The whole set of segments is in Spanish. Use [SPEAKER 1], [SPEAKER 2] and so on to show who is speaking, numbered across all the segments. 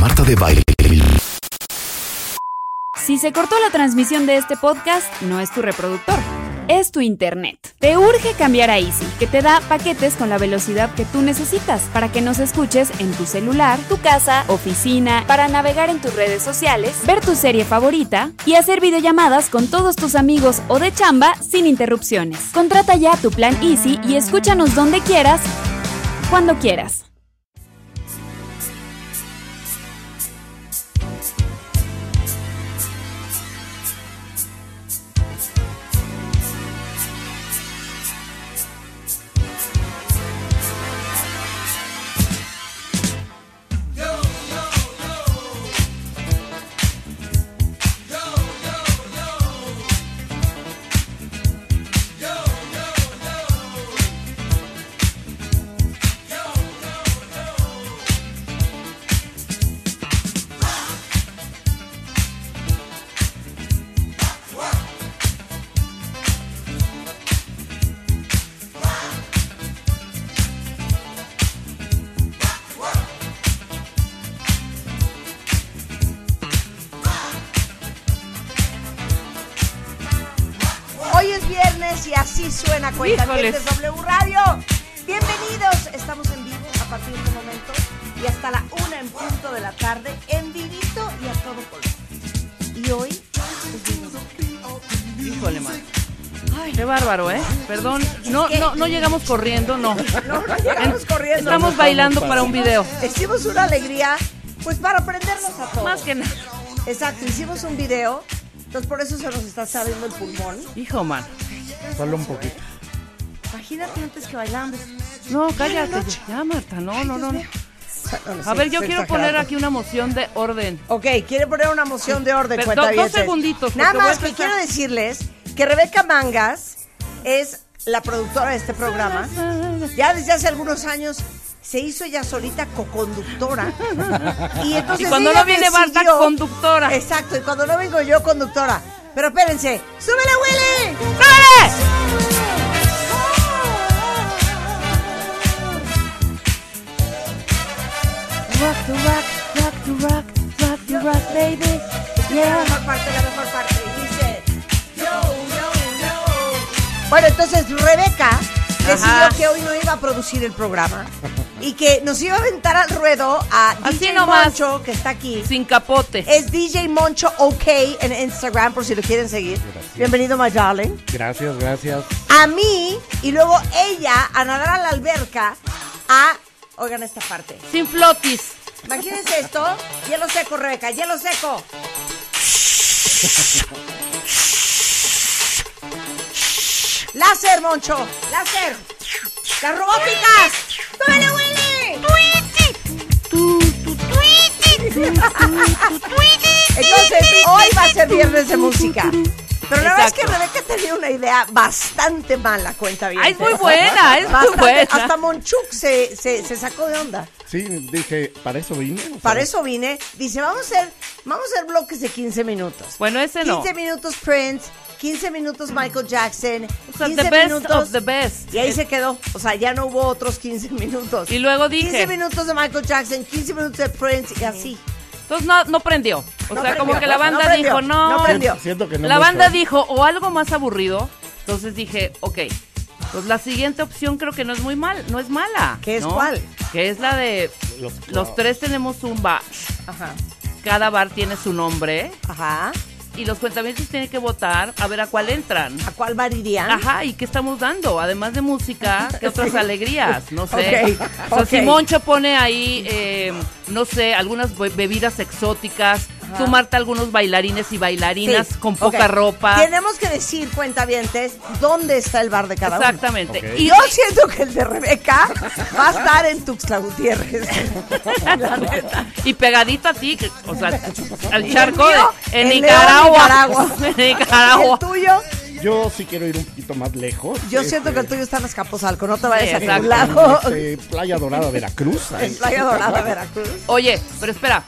[SPEAKER 1] Marta de Baile.
[SPEAKER 2] Si se cortó la transmisión de este podcast, no es tu reproductor, es tu internet. Te urge cambiar a Easy, que te da paquetes con la velocidad que tú necesitas para que nos escuches en tu celular, tu casa, oficina, para navegar en tus redes sociales, ver tu serie favorita y hacer videollamadas con todos tus amigos o de chamba sin interrupciones. Contrata ya tu plan Easy y escúchanos donde quieras, cuando quieras.
[SPEAKER 3] Llegamos corriendo, no.
[SPEAKER 4] No, no llegamos corriendo.
[SPEAKER 3] Estamos bailando para un video.
[SPEAKER 4] Hicimos una alegría, pues para aprendernos a todos.
[SPEAKER 3] Más que nada.
[SPEAKER 4] Exacto, hicimos un video, entonces por eso se nos está saliendo el pulmón.
[SPEAKER 3] Hijo, man.
[SPEAKER 5] Solo un poquito.
[SPEAKER 4] Imagínate antes que bailando.
[SPEAKER 3] No, cállate. Ya, Marta, no, no, no. no. A ver, yo quiero poner aquí una moción de orden.
[SPEAKER 4] Ok, quiere poner una moción de orden,
[SPEAKER 3] Pero
[SPEAKER 4] cuenta
[SPEAKER 3] do- dos segunditos,
[SPEAKER 4] Nada más que quiero decirles que Rebeca Mangas es la productora de este programa. Ya desde hace algunos años se hizo ella solita coconductora. Y entonces
[SPEAKER 3] Y cuando no viene Marta, conductora.
[SPEAKER 4] Exacto, y cuando no vengo yo, conductora. Pero espérense, ¡súbele, Willy!
[SPEAKER 3] Rock to rock, rock to rock, rock to rock, baby.
[SPEAKER 4] La mejor parte, la mejor parte. Bueno, entonces Rebeca decidió que hoy no iba a producir el programa y que nos iba a aventar al ruedo a
[SPEAKER 3] Así
[SPEAKER 4] DJ
[SPEAKER 3] nomás.
[SPEAKER 4] Moncho, que está aquí.
[SPEAKER 3] Sin capote.
[SPEAKER 4] Es DJ Moncho OK en Instagram, por si lo quieren seguir. Bienvenido, my darling.
[SPEAKER 5] Gracias, gracias.
[SPEAKER 4] A mí, y luego ella a nadar a la alberca a... Oigan esta parte.
[SPEAKER 3] Sin flotis.
[SPEAKER 4] Imagínense esto. Hielo seco, Rebeca, hielo seco. Láser, Moncho. Láser. Las robóticas. ¡Tómale, Willy! Entonces, hoy va a ser viernes de música. Pero la verdad es que. Rebeca tenía una idea bastante mala, cuenta bien.
[SPEAKER 3] Ay, es muy buena, es muy buena.
[SPEAKER 4] Hasta Monchuk se, se, se sacó de onda.
[SPEAKER 5] Sí, dije, para eso vine. o sea,
[SPEAKER 4] Para eso vine. Dice, vamos a hacer, vamos a hacer bloques de 15 minutos.
[SPEAKER 3] Bueno, ese no.
[SPEAKER 4] 15 minutos Prince, 15 minutos Michael Jackson,
[SPEAKER 3] O sea,
[SPEAKER 4] 15
[SPEAKER 3] the best
[SPEAKER 4] minutos.
[SPEAKER 3] of the best.
[SPEAKER 4] Y ahí se quedó. O sea, ya no hubo otros 15 minutos.
[SPEAKER 3] Y luego
[SPEAKER 4] 15
[SPEAKER 3] dije,
[SPEAKER 4] minutos de Michael Jackson, 15 minutos de Prince y así.
[SPEAKER 3] entonces no, no prendió. O
[SPEAKER 4] No
[SPEAKER 3] sea, como
[SPEAKER 4] prendió,
[SPEAKER 3] que la
[SPEAKER 4] no
[SPEAKER 3] banda
[SPEAKER 4] prendió,
[SPEAKER 3] dijo, no.
[SPEAKER 4] no prendió.
[SPEAKER 5] Siento que no
[SPEAKER 3] la banda dijo, o algo más aburrido. Entonces dije, ok, pues la siguiente opción creo que no es muy mal, no es mala.
[SPEAKER 4] ¿Qué es
[SPEAKER 3] ¿no?
[SPEAKER 4] cuál?
[SPEAKER 3] Que es la de,
[SPEAKER 5] Los,
[SPEAKER 3] los tres tenemos un bar.
[SPEAKER 4] Ajá.
[SPEAKER 3] Cada bar tiene su nombre.
[SPEAKER 4] Ajá.
[SPEAKER 3] Y los cuentamientos tienen que votar a ver a cuál entran.
[SPEAKER 4] ¿A cuál bar irían?
[SPEAKER 3] Ajá, ¿y qué estamos dando? Además de música, ¿qué otras alegrías? No sé.
[SPEAKER 4] Ok,
[SPEAKER 3] O sea,
[SPEAKER 4] ok.
[SPEAKER 3] si Moncho pone ahí, eh, no sé, algunas be- bebidas exóticas, tú Marta algunos bailarines y bailarinas
[SPEAKER 4] Sí,
[SPEAKER 3] con poca ropa.
[SPEAKER 4] Tenemos que decir, cuentavientes, dónde está el bar de cada uno.
[SPEAKER 3] Exactamente. Y
[SPEAKER 4] Yo siento que el de Rebeca va a estar en Tuxtla Gutiérrez. La neta.
[SPEAKER 3] Y pegadito a ti, o sea, al
[SPEAKER 4] ¿Y el
[SPEAKER 3] charco
[SPEAKER 4] mío?
[SPEAKER 3] de, en Nicaragua.
[SPEAKER 4] León, Nicaragua.
[SPEAKER 3] en Nicaragua.
[SPEAKER 4] ¿El tuyo?
[SPEAKER 5] Yo sí quiero ir un poquito más lejos.
[SPEAKER 4] Yo
[SPEAKER 5] este,
[SPEAKER 4] siento que el tuyo está en Azcapotzalco, no te vayas
[SPEAKER 3] Sí,
[SPEAKER 4] a ningún lado.
[SPEAKER 5] este, Playa Dorada, Veracruz.
[SPEAKER 4] Playa Dorada, Veracruz.
[SPEAKER 3] Oye, pero espera.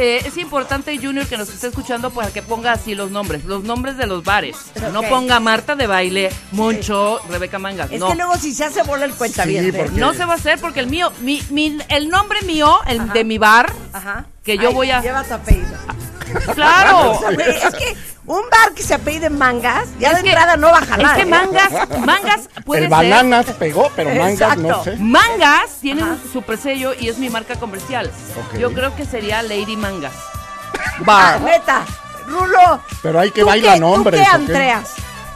[SPEAKER 3] Eh, es importante, Junior, que nos esté escuchando para que ponga así los nombres, los nombres de los bares. No ponga Marta de baile, Moncho, Rebeca Mangas.
[SPEAKER 4] Es
[SPEAKER 3] no.
[SPEAKER 4] que luego si se hace bola el cuenta
[SPEAKER 5] Sí, porque-
[SPEAKER 3] No se va a hacer porque el mío, mi, mi- el nombre mío, el de mi bar,
[SPEAKER 4] Ajá.
[SPEAKER 3] que yo
[SPEAKER 4] Ay,
[SPEAKER 3] voy a...
[SPEAKER 4] Lleva tu apellido.
[SPEAKER 3] ¡Claro!
[SPEAKER 4] Es que un bar que se apellide Mangas, ya
[SPEAKER 3] Es
[SPEAKER 4] de
[SPEAKER 3] que-
[SPEAKER 4] entrada no va a jalar.
[SPEAKER 3] Es que
[SPEAKER 4] ¿eh?
[SPEAKER 3] mangas, mangas puede
[SPEAKER 5] El
[SPEAKER 3] ser...
[SPEAKER 5] bananas pegó, pero mangas no sé.
[SPEAKER 3] Mangas tiene un super sello y es mi marca comercial. Yo creo que sería Lady Mangas.
[SPEAKER 4] Ah,
[SPEAKER 3] Bar.
[SPEAKER 4] neta, Rulo.
[SPEAKER 5] Pero hay que
[SPEAKER 4] ¿tú
[SPEAKER 5] bailan
[SPEAKER 4] qué-
[SPEAKER 5] hombres.
[SPEAKER 4] ¿Tú qué,
[SPEAKER 5] ¿o qué?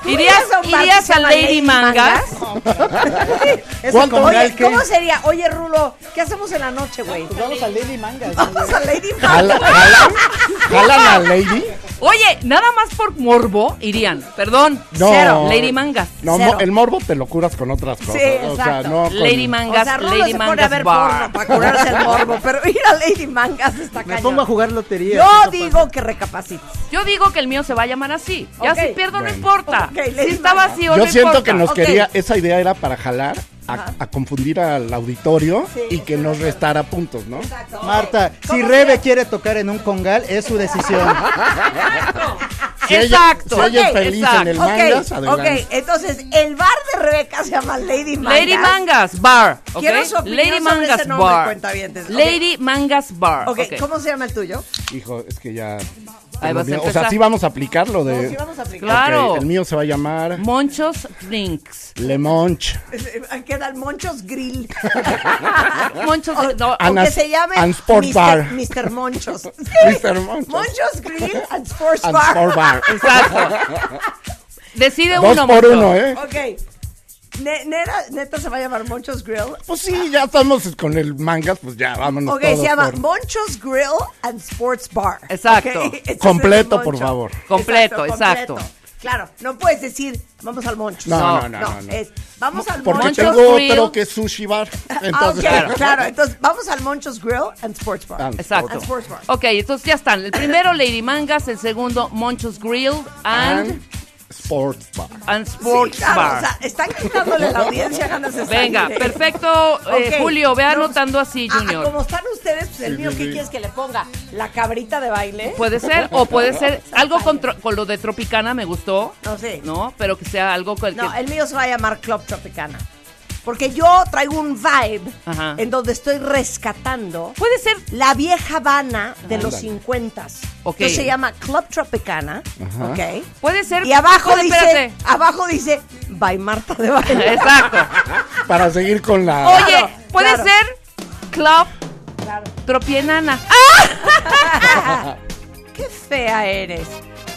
[SPEAKER 3] ¿Irías,
[SPEAKER 4] irías a
[SPEAKER 3] Lady Mangas?
[SPEAKER 4] ¿cómo sería? Oye, Rulo, ¿qué hacemos en la noche, güey?
[SPEAKER 1] Pues vamos a Lady Mangas.
[SPEAKER 4] Vamos a Lady Mangas.
[SPEAKER 5] jalan, a Lady.
[SPEAKER 3] Oye, nada más por morbo irían. Perdón.
[SPEAKER 5] No.
[SPEAKER 3] Cero. Lady Mangas.
[SPEAKER 5] No,
[SPEAKER 4] Cero.
[SPEAKER 5] el morbo te lo curas con otras cosas. O sea,
[SPEAKER 4] exacto.
[SPEAKER 5] no con-
[SPEAKER 3] Lady Mangas,
[SPEAKER 4] o sea, Rulo
[SPEAKER 3] Lady
[SPEAKER 4] se pone a
[SPEAKER 3] Mangas
[SPEAKER 4] ver
[SPEAKER 3] Bar.
[SPEAKER 4] porno para curarse el morbo, pero ir a Lady Mangas está
[SPEAKER 1] Me
[SPEAKER 4] cañón.
[SPEAKER 1] pongo a jugar lotería.
[SPEAKER 4] Yo digo que recapacites.
[SPEAKER 3] Yo digo que el mío se va a llamar así. Ya si pierdo no importa.
[SPEAKER 4] Ok, Lady
[SPEAKER 3] si está
[SPEAKER 4] Mangas.
[SPEAKER 3] vacío
[SPEAKER 5] Yo
[SPEAKER 3] no
[SPEAKER 5] siento
[SPEAKER 3] importa.
[SPEAKER 5] que nos
[SPEAKER 4] Ok.
[SPEAKER 5] quería, esa idea era para jalar, a, a confundir al auditorio
[SPEAKER 4] Sí,
[SPEAKER 5] y que nos restara puntos, ¿no?
[SPEAKER 4] Exacto.
[SPEAKER 1] Marta, si
[SPEAKER 4] ¿Cómo
[SPEAKER 1] Rebe quiere tocar en un congal, es su decisión.
[SPEAKER 5] Si ella-
[SPEAKER 3] Exacto.
[SPEAKER 5] si ella es
[SPEAKER 4] Ok,
[SPEAKER 5] feliz
[SPEAKER 3] exacto.
[SPEAKER 5] en el
[SPEAKER 4] Ok,
[SPEAKER 5] mangas,
[SPEAKER 4] ok,
[SPEAKER 5] adelante.
[SPEAKER 4] entonces el bar de Rebeca se llama Lady Mangas.
[SPEAKER 3] Lady Mangas Bar. ¿ok?
[SPEAKER 4] Quiero su opinión
[SPEAKER 3] Lady
[SPEAKER 4] sobre
[SPEAKER 3] Mangas
[SPEAKER 4] ese nombre,
[SPEAKER 3] Bar.
[SPEAKER 4] Ok.
[SPEAKER 3] Lady Mangas Bar.
[SPEAKER 4] Ok,
[SPEAKER 3] ok.
[SPEAKER 4] ¿cómo se llama el tuyo?
[SPEAKER 5] Hijo, es que ya...
[SPEAKER 3] Ahí vas a
[SPEAKER 5] o sea, sí vamos a aplicarlo de...
[SPEAKER 4] No, sí vamos a aplicar.
[SPEAKER 3] Claro.
[SPEAKER 5] El mío se va a llamar
[SPEAKER 3] Monchos Drinks.
[SPEAKER 5] Le Monch.
[SPEAKER 4] Queda el Monchos Grill.
[SPEAKER 3] Monchos.
[SPEAKER 4] O,
[SPEAKER 3] no,
[SPEAKER 4] o
[SPEAKER 5] And
[SPEAKER 4] que
[SPEAKER 5] as-
[SPEAKER 4] se llame
[SPEAKER 5] and Sport
[SPEAKER 4] Mr.
[SPEAKER 5] Bar.
[SPEAKER 4] Mr. Monchos.
[SPEAKER 5] Mr. Monchos.
[SPEAKER 4] Monchos Grill and Sports
[SPEAKER 5] And
[SPEAKER 4] Bar.
[SPEAKER 5] Sport Bar.
[SPEAKER 3] Exacto. Decide
[SPEAKER 5] Dos
[SPEAKER 3] uno,
[SPEAKER 5] por
[SPEAKER 3] Moncho.
[SPEAKER 5] uno, ¿eh?
[SPEAKER 4] Ok. Ne- neta, neta se va a llamar Monchos Grill.
[SPEAKER 5] Pues sí, ya estamos con el mangas, pues ya, vámonos
[SPEAKER 4] Ok,
[SPEAKER 5] todos
[SPEAKER 4] se llama
[SPEAKER 5] por-
[SPEAKER 4] Monchos Grill and Sports Bar.
[SPEAKER 3] Exacto.
[SPEAKER 5] Completo, por favor.
[SPEAKER 3] Completo, exacto.
[SPEAKER 4] Claro, no puedes decir, vamos al Monchos.
[SPEAKER 5] No,
[SPEAKER 3] No,
[SPEAKER 5] no, no, no, no.
[SPEAKER 4] es, vamos al
[SPEAKER 5] Porque
[SPEAKER 4] Monchos
[SPEAKER 5] tengo
[SPEAKER 3] Grill.
[SPEAKER 5] otro que es sushi bar.
[SPEAKER 4] Ah,
[SPEAKER 5] Entonces,
[SPEAKER 4] ok, claro. Entonces, vamos al Monchos Grill and Sports Bar.
[SPEAKER 5] And
[SPEAKER 3] Exacto.
[SPEAKER 4] And Sports Bar.
[SPEAKER 3] Ok, entonces ya están. El primero, Lady Mangas. El segundo, Monchos Grill and,
[SPEAKER 5] and Sports Bar.
[SPEAKER 3] and Sports
[SPEAKER 4] Sí, claro,
[SPEAKER 3] Bar.
[SPEAKER 4] o sea, están quitándole a la audiencia ganas de.
[SPEAKER 3] Venga, perfecto. eh. Julio, ve
[SPEAKER 4] No,
[SPEAKER 3] anotando así,
[SPEAKER 4] ah,
[SPEAKER 3] Junior.
[SPEAKER 4] como están ustedes, pues el mío,
[SPEAKER 5] sí,
[SPEAKER 4] ¿qué
[SPEAKER 5] sí.
[SPEAKER 4] quieres que le ponga? ¿La cabrita de baile?
[SPEAKER 3] Puede ser, o puede ser algo con, tro- con lo de Tropicana, me gustó.
[SPEAKER 4] No sé.
[SPEAKER 3] ¿No? Pero que sea algo con el
[SPEAKER 4] No,
[SPEAKER 3] que.
[SPEAKER 4] el mío se va a llamar Club Tropicana. Porque yo traigo un vibe
[SPEAKER 3] Ajá.
[SPEAKER 4] en donde estoy rescatando
[SPEAKER 3] Puede ser.
[SPEAKER 4] la vieja Habana de los
[SPEAKER 5] Ándale.
[SPEAKER 4] 50
[SPEAKER 3] Ok.
[SPEAKER 4] Entonces se llama Club Tropicana.
[SPEAKER 5] Ajá.
[SPEAKER 4] Ok.
[SPEAKER 3] Puede ser.
[SPEAKER 4] Y abajo
[SPEAKER 3] puede-
[SPEAKER 4] dice,
[SPEAKER 3] espérate.
[SPEAKER 4] abajo dice, by Marta de Baile.
[SPEAKER 3] Exacto.
[SPEAKER 5] Para seguir con la.
[SPEAKER 3] Oye,
[SPEAKER 4] Claro,
[SPEAKER 3] puede
[SPEAKER 4] claro.
[SPEAKER 3] ser Club
[SPEAKER 4] Claro.
[SPEAKER 3] Tropienana.
[SPEAKER 4] Qué fea eres.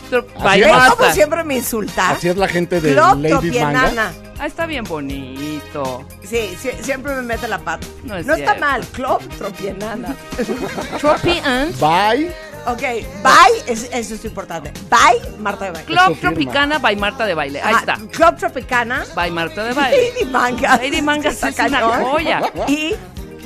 [SPEAKER 3] Tro-
[SPEAKER 5] Así
[SPEAKER 3] by
[SPEAKER 5] es.
[SPEAKER 4] ¿Ves
[SPEAKER 3] Marta.
[SPEAKER 4] cómo siempre me insultas?
[SPEAKER 5] Así es la gente de
[SPEAKER 4] Club
[SPEAKER 5] Lady
[SPEAKER 4] Tropienana.
[SPEAKER 5] Mangas.
[SPEAKER 3] Ah, está bien bonito.
[SPEAKER 4] Sí, sí, siempre me mete la pata.
[SPEAKER 3] No
[SPEAKER 4] No,
[SPEAKER 3] es
[SPEAKER 4] está mal, Club Tropienana.
[SPEAKER 3] Tropian.
[SPEAKER 5] Bye.
[SPEAKER 4] ok, bye, es- eso es importante. Bye, Marta de Baile.
[SPEAKER 3] Club. Tropicana by Marta de Baile. Ahí está.
[SPEAKER 4] Club Tropicana.
[SPEAKER 3] By Marta de Baile.
[SPEAKER 4] Lady Mangas.
[SPEAKER 3] Lady Mangas es una joya.
[SPEAKER 4] Y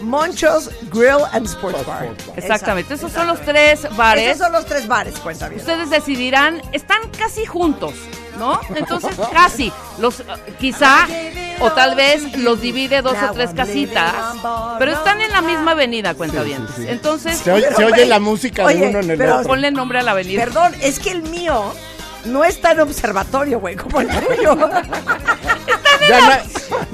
[SPEAKER 4] Monchos Grill and Sports Bar.
[SPEAKER 5] Sports Bar.
[SPEAKER 3] Exactamente. Esos son los tres bares.
[SPEAKER 4] Esos son los tres bares, cuenta bien.
[SPEAKER 3] Ustedes decidirán, están casi juntos, ¿no? Entonces, casi. Los, eh, quizá, o tal vez los divide dos o tres casitas, pero están en la misma avenida, cuenta bien.
[SPEAKER 5] sí, sí.
[SPEAKER 3] Entonces,
[SPEAKER 5] Se oye, se la música
[SPEAKER 4] oye,
[SPEAKER 5] de uno en el
[SPEAKER 4] pero-
[SPEAKER 5] otro.
[SPEAKER 3] ponle nombre a la avenida.
[SPEAKER 4] Perdón, es que el mío no está en observatorio, güey, como el tuyo.
[SPEAKER 5] Ya no-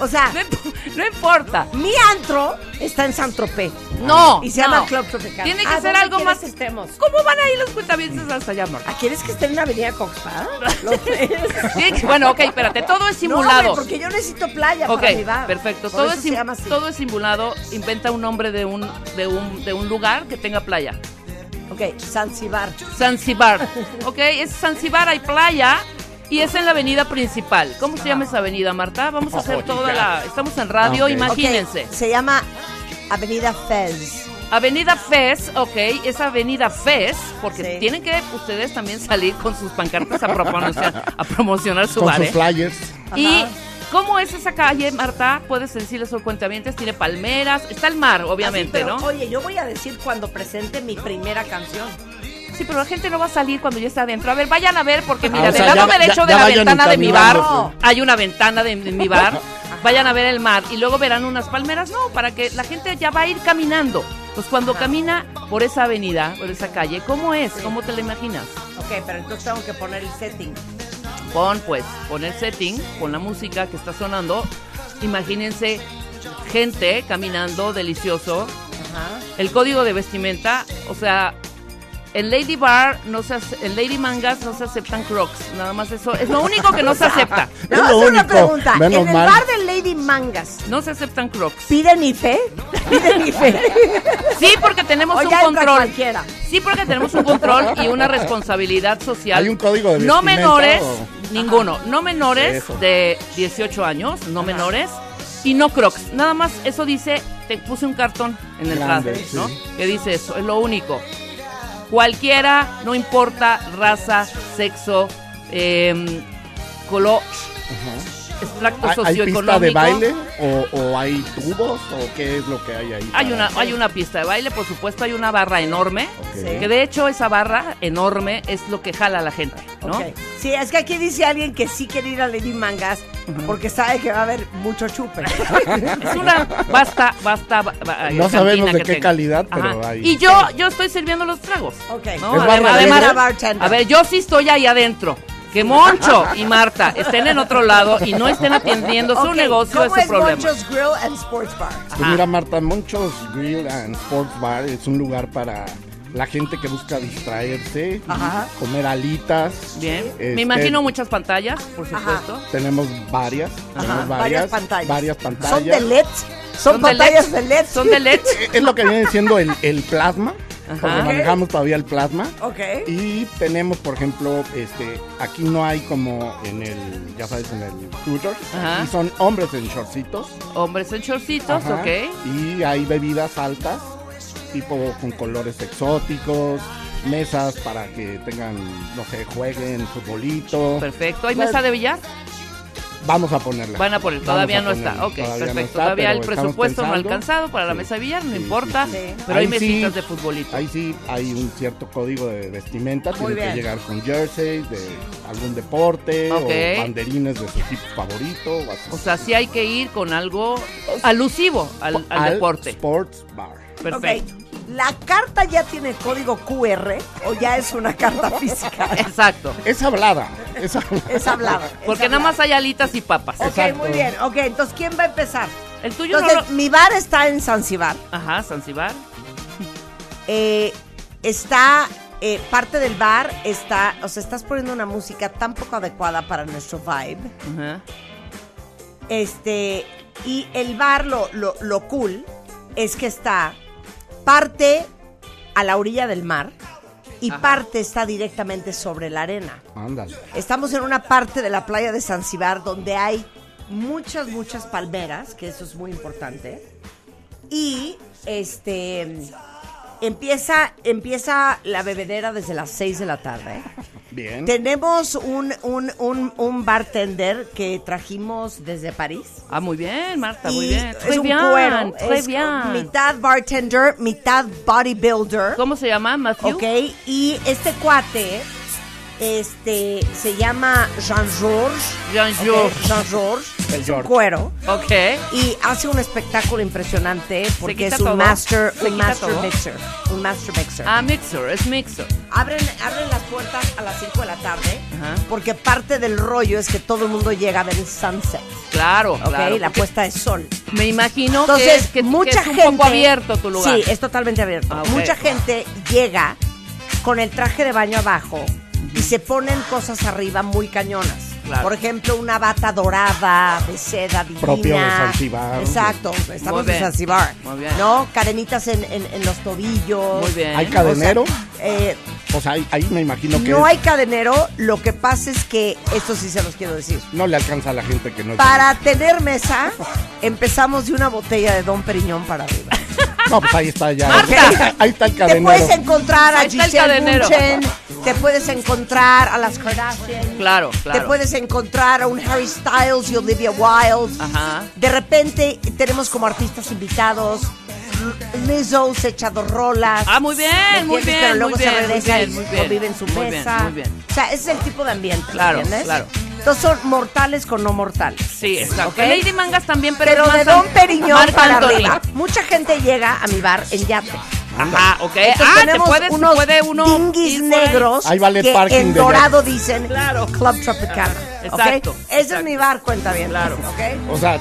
[SPEAKER 4] o sea,
[SPEAKER 3] No, imp- no importa.
[SPEAKER 4] mi antro está en San Tropez.
[SPEAKER 3] No.
[SPEAKER 4] Y se llama
[SPEAKER 3] no.
[SPEAKER 4] Club Tropical.
[SPEAKER 3] Tiene que
[SPEAKER 4] Ah,
[SPEAKER 3] ser
[SPEAKER 4] ¿dónde
[SPEAKER 3] algo más.
[SPEAKER 4] que estemos?
[SPEAKER 3] ¿Cómo van a ir los cuentavientes hasta allá, Marta?
[SPEAKER 4] ¿Ah, ¿Quieres que esté en la avenida Coxpa?
[SPEAKER 3] Bueno, ok, espérate, todo es
[SPEAKER 4] No,
[SPEAKER 3] simulado.
[SPEAKER 4] porque yo necesito playa para mi bar.
[SPEAKER 3] perfecto.
[SPEAKER 4] Por
[SPEAKER 3] Todo
[SPEAKER 4] eso
[SPEAKER 3] es,
[SPEAKER 4] se
[SPEAKER 3] sim-
[SPEAKER 4] llama así.
[SPEAKER 3] todo es simulado. Inventa un nombre de un, de un, de un lugar que tenga playa.
[SPEAKER 4] Ok, Zanzibar.
[SPEAKER 3] Zanzibar. Ok, es Zanzibar, hay playa. Y es en la avenida principal. ¿Cómo se llama esa avenida, Marta? Vamos a hacer toda la. Estamos en radio, imagínense.
[SPEAKER 4] Se llama Avenida Fez.
[SPEAKER 3] Avenida Fez, ok, es Avenida Fez, porque
[SPEAKER 4] Sí.
[SPEAKER 3] tienen que ustedes también salir con sus pancartas a promocionar, a promocionar su
[SPEAKER 5] con
[SPEAKER 3] bar.
[SPEAKER 5] sus
[SPEAKER 3] ¿eh?
[SPEAKER 5] flyers.
[SPEAKER 3] Y ¿cómo es esa calle, Marta? Puedes decirles los cuentavientes, tiene palmeras, está el mar, obviamente,
[SPEAKER 4] Así, pero,
[SPEAKER 3] ¿no?
[SPEAKER 4] Oye, yo voy a decir cuando presente mi primera canción.
[SPEAKER 3] Sí, pero la gente no va a salir cuando ya está adentro. A ver, vayan a ver, porque mira,
[SPEAKER 5] Ah,
[SPEAKER 3] del lado
[SPEAKER 5] ya-
[SPEAKER 3] derecho
[SPEAKER 5] ya-
[SPEAKER 3] de la ventana de mi bar hay una ventana de, de mi bar. Vayan a ver el mar y luego verán unas palmeras. No, para que la gente ya va a ir caminando. Pues cuando camina por esa avenida, por esa calle, ¿cómo es? ¿Cómo te la imaginas?
[SPEAKER 4] Ok, pero entonces tengo que poner el setting.
[SPEAKER 3] Pon, pues, pon el setting, pon la música que está sonando. Imagínense gente caminando delicioso
[SPEAKER 4] Ajá.
[SPEAKER 3] el código de vestimenta, o sea, en Lady Bar, no se en Lady Mangas no se aceptan crocs, nada más eso, es lo único que no se acepta.
[SPEAKER 5] Es
[SPEAKER 4] más
[SPEAKER 5] lo
[SPEAKER 4] una pregunta.
[SPEAKER 5] menos
[SPEAKER 4] en el
[SPEAKER 5] mal.
[SPEAKER 4] bar de Lady Mangas,
[SPEAKER 3] No se aceptan crocs.
[SPEAKER 4] ¿piden IFE? ¿Piden IFE?
[SPEAKER 3] Sí, porque tenemos un control.
[SPEAKER 4] cualquiera.
[SPEAKER 3] Sí, porque tenemos un control y una responsabilidad social.
[SPEAKER 5] ¿Hay un código de
[SPEAKER 3] No menores,
[SPEAKER 5] o-
[SPEAKER 3] ninguno. No menores
[SPEAKER 5] Eso.
[SPEAKER 3] de 18 años, no menores. Y no crocs. Nada más eso dice, te puse un cartón en el
[SPEAKER 5] Grande,
[SPEAKER 3] traje,
[SPEAKER 5] sí.
[SPEAKER 3] ¿no? Que dice eso, es lo único. Cualquiera, no importa raza, sexo, em, color, extracto
[SPEAKER 5] ¿Hay, hay
[SPEAKER 3] socioeconómico.
[SPEAKER 5] pista de baile o, o hay tubos o qué es lo que hay ahí?
[SPEAKER 3] Hay una, hay una pista de baile, por supuesto, hay una barra enorme. Que de hecho esa barra enorme es lo que jala a la gente, ¿no?
[SPEAKER 4] Ok. Sí, es que aquí dice alguien que sí quiere ir a Lady Mangas porque sabe que va a haber mucho chupe.
[SPEAKER 3] Es una basta, basta. ba- ba-
[SPEAKER 5] No sabemos de qué calidad, pero hay-
[SPEAKER 3] Y yo, yo estoy sirviendo los tragos.
[SPEAKER 4] Ok.
[SPEAKER 3] ¿no?
[SPEAKER 5] Es
[SPEAKER 3] Adem-
[SPEAKER 5] barra
[SPEAKER 3] además, a ver, yo sí estoy ahí adentro. Que Moncho y Marta estén en otro lado y no estén atendiendo su negocio
[SPEAKER 4] ¿Cómo
[SPEAKER 3] es su
[SPEAKER 4] es
[SPEAKER 3] problema.
[SPEAKER 4] Moncho's Grill and Sports Bar?
[SPEAKER 5] Pues mira, Marta, Monchos Grill and Sports Bar es un lugar para la gente que busca distraerse,
[SPEAKER 4] Ajá.
[SPEAKER 5] comer alitas.
[SPEAKER 3] Bien.
[SPEAKER 5] Este,
[SPEAKER 3] Me imagino muchas pantallas, por
[SPEAKER 4] Ajá.
[SPEAKER 3] supuesto.
[SPEAKER 5] Tenemos varias, tenemos
[SPEAKER 4] varias
[SPEAKER 5] varias,
[SPEAKER 4] pantallas.
[SPEAKER 5] varias pantallas.
[SPEAKER 4] ¿Son de LED? Son,
[SPEAKER 3] de
[SPEAKER 4] pantallas
[SPEAKER 3] LED.
[SPEAKER 4] de LED.
[SPEAKER 3] Son de LED.
[SPEAKER 5] Es lo que viene siendo el, el plasma, porque manejamos todavía el plasma.
[SPEAKER 4] Ok.
[SPEAKER 5] Y tenemos, por ejemplo, este, aquí no hay como en el, ya sabes, en el Hooters.
[SPEAKER 3] Ajá.
[SPEAKER 5] Y son hombres en shortcitos.
[SPEAKER 3] Hombres en shortcitos,
[SPEAKER 5] Ajá.
[SPEAKER 3] ok.
[SPEAKER 5] Y hay bebidas altas, tipo con colores exóticos, mesas para que tengan, no sé, jueguen futbolito.
[SPEAKER 3] Perfecto. ¿Hay
[SPEAKER 5] Bueno,
[SPEAKER 3] mesa de billar?
[SPEAKER 5] Vamos a ponerla.
[SPEAKER 3] Van a poner, todavía
[SPEAKER 5] a
[SPEAKER 3] no está. Ok,
[SPEAKER 5] Todavía no
[SPEAKER 3] perfecto.
[SPEAKER 5] está,
[SPEAKER 3] todavía el presupuesto no ha alcanzado para la mesa de billar, no
[SPEAKER 5] sí,
[SPEAKER 3] importa.
[SPEAKER 5] sí.
[SPEAKER 4] Sí.
[SPEAKER 3] Pero hay
[SPEAKER 5] Ahí
[SPEAKER 3] mesitas de futbolito.
[SPEAKER 5] Ahí sí hay un cierto código de vestimenta.
[SPEAKER 4] Bien.
[SPEAKER 5] que llegar con jersey de algún deporte o banderines de su equipo favorito. O, así.
[SPEAKER 3] O sea, sí hay que ir con algo alusivo al, al deporte.
[SPEAKER 5] Sports Bar.
[SPEAKER 3] Perfecto.
[SPEAKER 4] ¿La carta ya tiene código QR o ya es una carta física?
[SPEAKER 3] Exacto.
[SPEAKER 5] Es hablada. Es hablada.
[SPEAKER 4] Es hablada.
[SPEAKER 3] Porque nada más hay alitas y papas.
[SPEAKER 4] Ok,
[SPEAKER 5] Exacto.
[SPEAKER 4] muy bien. Ok, entonces, ¿quién va a empezar?
[SPEAKER 3] El tuyo no
[SPEAKER 4] Entonces,
[SPEAKER 3] lo...
[SPEAKER 4] mi bar está en Zanzibar.
[SPEAKER 3] Ajá, Zanzibar.
[SPEAKER 4] Eh, está, eh, parte del bar está, o sea, estás poniendo una música tan poco adecuada para nuestro vibe.
[SPEAKER 3] Ajá.
[SPEAKER 4] Este, y el bar, lo, lo, lo cool, es que está parte a la orilla del mar y
[SPEAKER 3] Ajá.
[SPEAKER 4] parte está directamente sobre la arena.
[SPEAKER 5] Ándale.
[SPEAKER 4] Estamos en una parte de la playa de Zanzibar donde hay muchas, muchas palmeras, que eso es muy importante. Y este empieza, empieza la bebedera desde las 6 de la tarde.
[SPEAKER 5] Bien.
[SPEAKER 4] Tenemos un, un, un, un bartender que trajimos desde París.
[SPEAKER 3] Ah, muy bien, Marta, muy bien.
[SPEAKER 4] es
[SPEAKER 3] Très
[SPEAKER 4] un
[SPEAKER 3] bien,
[SPEAKER 4] cuero. es
[SPEAKER 3] bien.
[SPEAKER 4] mitad bartender, mitad bodybuilder.
[SPEAKER 3] ¿Cómo se llama, Matthew?
[SPEAKER 4] Ok, y este cuate este, se llama Jean-Georges.
[SPEAKER 3] Jean-Georges.
[SPEAKER 4] Jean-Georges.
[SPEAKER 5] El
[SPEAKER 4] Es un
[SPEAKER 5] George.
[SPEAKER 4] cuero.
[SPEAKER 3] Ok.
[SPEAKER 4] Y hace un espectáculo impresionante porque es un
[SPEAKER 3] todo?
[SPEAKER 4] master,
[SPEAKER 3] ¿Se
[SPEAKER 4] un master
[SPEAKER 3] todo?
[SPEAKER 4] mixer. Un master mixer.
[SPEAKER 3] Ah, Mixer, es Mixer.
[SPEAKER 4] Abren, abren las puertas a las 5 de la tarde
[SPEAKER 3] Ajá.
[SPEAKER 4] porque parte del rollo es que todo el mundo llega a ver el sunset.
[SPEAKER 3] Claro,
[SPEAKER 4] ¿Ok?
[SPEAKER 3] claro.
[SPEAKER 4] la puesta de sol.
[SPEAKER 3] Me imagino
[SPEAKER 4] Entonces,
[SPEAKER 3] que, que, que
[SPEAKER 4] mucha
[SPEAKER 3] es un
[SPEAKER 4] gente.
[SPEAKER 3] poco abierto tu lugar.
[SPEAKER 4] Sí, es totalmente abierto.
[SPEAKER 3] Ah.
[SPEAKER 4] Mucha gente llega con el traje de baño abajo y se ponen cosas arriba muy cañonas.
[SPEAKER 3] Claro.
[SPEAKER 4] Por ejemplo, una bata dorada de seda divina.
[SPEAKER 5] Propio de Zanzibar.
[SPEAKER 4] Exacto, estamos
[SPEAKER 3] Muy
[SPEAKER 4] en. Zanzibar.
[SPEAKER 3] Muy bien.
[SPEAKER 4] ¿No? Cadenitas en, en- en los tobillos.
[SPEAKER 3] Muy bien.
[SPEAKER 5] ¿Hay cadenero?
[SPEAKER 4] O sea, eh,
[SPEAKER 5] O sea, ahí, ahí me imagino que
[SPEAKER 4] no
[SPEAKER 5] es-
[SPEAKER 4] hay cadenero, lo que pasa es que, esto sí se los quiero decir.
[SPEAKER 5] no le alcanza a la gente que no
[SPEAKER 4] Para tener mesa, empezamos de una botella de Don Periñón para arriba.
[SPEAKER 5] No, pues ahí está ya.
[SPEAKER 3] Marta.
[SPEAKER 5] Ahí está el
[SPEAKER 4] Te
[SPEAKER 5] cadenero.
[SPEAKER 4] puedes encontrar a
[SPEAKER 3] Ahí está el
[SPEAKER 4] Giselle
[SPEAKER 3] cadenero.
[SPEAKER 4] Te puedes encontrar a las Kardashian,
[SPEAKER 3] Claro,
[SPEAKER 4] te
[SPEAKER 3] claro.
[SPEAKER 4] puedes encontrar a un Harry Styles y Olivia Wilde.
[SPEAKER 3] Ajá.
[SPEAKER 4] De repente tenemos como artistas invitados Lizzo se echa dos rolas.
[SPEAKER 3] Ah, muy bien,
[SPEAKER 4] ¿me
[SPEAKER 3] muy bien,
[SPEAKER 4] Pero luego
[SPEAKER 3] muy
[SPEAKER 4] se
[SPEAKER 3] bien, muy
[SPEAKER 4] regresa
[SPEAKER 3] bien,
[SPEAKER 4] y
[SPEAKER 3] muy bien.
[SPEAKER 4] vive en su
[SPEAKER 3] Muy bien,
[SPEAKER 4] mesa.
[SPEAKER 3] muy bien.
[SPEAKER 4] O sea, ese es el tipo de ambiente, ¿me
[SPEAKER 3] Claro,
[SPEAKER 4] ¿entiendes?
[SPEAKER 3] claro.
[SPEAKER 4] Entonces son mortales con no mortales.
[SPEAKER 3] Sí, exacto.
[SPEAKER 4] ¿Ok?
[SPEAKER 3] Lady Mangas también, pero,
[SPEAKER 4] Pero,
[SPEAKER 3] es
[SPEAKER 4] de
[SPEAKER 3] más
[SPEAKER 4] Don
[SPEAKER 3] an-
[SPEAKER 4] Periñón para arriba. Mucha gente llega a mi bar en yate.
[SPEAKER 3] Ajá, ok.
[SPEAKER 4] Entonces
[SPEAKER 3] ah, te
[SPEAKER 4] tenemos
[SPEAKER 3] puedes,
[SPEAKER 4] unos
[SPEAKER 3] puede uno
[SPEAKER 4] negros
[SPEAKER 5] Ahí vale
[SPEAKER 4] que
[SPEAKER 5] parking
[SPEAKER 4] en
[SPEAKER 5] de
[SPEAKER 4] dorado dicen
[SPEAKER 3] Claro.
[SPEAKER 4] Club Tropicana. ¿ok?
[SPEAKER 3] Exacto,
[SPEAKER 4] Ese es
[SPEAKER 3] exacto.
[SPEAKER 4] mi bar, cuenta bien.
[SPEAKER 3] Claro.
[SPEAKER 4] ¿ok?
[SPEAKER 5] O sea,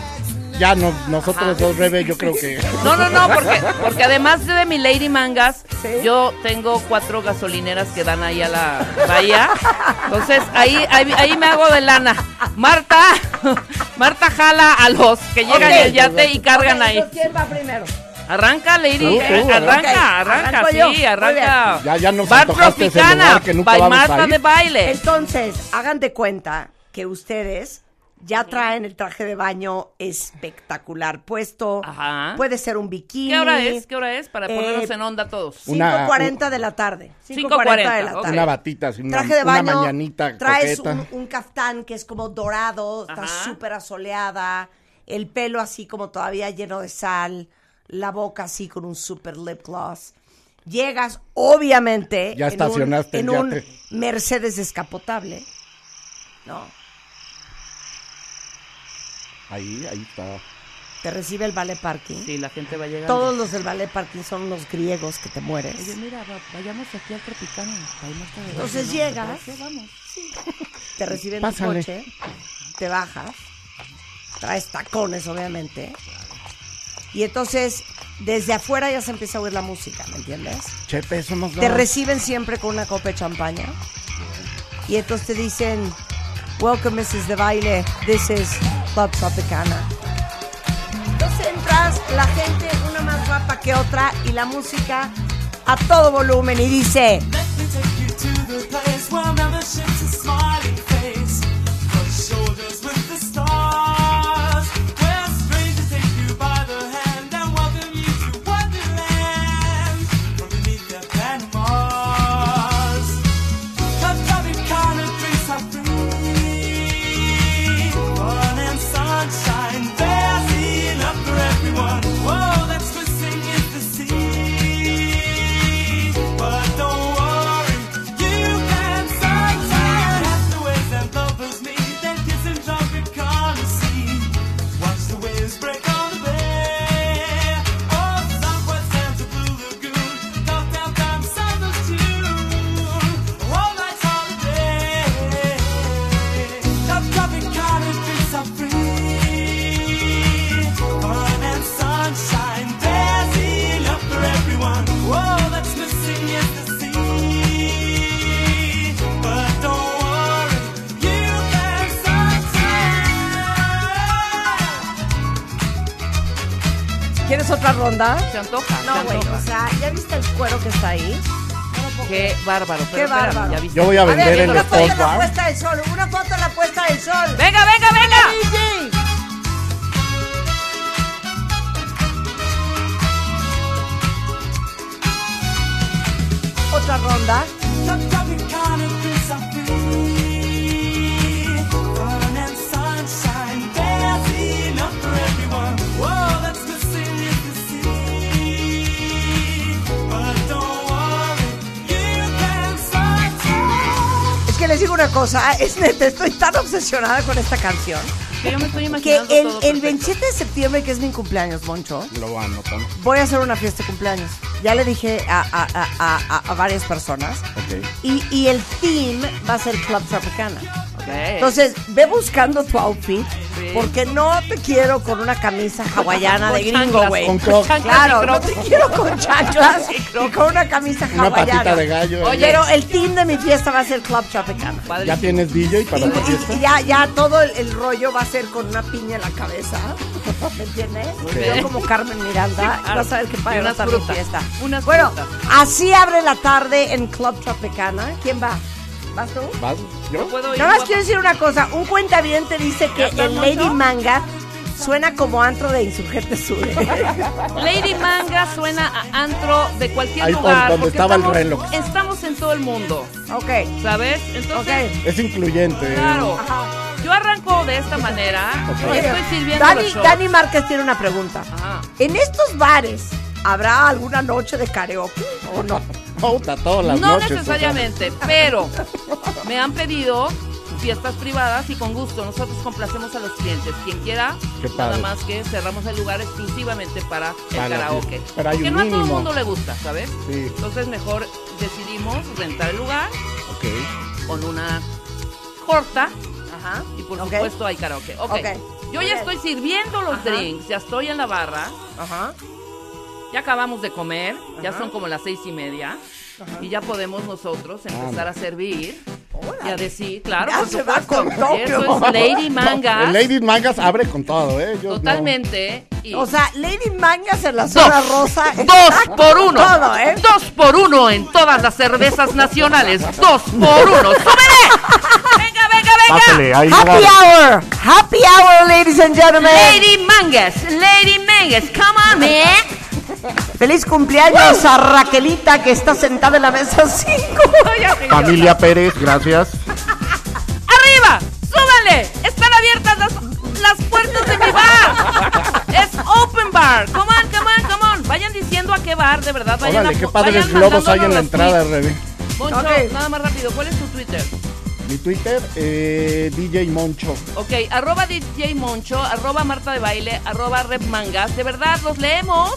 [SPEAKER 5] Ya no, nosotros dos, Rebe, yo creo que.
[SPEAKER 3] No, no, no, porque, porque además de mi Lady Mangas,
[SPEAKER 4] Sí.
[SPEAKER 3] yo tengo cuatro gasolineras que dan ahí a la bahía. Entonces, ahí, ahí, ahí me hago de lana. Marta, Marta jala a los que llegan el yate y cargan
[SPEAKER 4] Ok,
[SPEAKER 3] ahí.
[SPEAKER 4] ¿Quién va primero?
[SPEAKER 3] Arranca, Lady.
[SPEAKER 5] Tú,
[SPEAKER 3] arranca, arranca, sí, arranca.
[SPEAKER 5] Ya, ya nos
[SPEAKER 3] Bar Tropicana,
[SPEAKER 5] que nunca
[SPEAKER 3] by
[SPEAKER 5] vamos a
[SPEAKER 3] Marta
[SPEAKER 5] ir.
[SPEAKER 3] de baile.
[SPEAKER 4] Entonces, hagan de cuenta que ustedes ya traen el traje de baño espectacular puesto.
[SPEAKER 3] Ajá.
[SPEAKER 4] Puede ser un bikini.
[SPEAKER 3] ¿Qué hora es? ¿Qué hora es? Para
[SPEAKER 4] Eh,
[SPEAKER 3] ponernos en onda todos.
[SPEAKER 5] Una-
[SPEAKER 4] 5.40 de la tarde.
[SPEAKER 3] 5:40,
[SPEAKER 4] de la tarde.
[SPEAKER 5] Una batita, una,
[SPEAKER 4] Traje de
[SPEAKER 5] una
[SPEAKER 4] baño.
[SPEAKER 5] mañanita
[SPEAKER 4] traes un, un caftán que es como dorado, está súper asoleada, el pelo así como todavía lleno de sal, la boca así con un super lip gloss. Llegas, obviamente,
[SPEAKER 5] Ya
[SPEAKER 4] en un-
[SPEAKER 5] estacionaste
[SPEAKER 4] en un. Mercedes descapotable. No,
[SPEAKER 5] Ahí, ahí está.
[SPEAKER 4] te recibe el ballet parking.
[SPEAKER 3] Sí, la gente va llegando.
[SPEAKER 4] Todos los del ballet parking son los griegos que te mueres.
[SPEAKER 3] Oye, mira, va- vayamos aquí al Baile,
[SPEAKER 4] Entonces
[SPEAKER 3] ¿no?
[SPEAKER 4] llegas.
[SPEAKER 3] ¿Te? Vamos.
[SPEAKER 4] te reciben
[SPEAKER 5] Pásale.
[SPEAKER 4] coche, te bajas, traes tacones, obviamente. Y entonces, desde afuera ya se empieza a oír la música, ¿me entiendes?
[SPEAKER 5] Chepe, somos
[SPEAKER 4] Te reciben siempre con una copa de champaña. Y entonces te dicen, Welcome, Mrs. de Baile. This is Club Tropicana. Entonces entras, la gente una más guapa que otra y la música a todo volumen y dice, ¿quieres otra ronda?
[SPEAKER 3] Se antoja,
[SPEAKER 4] No,
[SPEAKER 3] se
[SPEAKER 4] güey,
[SPEAKER 3] antoja.
[SPEAKER 4] o sea, ¿ya viste el cuero que está ahí?
[SPEAKER 3] Qué bárbaro.
[SPEAKER 4] Qué
[SPEAKER 3] Pero espérame,
[SPEAKER 4] bárbaro.
[SPEAKER 3] ya viste.
[SPEAKER 5] Yo voy a
[SPEAKER 4] A
[SPEAKER 5] vender
[SPEAKER 4] ver,
[SPEAKER 5] en
[SPEAKER 4] una
[SPEAKER 5] el
[SPEAKER 4] foto en la puesta del sol, una foto en la puesta del sol.
[SPEAKER 3] ¡Venga, venga, venga!
[SPEAKER 4] Digo una cosa, es neta, estoy tan obsesionada con esta canción
[SPEAKER 3] Que yo me estoy
[SPEAKER 4] que
[SPEAKER 3] imaginando
[SPEAKER 4] el,
[SPEAKER 3] todo
[SPEAKER 4] el
[SPEAKER 3] perfecto.
[SPEAKER 4] 27 de septiembre, que es mi cumpleaños, Moncho,
[SPEAKER 5] Lo anotamos.
[SPEAKER 4] voy a hacer una fiesta de cumpleaños. Ya le dije a, a- a- a- varias personas.
[SPEAKER 5] Ok.
[SPEAKER 4] Y, y el theme va a ser Club Tropicana.
[SPEAKER 3] Ok.
[SPEAKER 4] Entonces, ve buscando tu outfit,
[SPEAKER 3] Sí.
[SPEAKER 4] porque no te quiero con una camisa hawaiana de
[SPEAKER 3] Con
[SPEAKER 4] gringo,
[SPEAKER 3] chanclas,
[SPEAKER 4] güey.
[SPEAKER 5] Con crocs.
[SPEAKER 3] chanclas
[SPEAKER 4] Claro, no
[SPEAKER 3] crocs.
[SPEAKER 4] te quiero con chanclas y con una camisa
[SPEAKER 5] Una
[SPEAKER 4] hawaiana.
[SPEAKER 5] patita de gallo.
[SPEAKER 3] Oye,
[SPEAKER 4] Pero el theme de mi fiesta va a ser Club Tropicana.
[SPEAKER 3] Padre.
[SPEAKER 5] ¿Ya tienes DJ para
[SPEAKER 4] Y,
[SPEAKER 5] tu
[SPEAKER 4] y-
[SPEAKER 5] fiesta?
[SPEAKER 4] y ya, ya todo el, el rollo va a ser con una piña en la cabeza. ¿Me entiendes? Yo como Carmen Miranda.
[SPEAKER 3] claro.
[SPEAKER 4] Vas a ver qué padre
[SPEAKER 3] Y
[SPEAKER 4] va a estar mi fiesta.
[SPEAKER 3] Unas
[SPEAKER 4] bueno,
[SPEAKER 3] frutas.
[SPEAKER 4] así abre la tarde en Club Tropicana. ¿Quién va? ¿Vas tú?
[SPEAKER 5] ¿Vas?
[SPEAKER 3] No
[SPEAKER 5] ¿Yo?
[SPEAKER 3] puedo ir.
[SPEAKER 4] Nada más
[SPEAKER 3] guapa.
[SPEAKER 4] quiero decir una cosa. Un cuentaviente dice que
[SPEAKER 3] ¿Ya estás,
[SPEAKER 4] el Lady? Manga suena como antro de Insurgente Sur.
[SPEAKER 3] Lady Manga suena a antro de cualquier
[SPEAKER 5] Ahí
[SPEAKER 3] lugar.
[SPEAKER 5] donde
[SPEAKER 3] porque
[SPEAKER 5] estaba el
[SPEAKER 3] estamos,
[SPEAKER 5] reloj.
[SPEAKER 3] Estamos en todo el mundo,
[SPEAKER 4] ok,
[SPEAKER 3] ¿sabes? Entonces,
[SPEAKER 4] ok.
[SPEAKER 5] Es incluyente.
[SPEAKER 3] claro.
[SPEAKER 4] Ajá.
[SPEAKER 3] Yo arranco de esta manera.
[SPEAKER 5] Ok.
[SPEAKER 3] Estoy sirviendo
[SPEAKER 4] Dani,
[SPEAKER 3] los.
[SPEAKER 4] Dani Márquez tiene una pregunta.
[SPEAKER 3] Ajá.
[SPEAKER 4] ¿En estos bares habrá alguna noche de karaoke o no?
[SPEAKER 5] Puta, todas las
[SPEAKER 3] No
[SPEAKER 5] noches.
[SPEAKER 3] necesariamente, pero me han pedido fiestas privadas y con gusto nosotros complacemos a los clientes. Quien quiera,
[SPEAKER 5] Qué
[SPEAKER 3] nada más que cerramos el lugar exclusivamente para el
[SPEAKER 5] Para
[SPEAKER 3] karaoke.
[SPEAKER 5] fiesta. Pero hay
[SPEAKER 3] Porque
[SPEAKER 5] un
[SPEAKER 3] no a todo el mundo le gusta, ¿sabes?
[SPEAKER 5] Sí,
[SPEAKER 3] Entonces mejor decidimos rentar el lugar con una corta
[SPEAKER 4] Ajá.
[SPEAKER 3] y por supuesto hay karaoke. Ok.
[SPEAKER 4] Ok.
[SPEAKER 3] Yo ya estoy sirviendo los drinks, ya estoy en la barra,
[SPEAKER 4] Ajá.
[SPEAKER 3] ya acabamos de comer, ya son como las seis y media. Y ya podemos nosotros empezar a servir y a decir, claro,
[SPEAKER 4] Ya
[SPEAKER 3] por supuesto. Eso es Lady Mangas.
[SPEAKER 5] Lady Mangas abre con todo, ¿eh? Yo no-
[SPEAKER 3] Totalmente. y-
[SPEAKER 4] O sea, Lady Mangas en la zona
[SPEAKER 3] Dos.
[SPEAKER 4] rosa.
[SPEAKER 3] Dos por uno.
[SPEAKER 4] Todo, ¿eh?
[SPEAKER 3] Dos por uno en todas las cervezas nacionales. Dos por uno. ¡Súbele! ¡Venga, venga, venga!
[SPEAKER 5] Pásale, ahí
[SPEAKER 4] Happy hour. Happy hour, ladies and gentlemen.
[SPEAKER 3] Lady Mangas, Lady Mangas, come on, man.
[SPEAKER 4] Feliz cumpleaños a Raquelita que está sentada en la mesa 5.
[SPEAKER 5] Familia Pérez, gracias.
[SPEAKER 3] ¡Arriba! ¡Súbanle! ¡Están abiertas las, las puertas de mi bar! ¡Es open bar! ¡Come on, come on, come on! Vayan diciendo a qué bar, de verdad. Vayan
[SPEAKER 5] Órale,
[SPEAKER 3] a-
[SPEAKER 5] qué padres globos hay en la entrada, Rebe.
[SPEAKER 3] Moncho, nada más rápido. ¿Cuál es tu Twitter?
[SPEAKER 5] Mi Twitter, eh, DJ Moncho.
[SPEAKER 3] Ok, arroba DJ Moncho, arroba Marta de Baile, arroba Rep Mangas. De verdad, los leemos.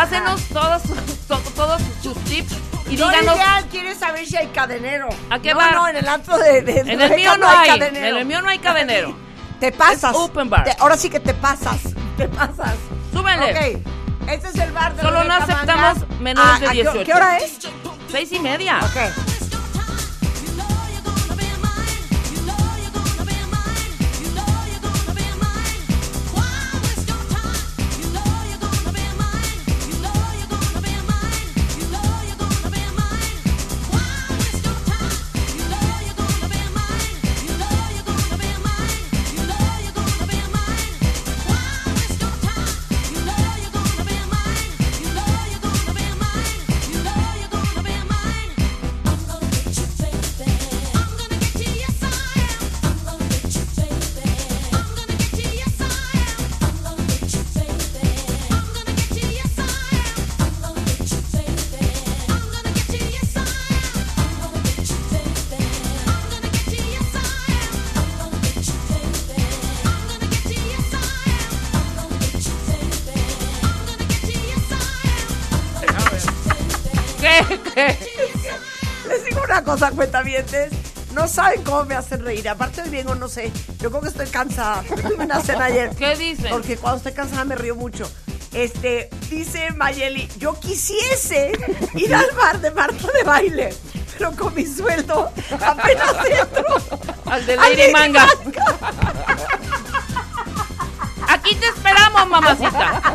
[SPEAKER 3] Pásenos todos, to- todos sus tips y
[SPEAKER 4] No,
[SPEAKER 3] díganos.
[SPEAKER 4] ideal, quieres saber si hay cadenero.
[SPEAKER 3] ¿A qué
[SPEAKER 4] no,
[SPEAKER 3] bar?
[SPEAKER 4] No, en el antro de, de-
[SPEAKER 3] En el mío no hay. En
[SPEAKER 4] cadenero.
[SPEAKER 3] el mío no hay cadenero.
[SPEAKER 4] Te pasas.
[SPEAKER 3] Es open bar.
[SPEAKER 4] Te- ahora sí que te pasas. Te pasas.
[SPEAKER 3] Súbenle.
[SPEAKER 4] Ok. Este es el bar de
[SPEAKER 3] Solo no aceptamos
[SPEAKER 4] Mangas.
[SPEAKER 3] menores
[SPEAKER 4] Ah,
[SPEAKER 3] de
[SPEAKER 4] ¿a qué-
[SPEAKER 3] 18.
[SPEAKER 4] ¿Qué hora es?
[SPEAKER 3] Seis y media.
[SPEAKER 4] Ok. Cuentavientes. No saben cómo me hacen reír. Aparte de bien o no sé. Yo creo que estoy cansada. Tuve una cena ayer.
[SPEAKER 3] ¿Qué dicen?
[SPEAKER 4] Porque cuando estoy cansada me río mucho. Este, dice Mayeli, yo quisiese ir al bar de Marta de baile, pero con mi sueldo apenas entro.
[SPEAKER 3] Al de Lady
[SPEAKER 4] Lady
[SPEAKER 3] Manga. Aquí te esperamos, mamacita.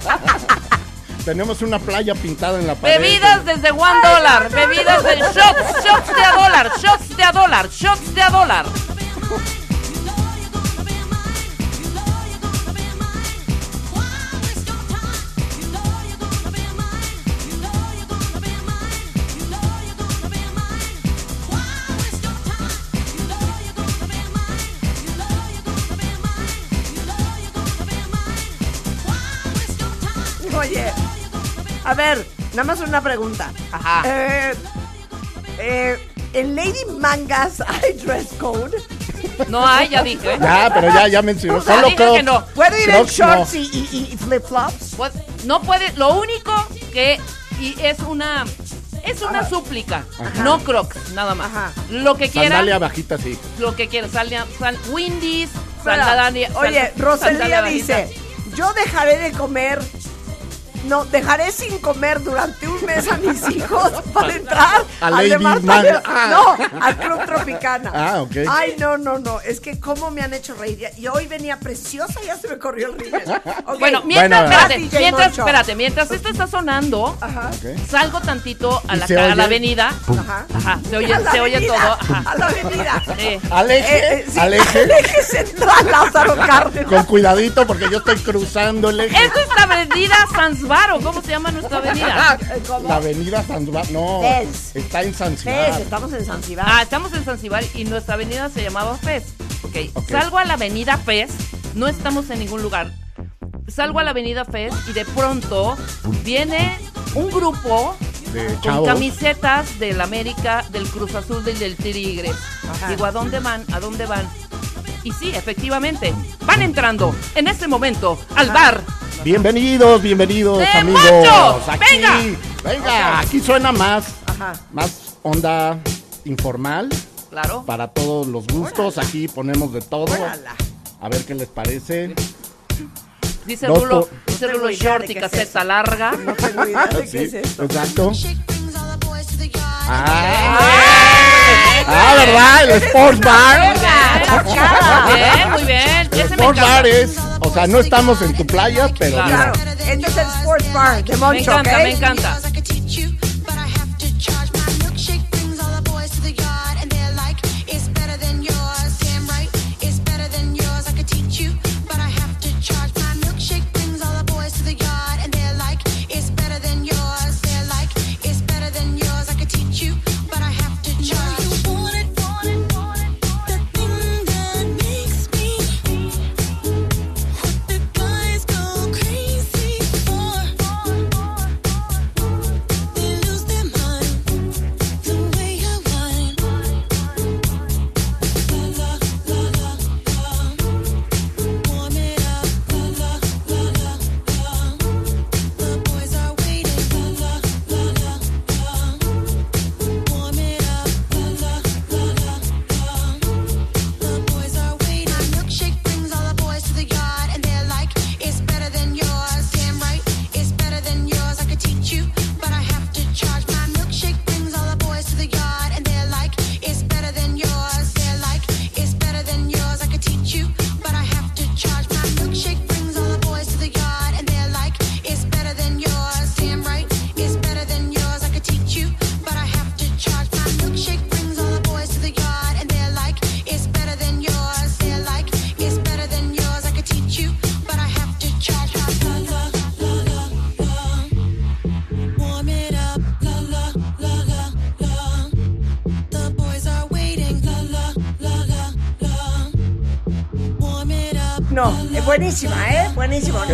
[SPEAKER 5] Tenemos una playa pintada en la pared.
[SPEAKER 3] Bebidas desde one dólar. Bebidas de shots, shots de a dólar, shots de a dólar, shots de a dólar.
[SPEAKER 4] Nada más una pregunta.
[SPEAKER 3] Ajá.
[SPEAKER 4] Eh, eh, en Lady Mangas hay dress code.
[SPEAKER 3] No hay, ya dije.
[SPEAKER 5] Ya, pero ya, ya mencionó.
[SPEAKER 3] Ya
[SPEAKER 5] Solo
[SPEAKER 3] dije
[SPEAKER 5] Crocs.
[SPEAKER 3] que no.
[SPEAKER 4] ¿Puedo ir en
[SPEAKER 5] Crocs no.
[SPEAKER 4] shorts y, y- y flip flops?
[SPEAKER 3] Pues, no puede, lo único que y es una es una súplica, no crocs, nada más.
[SPEAKER 4] Ajá.
[SPEAKER 3] Lo que quieran,
[SPEAKER 5] Sandalia bajita, sí.
[SPEAKER 3] lo que quieran, sal, sal, Windies,
[SPEAKER 4] Espera,
[SPEAKER 3] sandalia,
[SPEAKER 4] Oye,
[SPEAKER 3] sal-
[SPEAKER 4] Rosalía
[SPEAKER 3] sandalia bajita.
[SPEAKER 4] dice, yo dejaré de comer, no, dejaré sin comer durante un mes a mis hijos para entrar
[SPEAKER 5] A
[SPEAKER 4] al de
[SPEAKER 5] Lady
[SPEAKER 4] Marta
[SPEAKER 5] Ah.
[SPEAKER 4] No, al Club Tropicana.
[SPEAKER 5] Ah, ok.
[SPEAKER 4] Ay, no, no, no, es que cómo me han hecho reír. Y hoy venía preciosa, ya se me corrió el rímel. Ok.
[SPEAKER 3] Bueno, mientras,
[SPEAKER 5] Bueno,
[SPEAKER 3] espérate, mientras, espérate, mientras esto está sonando,
[SPEAKER 4] Ajá,
[SPEAKER 3] salgo tantito a
[SPEAKER 5] ¿Y
[SPEAKER 3] la, a avenida.
[SPEAKER 4] ajá.
[SPEAKER 3] Ajá, se oye,
[SPEAKER 4] A
[SPEAKER 3] todo. Ajá.
[SPEAKER 4] A la avenida.
[SPEAKER 3] Sí.
[SPEAKER 5] Aleje,
[SPEAKER 4] Eh, eh, sí,
[SPEAKER 5] aleje.
[SPEAKER 4] al eje central Lázaro Cárdenas.
[SPEAKER 5] Con cuidadito porque yo estoy cruzando el eje.
[SPEAKER 3] Esta es la avenida ¿cómo se llama nuestra avenida?
[SPEAKER 5] La avenida Zanzibar. No,
[SPEAKER 4] Fez.
[SPEAKER 5] está en
[SPEAKER 4] Fez,
[SPEAKER 5] Zanzibar.
[SPEAKER 4] estamos en Zanzibar.
[SPEAKER 3] Ah, estamos en Zanzibar y nuestra avenida se llamaba Fez. Ok,
[SPEAKER 5] Ok.
[SPEAKER 3] salgo a la avenida Fez, no estamos en ningún lugar. Salgo a la avenida Fez y de pronto viene un grupo
[SPEAKER 5] De
[SPEAKER 3] con camisetas del América, del Cruz Azul y del Tigre.
[SPEAKER 4] Ajá.
[SPEAKER 3] Digo, ¿a dónde van? ¿A dónde van? Y sí, efectivamente, van entrando en este momento al bar.
[SPEAKER 5] Bienvenidos, bienvenidos,
[SPEAKER 3] ¡De
[SPEAKER 5] amigos.
[SPEAKER 3] Moncho!
[SPEAKER 5] Aquí,
[SPEAKER 3] ¡Venga!
[SPEAKER 5] venga, aquí suena más,
[SPEAKER 4] Ajá.
[SPEAKER 5] más onda informal
[SPEAKER 3] Claro.
[SPEAKER 5] para todos los gustos. Aquí ponemos de todo.
[SPEAKER 4] Órala.
[SPEAKER 5] A ver qué les parece.
[SPEAKER 3] Dice Rulo, dice Rulo short y caseta larga.
[SPEAKER 4] No tengo idea de qué
[SPEAKER 5] Sí,
[SPEAKER 4] es esto.
[SPEAKER 5] exacto.
[SPEAKER 3] Ah,
[SPEAKER 5] Ah, ¿verdad? El Sports Bar.
[SPEAKER 3] Muy bien, muy bien.
[SPEAKER 5] El
[SPEAKER 3] me
[SPEAKER 5] Sports Bar
[SPEAKER 3] encanta.
[SPEAKER 5] es, o sea, no estamos en tu playa, pero
[SPEAKER 3] Claro.
[SPEAKER 4] este es el Sports Bar de
[SPEAKER 3] Me
[SPEAKER 4] Moncho,
[SPEAKER 3] encanta,
[SPEAKER 4] ¿ok?
[SPEAKER 3] me encanta.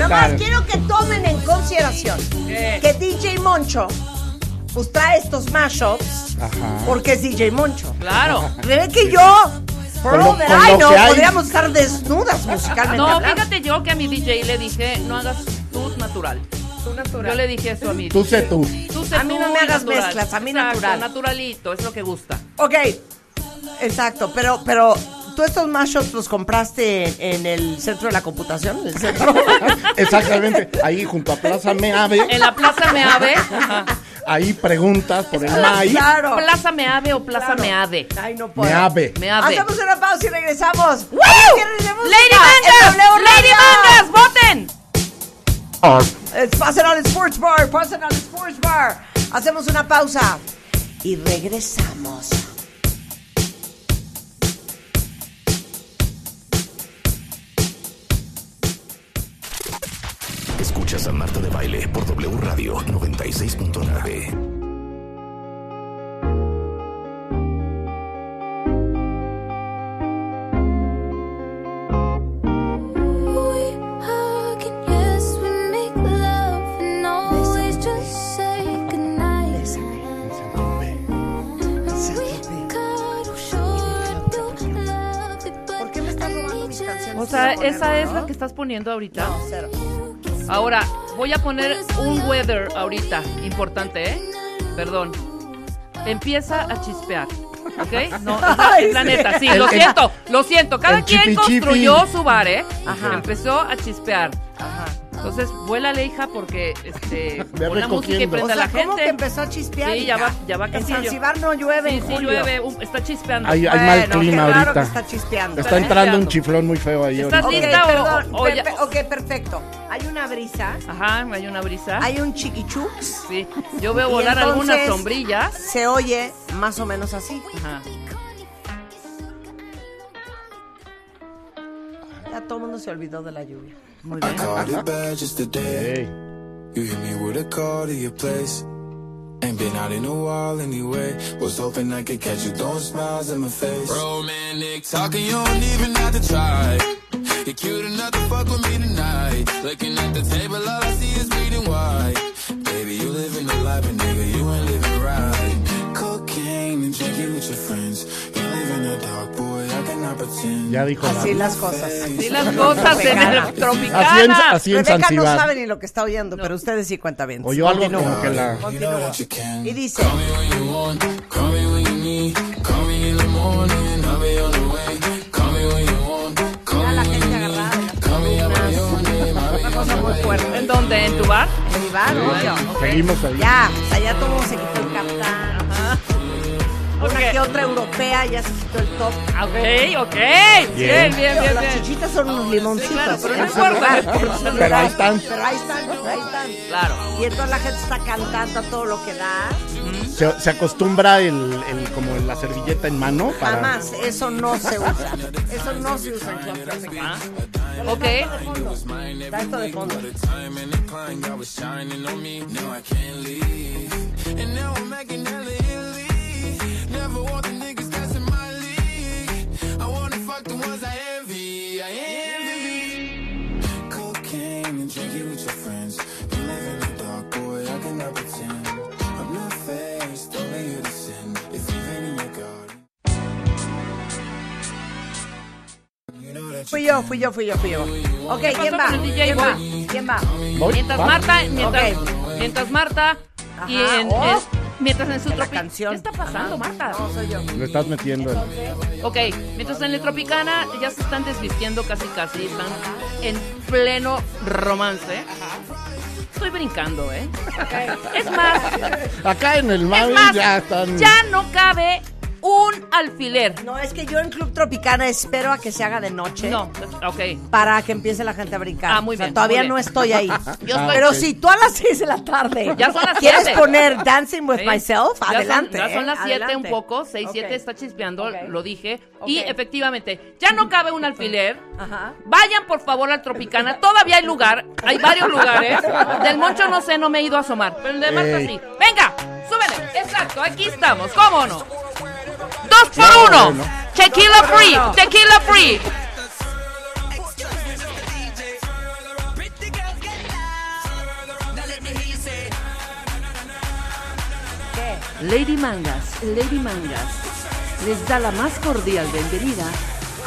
[SPEAKER 4] Nada más
[SPEAKER 5] tal?
[SPEAKER 4] quiero que tomen en consideración que DJ Moncho pues trae estos mashups
[SPEAKER 5] Ajá.
[SPEAKER 4] porque es DJ Moncho.
[SPEAKER 3] Claro.
[SPEAKER 4] Rebeca y yo, por
[SPEAKER 5] lo- que hay.
[SPEAKER 4] podríamos estar desnudas musicalmente.
[SPEAKER 3] No,
[SPEAKER 4] hablando.
[SPEAKER 3] fíjate yo que a mi DJ le dije, no hagas tú natural.
[SPEAKER 4] Tú natural.
[SPEAKER 3] Yo le dije eso a mi
[SPEAKER 5] tú sé tú.
[SPEAKER 3] Tú sé
[SPEAKER 4] A mí
[SPEAKER 3] tú
[SPEAKER 4] no me hagas
[SPEAKER 3] natural.
[SPEAKER 4] mezclas, a mí
[SPEAKER 3] Exacto,
[SPEAKER 4] natural.
[SPEAKER 3] naturalito, es lo que gusta.
[SPEAKER 4] Ok, exacto, pero, pero tú estos mashups los compraste en, en el centro de la computación, en el centro.
[SPEAKER 5] Exactamente. Ahí junto a Plaza Meave,
[SPEAKER 3] En la Plaza Meave. ajá.
[SPEAKER 5] ahí preguntas por el MAI.
[SPEAKER 4] claro.
[SPEAKER 3] Plaza Meave o Plaza
[SPEAKER 4] Claro.
[SPEAKER 3] Meade.
[SPEAKER 4] Ay, no puedo.
[SPEAKER 5] Meave.
[SPEAKER 3] Meave.
[SPEAKER 4] Hacemos una pausa y regresamos.
[SPEAKER 3] ¡Woo! ¡Lady Mangas! ¡Lady. Mangas! ¡Voten!
[SPEAKER 4] Pasen al Sports Bar, pasen al Sports Bar. Hacemos una pausa y regresamos.
[SPEAKER 6] Escuchas a Marta de Baile por W Radio 96.9.
[SPEAKER 4] ¿Por qué me estás robando mis canciones?
[SPEAKER 3] O sea, esa es
[SPEAKER 4] ¿no?
[SPEAKER 3] la que estás poniendo ahorita.
[SPEAKER 4] No, cero.
[SPEAKER 3] Ahora, voy a poner un weather ahorita, importante, ¿eh? Perdón. Empieza a chispear, ¿ok? No, es la
[SPEAKER 4] sí.
[SPEAKER 3] neta, sí,
[SPEAKER 5] El-
[SPEAKER 3] lo
[SPEAKER 5] el-
[SPEAKER 3] siento, lo siento. Cada
[SPEAKER 5] el
[SPEAKER 3] quien construyó su bar, ¿eh?
[SPEAKER 4] Ajá.
[SPEAKER 3] Empezó a chispear.
[SPEAKER 4] Ajá.
[SPEAKER 3] Entonces, vuélale, hija, porque este, pon la música y
[SPEAKER 5] recogiendo.
[SPEAKER 4] O
[SPEAKER 3] prende a
[SPEAKER 4] sea,
[SPEAKER 3] la
[SPEAKER 4] ¿cómo
[SPEAKER 3] gente.
[SPEAKER 4] que empezó a chispear?
[SPEAKER 3] Sí, ya
[SPEAKER 4] hija?
[SPEAKER 3] va- ya va
[SPEAKER 4] En
[SPEAKER 3] casi yo.
[SPEAKER 4] Zanzibar no llueve
[SPEAKER 3] Sí,
[SPEAKER 4] en
[SPEAKER 3] sí,
[SPEAKER 4] julio.
[SPEAKER 3] llueve, um, está chispeando.
[SPEAKER 5] Hay, hay mal
[SPEAKER 4] Bueno,
[SPEAKER 5] clima ahorita.
[SPEAKER 4] que está chispeando.
[SPEAKER 5] Está entrando un chiflón muy feo ahí
[SPEAKER 3] Estás
[SPEAKER 5] ahorita.
[SPEAKER 3] Lista o-
[SPEAKER 4] perdón,
[SPEAKER 3] o ya-
[SPEAKER 4] perfe- ok, perfecto. Hay una brisa,
[SPEAKER 3] Ajá, hay una brisa.
[SPEAKER 4] hay un chiquichux,
[SPEAKER 3] Sí, yo veo volar algunas sombrillas.
[SPEAKER 4] se oye más o menos así.
[SPEAKER 3] Ajá.
[SPEAKER 4] Ya todo el mundo se olvidó de la lluvia.
[SPEAKER 3] Muy bien.
[SPEAKER 7] Caught it bad just today.
[SPEAKER 5] Ey.
[SPEAKER 7] You hit me with a call to your place. Ain't been out in a while anyway. Was hoping I could catch you throwing smiles in my face. Romantic talking, you don't even have to try. You're cute enough to fuck with me tonight. Looking at the table, all I see is bleeding
[SPEAKER 5] Ya dijo
[SPEAKER 4] Así
[SPEAKER 5] la.
[SPEAKER 4] las cosas.
[SPEAKER 3] Sí, las cosas en el
[SPEAKER 5] Así en,
[SPEAKER 3] Tropicana.
[SPEAKER 5] así en
[SPEAKER 4] Rebeca no sabe ni lo que está oyendo, pero ustedes sí cuentan bien.
[SPEAKER 5] Oyó algo como que la.
[SPEAKER 4] Y dice, mira la gente agarrada.
[SPEAKER 7] I'll be on
[SPEAKER 4] acuerdo.
[SPEAKER 3] ¿En dónde? ¿En tu bar?
[SPEAKER 4] En mi bar, obvio.
[SPEAKER 5] Seguimos ahí.
[SPEAKER 4] Ya, o sea, ya todo se quitó. Una que otra europea ya se quitó el top.
[SPEAKER 3] Ah, Ok, ok. Bien, bien, bien,
[SPEAKER 4] las
[SPEAKER 3] bien.
[SPEAKER 4] chichitas son unos limoncitos.
[SPEAKER 3] Sí, claro, pero no importa,
[SPEAKER 4] lugar.
[SPEAKER 5] Pero ahí están.
[SPEAKER 4] Pero ahí están, ahí están.
[SPEAKER 3] Claro.
[SPEAKER 4] Y entonces la gente está cantando a todo lo que da.
[SPEAKER 5] Se, se acostumbra el, el- como la servilleta en mano para...
[SPEAKER 4] Jamás, eso no se usa. Eso no se usa en club tropicana.
[SPEAKER 3] Ok.
[SPEAKER 4] Está esto de fondo.
[SPEAKER 7] Time and incline, God Never want the niggas that's in my league. I wanna fuck the ones I envy. I envy. Cocaine and drinking with your friends. You live in the dark, boy, I cannot pretend. I'm not faced, only you to sin. If you've been in your garden.
[SPEAKER 4] Fui yo, fui yo, fui yo, fui yo. Ok, ¿quién va? ¿Quién va?
[SPEAKER 3] Mientras. Marta, mientras, Marta y
[SPEAKER 4] Ajá,
[SPEAKER 3] en,
[SPEAKER 4] oh.
[SPEAKER 3] en- mientras en su
[SPEAKER 4] la
[SPEAKER 3] tropi-
[SPEAKER 4] canción.
[SPEAKER 3] ¿Qué está pasando, Marta?
[SPEAKER 4] No, soy yo.
[SPEAKER 5] Le estás metiendo el...
[SPEAKER 3] Ok, mientras en el Tropicana ya se están desvistiendo casi casi, están en pleno romance. Estoy brincando, ¿eh? Es más,
[SPEAKER 5] Acá en el
[SPEAKER 3] más,
[SPEAKER 5] ya están...
[SPEAKER 3] ya no cabe un alfiler.
[SPEAKER 4] No, es que yo en Club Tropicana espero a que se haga de noche.
[SPEAKER 3] No, ok.
[SPEAKER 4] Para que empiece la gente a brincar.
[SPEAKER 3] Ah, muy
[SPEAKER 4] O sea,
[SPEAKER 3] bien,
[SPEAKER 4] todavía
[SPEAKER 3] muy bien.
[SPEAKER 4] no estoy ahí.
[SPEAKER 3] Yo estoy-
[SPEAKER 4] Pero si tú a las 6 de la tarde
[SPEAKER 3] Ya son las
[SPEAKER 4] quieres
[SPEAKER 3] siete.
[SPEAKER 4] poner Dancing with
[SPEAKER 3] Sí.
[SPEAKER 4] Myself,
[SPEAKER 3] Ya son-
[SPEAKER 4] adelante.
[SPEAKER 3] Ya son,
[SPEAKER 4] ¿eh?
[SPEAKER 3] las 7 un
[SPEAKER 4] Adelante.
[SPEAKER 3] poco, 6, 7
[SPEAKER 4] Ok.
[SPEAKER 3] está chispeando,
[SPEAKER 4] Ok.
[SPEAKER 3] lo dije. Y
[SPEAKER 4] Ok.
[SPEAKER 3] efectivamente, ya no cabe un alfiler.
[SPEAKER 4] Ajá.
[SPEAKER 3] Vayan por favor al Tropicana, todavía hay lugar, hay varios lugares. Del Moncho no sé, no me he ido a asomar, pero el de Marta sí. Venga, súbele, exacto, aquí estamos, ¿cómo no? Dos por
[SPEAKER 5] No,
[SPEAKER 3] uno,
[SPEAKER 5] bueno.
[SPEAKER 3] tequila free, tequila free. Lady Mangas, Lady Mangas, les da la más cordial bienvenida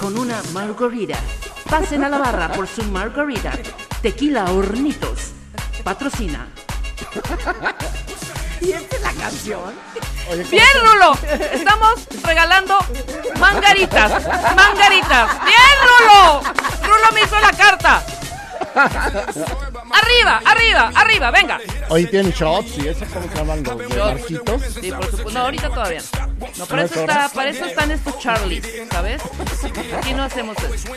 [SPEAKER 3] con una margarita. Pasen a la barra por su margarita. Tequila Hornitos. Patrocina.
[SPEAKER 4] ¿Y esta es la canción?
[SPEAKER 5] Oye, ¿cómo
[SPEAKER 3] Bien, Rulo. Estamos regalando mangaritas. Mangaritas. Bien, Rulo. Rulo me hizo la carta. Arriba, arriba, arriba, venga.
[SPEAKER 5] Oye, tienen shots y eso, ¿cómo se llaman los de barquitos?
[SPEAKER 3] Sí, por supuesto. No, ahorita todavía no. No, para eso, está, para eso están estos Charlies, ¿sabes? Aquí no hacemos eso.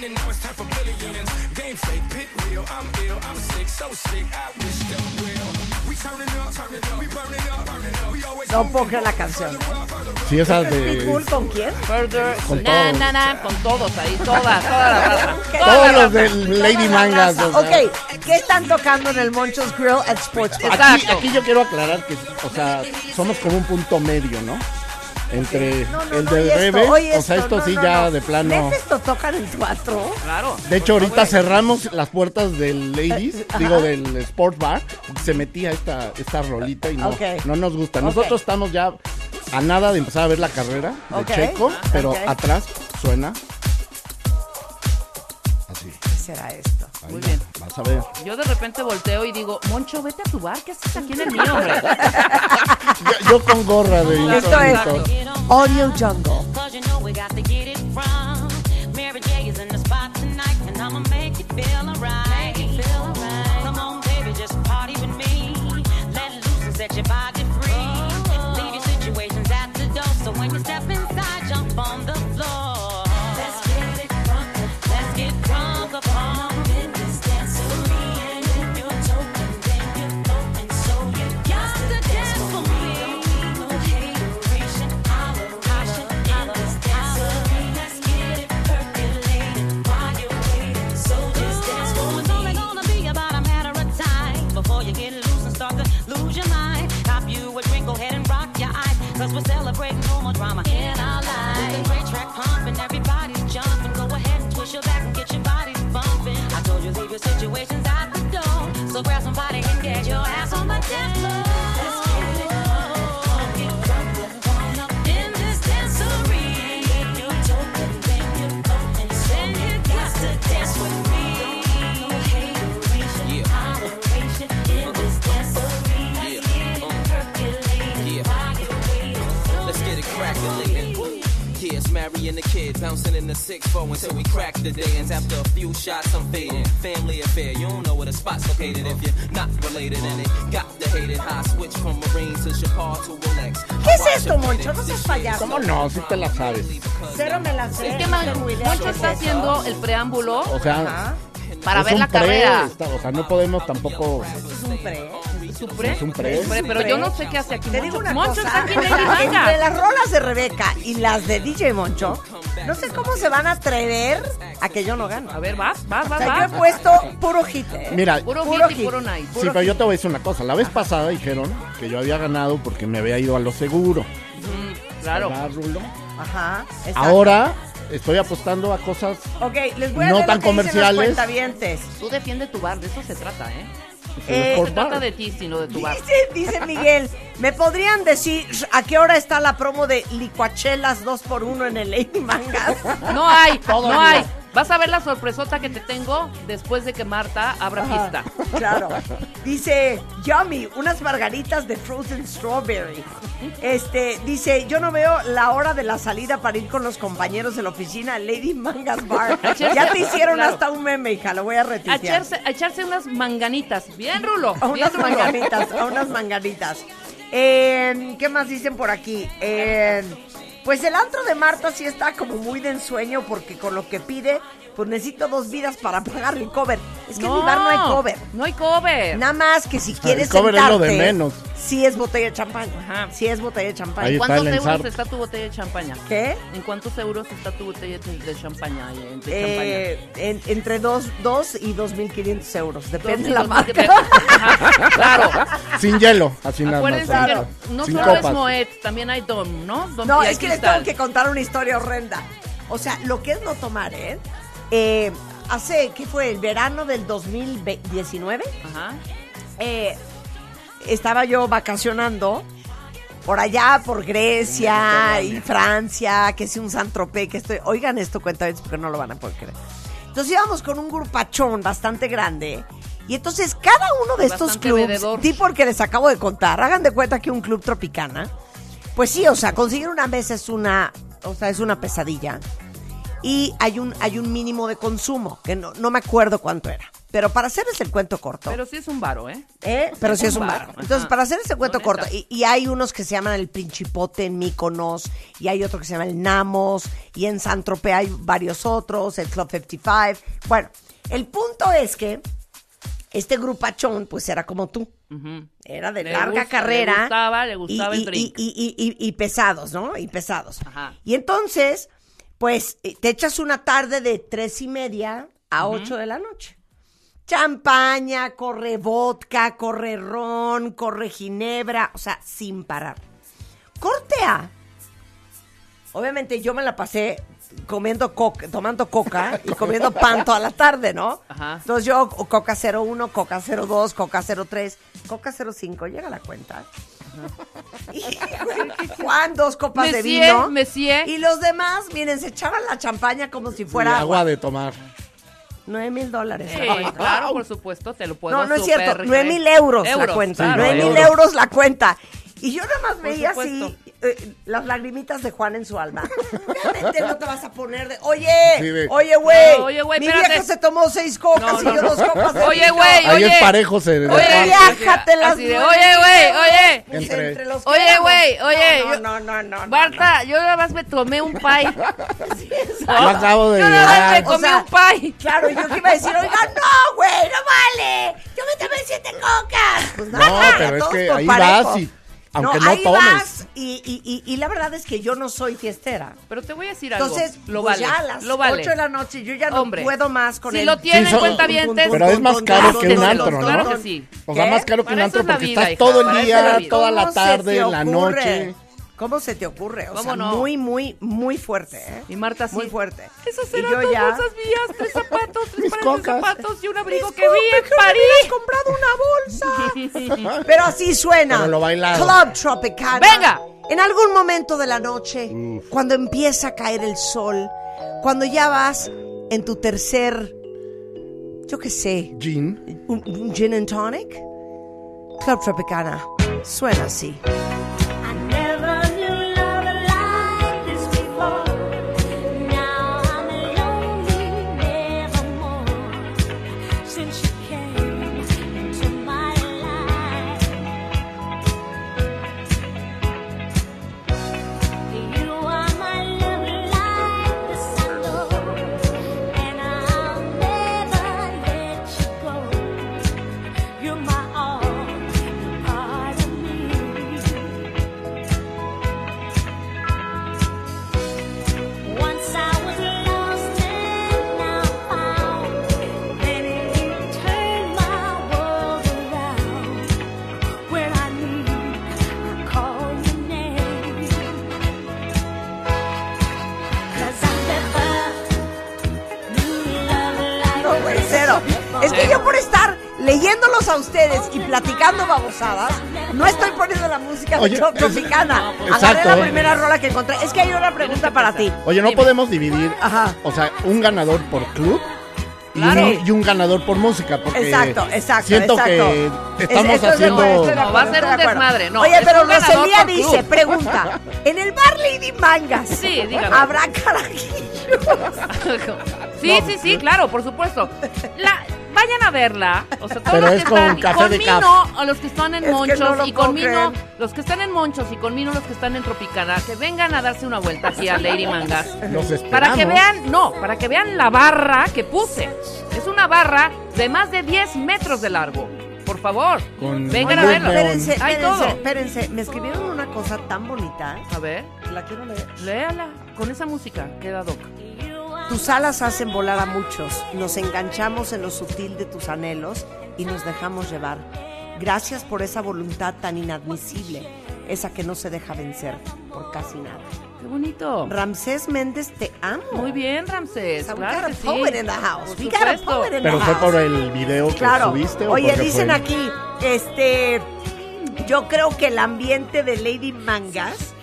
[SPEAKER 4] No creer la canción.
[SPEAKER 5] Sí,
[SPEAKER 4] ¿Pitbull
[SPEAKER 5] de...
[SPEAKER 4] con quién?
[SPEAKER 3] Further,
[SPEAKER 5] Con
[SPEAKER 3] na,
[SPEAKER 5] todos.
[SPEAKER 3] na, na, con todos ahí, toda, toda la raza. Toda
[SPEAKER 5] Todos los del Lady Mangas. o sea.
[SPEAKER 4] Ok, ¿qué están tocando en el Monchos Grill at Sports Bar?
[SPEAKER 5] Aquí, aquí yo quiero aclarar que, o sea, somos como un punto medio, ¿no? Entre
[SPEAKER 4] No, no,
[SPEAKER 5] el
[SPEAKER 4] no,
[SPEAKER 5] de
[SPEAKER 4] esto,
[SPEAKER 5] Rebe,
[SPEAKER 4] oye
[SPEAKER 5] o sea,
[SPEAKER 4] esto,
[SPEAKER 5] esto
[SPEAKER 4] no,
[SPEAKER 5] sí
[SPEAKER 4] no,
[SPEAKER 5] ya
[SPEAKER 4] no.
[SPEAKER 5] de plano.
[SPEAKER 4] ¿Ves esto tocan en teatro?
[SPEAKER 3] Claro.
[SPEAKER 5] De hecho, ahorita cerramos las puertas del Ladies, digo del Sport Bar, se metía esta, esta rolita y no, no nos gusta. Nosotros estamos ya a nada de empezar a ver la carrera de. Checo, pero
[SPEAKER 4] Ok.
[SPEAKER 5] atrás suena así.
[SPEAKER 4] ¿Qué será esto?
[SPEAKER 5] Ahí
[SPEAKER 3] Muy bien.
[SPEAKER 5] Vas a ver.
[SPEAKER 3] Yo de repente volteo y digo, Moncho, vete a tu bar, ¿qué haces aquí en el mío, hombre?
[SPEAKER 5] Yo, yo con gorra de
[SPEAKER 4] Esto es. Audio Jungle.
[SPEAKER 8] Cause you know we got to get it from. Mary J is in the spot tonight, and I'ma make you feel alright. Come on, baby, just party with me. Let loose and set your body free. Leave your situations at the door, so when you step inside, jump on the no?
[SPEAKER 5] Si te la sabes.
[SPEAKER 4] Cero me la sé.
[SPEAKER 3] Es que Moncho está haciendo el preámbulo
[SPEAKER 5] O sea,
[SPEAKER 4] Ajá.
[SPEAKER 3] para
[SPEAKER 5] es
[SPEAKER 3] ver
[SPEAKER 5] un
[SPEAKER 3] la
[SPEAKER 5] pre,
[SPEAKER 3] carrera.
[SPEAKER 5] está- o sea, no podemos tampoco.
[SPEAKER 4] Es un pre.
[SPEAKER 3] ¿Su pre?
[SPEAKER 5] Es un pre.
[SPEAKER 3] Es pre, pero yo no sé qué hace aquí
[SPEAKER 4] Te digo
[SPEAKER 3] Moncho.
[SPEAKER 4] una
[SPEAKER 3] Moncho
[SPEAKER 4] cosa,
[SPEAKER 3] está aquí en Lady
[SPEAKER 4] entre las rolas de Rebeca y las de DJ Moncho, no sé cómo se van a atrever a que yo no gano.
[SPEAKER 3] A ver, vas, vas,
[SPEAKER 4] O
[SPEAKER 3] vas,
[SPEAKER 4] sea, yo he
[SPEAKER 3] vas.
[SPEAKER 4] puesto puro hit. ¿eh?
[SPEAKER 5] Mira,
[SPEAKER 3] Puro
[SPEAKER 4] puro
[SPEAKER 3] hit y
[SPEAKER 4] hit.
[SPEAKER 3] puro night.
[SPEAKER 5] sí, pero yo te voy a decir una cosa. La vez pasada dijeron que yo había ganado porque me había ido a lo seguro.
[SPEAKER 3] Claro.
[SPEAKER 5] ¿Verdad, Rulo?
[SPEAKER 4] Ajá. exacto.
[SPEAKER 5] Ahora estoy apostando a cosas.
[SPEAKER 4] Ok, les voy a
[SPEAKER 5] no
[SPEAKER 4] leer
[SPEAKER 5] tan
[SPEAKER 4] lo que dicen los
[SPEAKER 5] comerciales.
[SPEAKER 3] Tú defiende tu bar, de eso se trata, ¿eh?
[SPEAKER 4] Eh,
[SPEAKER 3] No se trata de ti, sino de tu bar.
[SPEAKER 4] Dice, dice Miguel, ¿me podrían decir a qué hora está la promo de licuachelas 2x1 en el Lady Mangas?
[SPEAKER 3] No hay, no hay. Vas a ver la sorpresota que te tengo después de que Marta abra
[SPEAKER 4] Ajá,
[SPEAKER 3] pista.
[SPEAKER 4] Claro. Dice, yummy, unas margaritas de frozen strawberry. Este, dice, yo no veo la hora de la salida para ir con los compañeros de la oficina Lady Mangas Bar. Ya te hicieron
[SPEAKER 3] claro.
[SPEAKER 4] hasta un meme, hija, lo voy a retuitear.
[SPEAKER 3] echarse, a echarse unas manganitas. Bien, Rulo.
[SPEAKER 4] A unas manganitas, a unas manganitas. Eh, ¿Qué más dicen por aquí? Eh, pues el antro de Marta sí está como muy de ensueño porque con lo que pide, pues necesito dos vidas para pagar el cover. Es que en mi bar no hay cover.
[SPEAKER 3] No hay cover.
[SPEAKER 4] Nada más que si quieres
[SPEAKER 5] cover es lo de menos.
[SPEAKER 4] Sí es botella de champaña.
[SPEAKER 3] Ajá.
[SPEAKER 4] Sí es botella de champaña.
[SPEAKER 5] Está
[SPEAKER 3] ¿Cuántos
[SPEAKER 5] el
[SPEAKER 3] euros está tu botella de champaña?
[SPEAKER 4] ¿Qué?
[SPEAKER 3] ¿En cuántos euros está tu botella de, champaña? eh,
[SPEAKER 4] Eh, en- entre 2 dos, y 2.500 euros.
[SPEAKER 3] champaña.
[SPEAKER 4] Depende de la
[SPEAKER 3] Dos, dos,
[SPEAKER 4] marca.
[SPEAKER 3] Ajá, Claro.
[SPEAKER 5] Sin hielo, así nada más. Claro.
[SPEAKER 3] no
[SPEAKER 5] Sin
[SPEAKER 3] solo es. Moet, también hay Dom, ¿no? Dom
[SPEAKER 4] No, es que les tengo que contar una historia horrenda. O sea, lo que es no tomar, ¿eh? Eh, hace, ¿qué fue? El verano del 2019.
[SPEAKER 3] Ajá.
[SPEAKER 4] eh, estaba yo vacacionando por allá, por Grecia y Francia, que es un Santropé, que estoy... Oigan esto, cuenta porque no lo van a poder creer. Entonces íbamos con un grupachón bastante grande. Y entonces cada uno de estos
[SPEAKER 3] bebedor.
[SPEAKER 4] tipo el que les acabo de contar, hagan de cuenta que un club tropicana, pues sí, o sea, conseguir una mesa es una, o sea, es una pesadilla. Y hay un, hay un mínimo de consumo, que no, no me acuerdo cuánto era. Pero para hacerles el cuento corto,
[SPEAKER 3] Pero sí es un varo, ¿eh?
[SPEAKER 4] ¿eh? pero
[SPEAKER 3] es
[SPEAKER 4] sí es
[SPEAKER 3] un bar.
[SPEAKER 4] Entonces, para hacer ese cuento corto, y, y hay unos que se llaman el Principote en Míconos, y hay otro que se llama el Namos, y en San Tropez hay varios otros, el Club 55. Bueno, el punto es que este grupachón, pues era como tú. Era de
[SPEAKER 3] Le
[SPEAKER 4] larga
[SPEAKER 3] gusta,
[SPEAKER 4] carrera.
[SPEAKER 3] le gustaba, le gustaba
[SPEAKER 4] y,
[SPEAKER 3] el drink.
[SPEAKER 4] Y, y- y- y- y pesados, ¿no? Y pesados.
[SPEAKER 3] Ajá.
[SPEAKER 4] Y entonces, pues, eh, te echas una tarde de tres y media a ocho de la noche. Champaña, corre vodka, corre ron, corre ginebra, o sea, sin parar. Corte A. Obviamente yo me la pasé comiendo coca, tomando coca y comiendo pan toda la tarde, ¿no?
[SPEAKER 3] Ajá.
[SPEAKER 4] Entonces yo Coca 01, Coca 02, Coca 03, Coca 05, llega la cuenta. Y, Juan, dos copas de
[SPEAKER 3] Messier,
[SPEAKER 4] vino.
[SPEAKER 3] Messier.
[SPEAKER 4] Y los demás, miren, se echaban la champaña como si fuera
[SPEAKER 5] agua
[SPEAKER 4] agua.
[SPEAKER 5] de tomar.
[SPEAKER 4] Nueve mil dólares.
[SPEAKER 3] Sí,
[SPEAKER 4] la
[SPEAKER 3] claro, por supuesto, te lo puedo
[SPEAKER 4] No, no es cierto.
[SPEAKER 3] creer.
[SPEAKER 4] Nueve mil euros, la
[SPEAKER 3] Euros,
[SPEAKER 4] cuenta.
[SPEAKER 3] claro,
[SPEAKER 4] Nueve mil
[SPEAKER 5] euros.
[SPEAKER 4] euros la cuenta. Y yo nada más
[SPEAKER 3] Por
[SPEAKER 4] veía
[SPEAKER 3] supuesto.
[SPEAKER 4] así eh, las lagrimitas de Juan en su alma. Realmente no te vas a poner de, oye,
[SPEAKER 5] Sí, de-
[SPEAKER 4] oye, güey,
[SPEAKER 3] No, oye, güey,
[SPEAKER 4] mi
[SPEAKER 3] espérate.
[SPEAKER 4] vieja se tomó seis cocas
[SPEAKER 3] No,
[SPEAKER 4] y
[SPEAKER 3] no,
[SPEAKER 4] yo
[SPEAKER 3] no.
[SPEAKER 4] dos copas de
[SPEAKER 3] Oye,
[SPEAKER 4] vino.
[SPEAKER 3] güey,
[SPEAKER 5] Ahí
[SPEAKER 3] oye.
[SPEAKER 5] es parejo se
[SPEAKER 3] Oye,
[SPEAKER 4] Oye, viájate las
[SPEAKER 3] así de,
[SPEAKER 4] nueve
[SPEAKER 3] oye, güey, oye.
[SPEAKER 4] Pues
[SPEAKER 5] Entre-
[SPEAKER 4] entre los
[SPEAKER 3] Oye, güey, oye,
[SPEAKER 4] No,
[SPEAKER 3] yo-
[SPEAKER 4] no, no, no, no.
[SPEAKER 3] Marta, yo nada más me tomé un pie.
[SPEAKER 5] Yo acabo de
[SPEAKER 3] Yo nada más me
[SPEAKER 5] llegar.
[SPEAKER 4] O
[SPEAKER 3] comí
[SPEAKER 4] sea,
[SPEAKER 3] un pie.
[SPEAKER 4] Claro, yo que iba a decir, oiga, no, güey, no vale. Yo me tomé siete cocas. Pues
[SPEAKER 5] No,
[SPEAKER 4] nada,
[SPEAKER 5] pero es
[SPEAKER 4] todos
[SPEAKER 5] que
[SPEAKER 4] por
[SPEAKER 5] ahí
[SPEAKER 4] parejo.
[SPEAKER 5] vas y aunque no,
[SPEAKER 4] ahí
[SPEAKER 5] tomes.
[SPEAKER 4] vas y, y, y, y la verdad es que yo no soy fiestera.
[SPEAKER 3] Pero te voy a decir algo.
[SPEAKER 4] Entonces,
[SPEAKER 3] lo
[SPEAKER 4] pues
[SPEAKER 3] vale.
[SPEAKER 4] ya a las
[SPEAKER 3] lo vale.
[SPEAKER 4] 8 de la noche yo ya no
[SPEAKER 3] Hombre,
[SPEAKER 4] puedo más con
[SPEAKER 3] si
[SPEAKER 4] el...
[SPEAKER 3] lo tienen
[SPEAKER 5] Sí, son-
[SPEAKER 3] cuentavientes,
[SPEAKER 5] Pero es más caro que un antro, ¿no?
[SPEAKER 3] Claro que sí.
[SPEAKER 5] O sea, más caro que un antro porque estás todo el día, toda la
[SPEAKER 4] ¿Cómo se
[SPEAKER 5] tarde, la noche.
[SPEAKER 4] ¿Cómo se te ocurre? O
[SPEAKER 3] ¿Cómo
[SPEAKER 4] sea,
[SPEAKER 3] no?
[SPEAKER 4] muy, muy, muy fuerte, ¿eh?
[SPEAKER 3] Y Marta sí.
[SPEAKER 4] Muy fuerte.
[SPEAKER 3] Esas
[SPEAKER 4] Y
[SPEAKER 3] eran
[SPEAKER 4] yo
[SPEAKER 3] dos
[SPEAKER 4] ya-
[SPEAKER 3] bolsas mías, tres zapatos, tres
[SPEAKER 5] Mis
[SPEAKER 3] pares de zapatos y un abrigo
[SPEAKER 4] Disculpe,
[SPEAKER 3] que vi en París.
[SPEAKER 4] comprado una bolsa. Pero así suena.
[SPEAKER 5] Pero lo bailado.
[SPEAKER 4] Club Tropicana.
[SPEAKER 3] Venga.
[SPEAKER 4] En algún momento de la noche, cuando empieza a caer el sol, cuando ya vas en tu tercer, yo qué sé,
[SPEAKER 5] Jean.
[SPEAKER 4] un, un gin and tonic, Club Tropicana suena así. Leyéndolos a ustedes y platicando babosadas, no estoy poniendo la música
[SPEAKER 5] Oye,
[SPEAKER 4] de Tro-
[SPEAKER 5] es-
[SPEAKER 4] Tropicana. Agarré
[SPEAKER 5] Exacto.
[SPEAKER 4] la primera rola que encontré. Es que hay una pregunta para ti.
[SPEAKER 5] Oye, no podemos dividir,
[SPEAKER 4] Ajá.
[SPEAKER 5] o sea, un ganador por club y,
[SPEAKER 4] Claro.
[SPEAKER 5] un, y un ganador por música, porque
[SPEAKER 4] Exacto, exacto,
[SPEAKER 5] siento
[SPEAKER 4] exacto.
[SPEAKER 5] que estamos
[SPEAKER 4] Es- estoy de
[SPEAKER 5] haciendo...
[SPEAKER 4] acuerdo, de
[SPEAKER 3] No, va a ser un
[SPEAKER 4] de
[SPEAKER 3] desmadre, no,
[SPEAKER 4] Oye, pero Rosalía dice,
[SPEAKER 3] club.
[SPEAKER 4] pregunta, ¿en el bar Lady Mangas
[SPEAKER 3] Sí, dígame.
[SPEAKER 4] habrá carajillos?
[SPEAKER 3] Sí, sí, sí, claro, por supuesto. La, vayan a verla. O sea, todos
[SPEAKER 5] Pero
[SPEAKER 3] los
[SPEAKER 5] es
[SPEAKER 3] que
[SPEAKER 5] con
[SPEAKER 3] están,
[SPEAKER 5] café de
[SPEAKER 3] Mino,
[SPEAKER 5] caf.
[SPEAKER 3] a los que están en
[SPEAKER 4] Es que
[SPEAKER 3] Monchos
[SPEAKER 4] no lo
[SPEAKER 3] y con
[SPEAKER 4] puedo
[SPEAKER 3] Mino,
[SPEAKER 4] creer.
[SPEAKER 3] los que están en Monchos y con Mino los que están en Tropicana, que vengan a darse una vuelta aquí a Lady Mangas.
[SPEAKER 5] Los esperamos.
[SPEAKER 3] Para que vean, no, para que vean la barra que puse. Es una barra de más de 10 metros de largo. Por favor,
[SPEAKER 5] Con
[SPEAKER 3] vengan a
[SPEAKER 5] luz
[SPEAKER 3] verlo.
[SPEAKER 5] neón.
[SPEAKER 4] Espérense,
[SPEAKER 3] Hay
[SPEAKER 4] espérense,
[SPEAKER 3] todo.
[SPEAKER 4] espérense. Me escribieron una cosa tan bonita.
[SPEAKER 3] A ver,
[SPEAKER 4] La quiero leer.
[SPEAKER 3] léala. Con esa música queda doc.
[SPEAKER 4] Tus alas hacen volar a muchos. Nos enganchamos en lo sutil de tus anhelos y nos dejamos llevar. Gracias por esa voluntad tan inadmisible, esa que no se deja vencer por casi nada.
[SPEAKER 3] Qué bonito.
[SPEAKER 4] Ramsés Méndez, te amo.
[SPEAKER 3] Muy bien, Ramsés.
[SPEAKER 4] So we
[SPEAKER 3] Claro
[SPEAKER 4] got a
[SPEAKER 3] que sí.
[SPEAKER 4] poet in the house. We got a poet in
[SPEAKER 5] Pero
[SPEAKER 4] the
[SPEAKER 5] fue
[SPEAKER 4] house.
[SPEAKER 5] por el video que
[SPEAKER 4] Claro.
[SPEAKER 5] subiste o
[SPEAKER 4] Oye, dicen
[SPEAKER 5] fue-
[SPEAKER 4] aquí, este, yo creo que el ambiente de Lady Mangas,